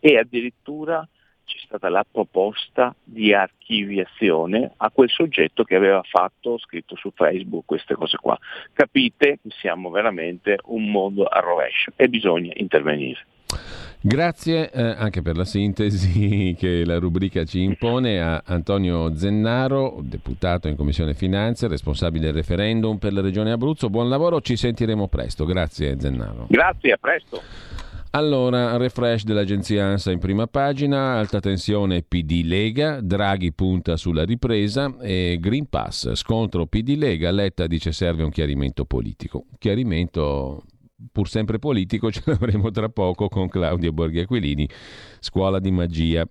e addirittura c'è stata la proposta di archiviazione a quel soggetto che aveva fatto, scritto su Facebook queste cose qua. Capite che siamo veramente un mondo a rovescio e bisogna intervenire. Grazie eh, anche per la sintesi (laughs) che la rubrica ci impone a Antonio Zennaro, deputato in Commissione Finanze, responsabile del referendum per la Regione Abruzzo. Buon lavoro, ci sentiremo presto. Grazie Zennaro. Grazie, a presto. Allora, refresh dell'agenzia ANSA in prima pagina, alta tensione PD Lega, Draghi punta sulla ripresa e Green Pass, scontro PD Lega, Letta dice serve un chiarimento politico. Chiarimento pur sempre politico (laughs) ce l'avremo tra poco con Claudio Borghi Aquilini, Scuola di Magia.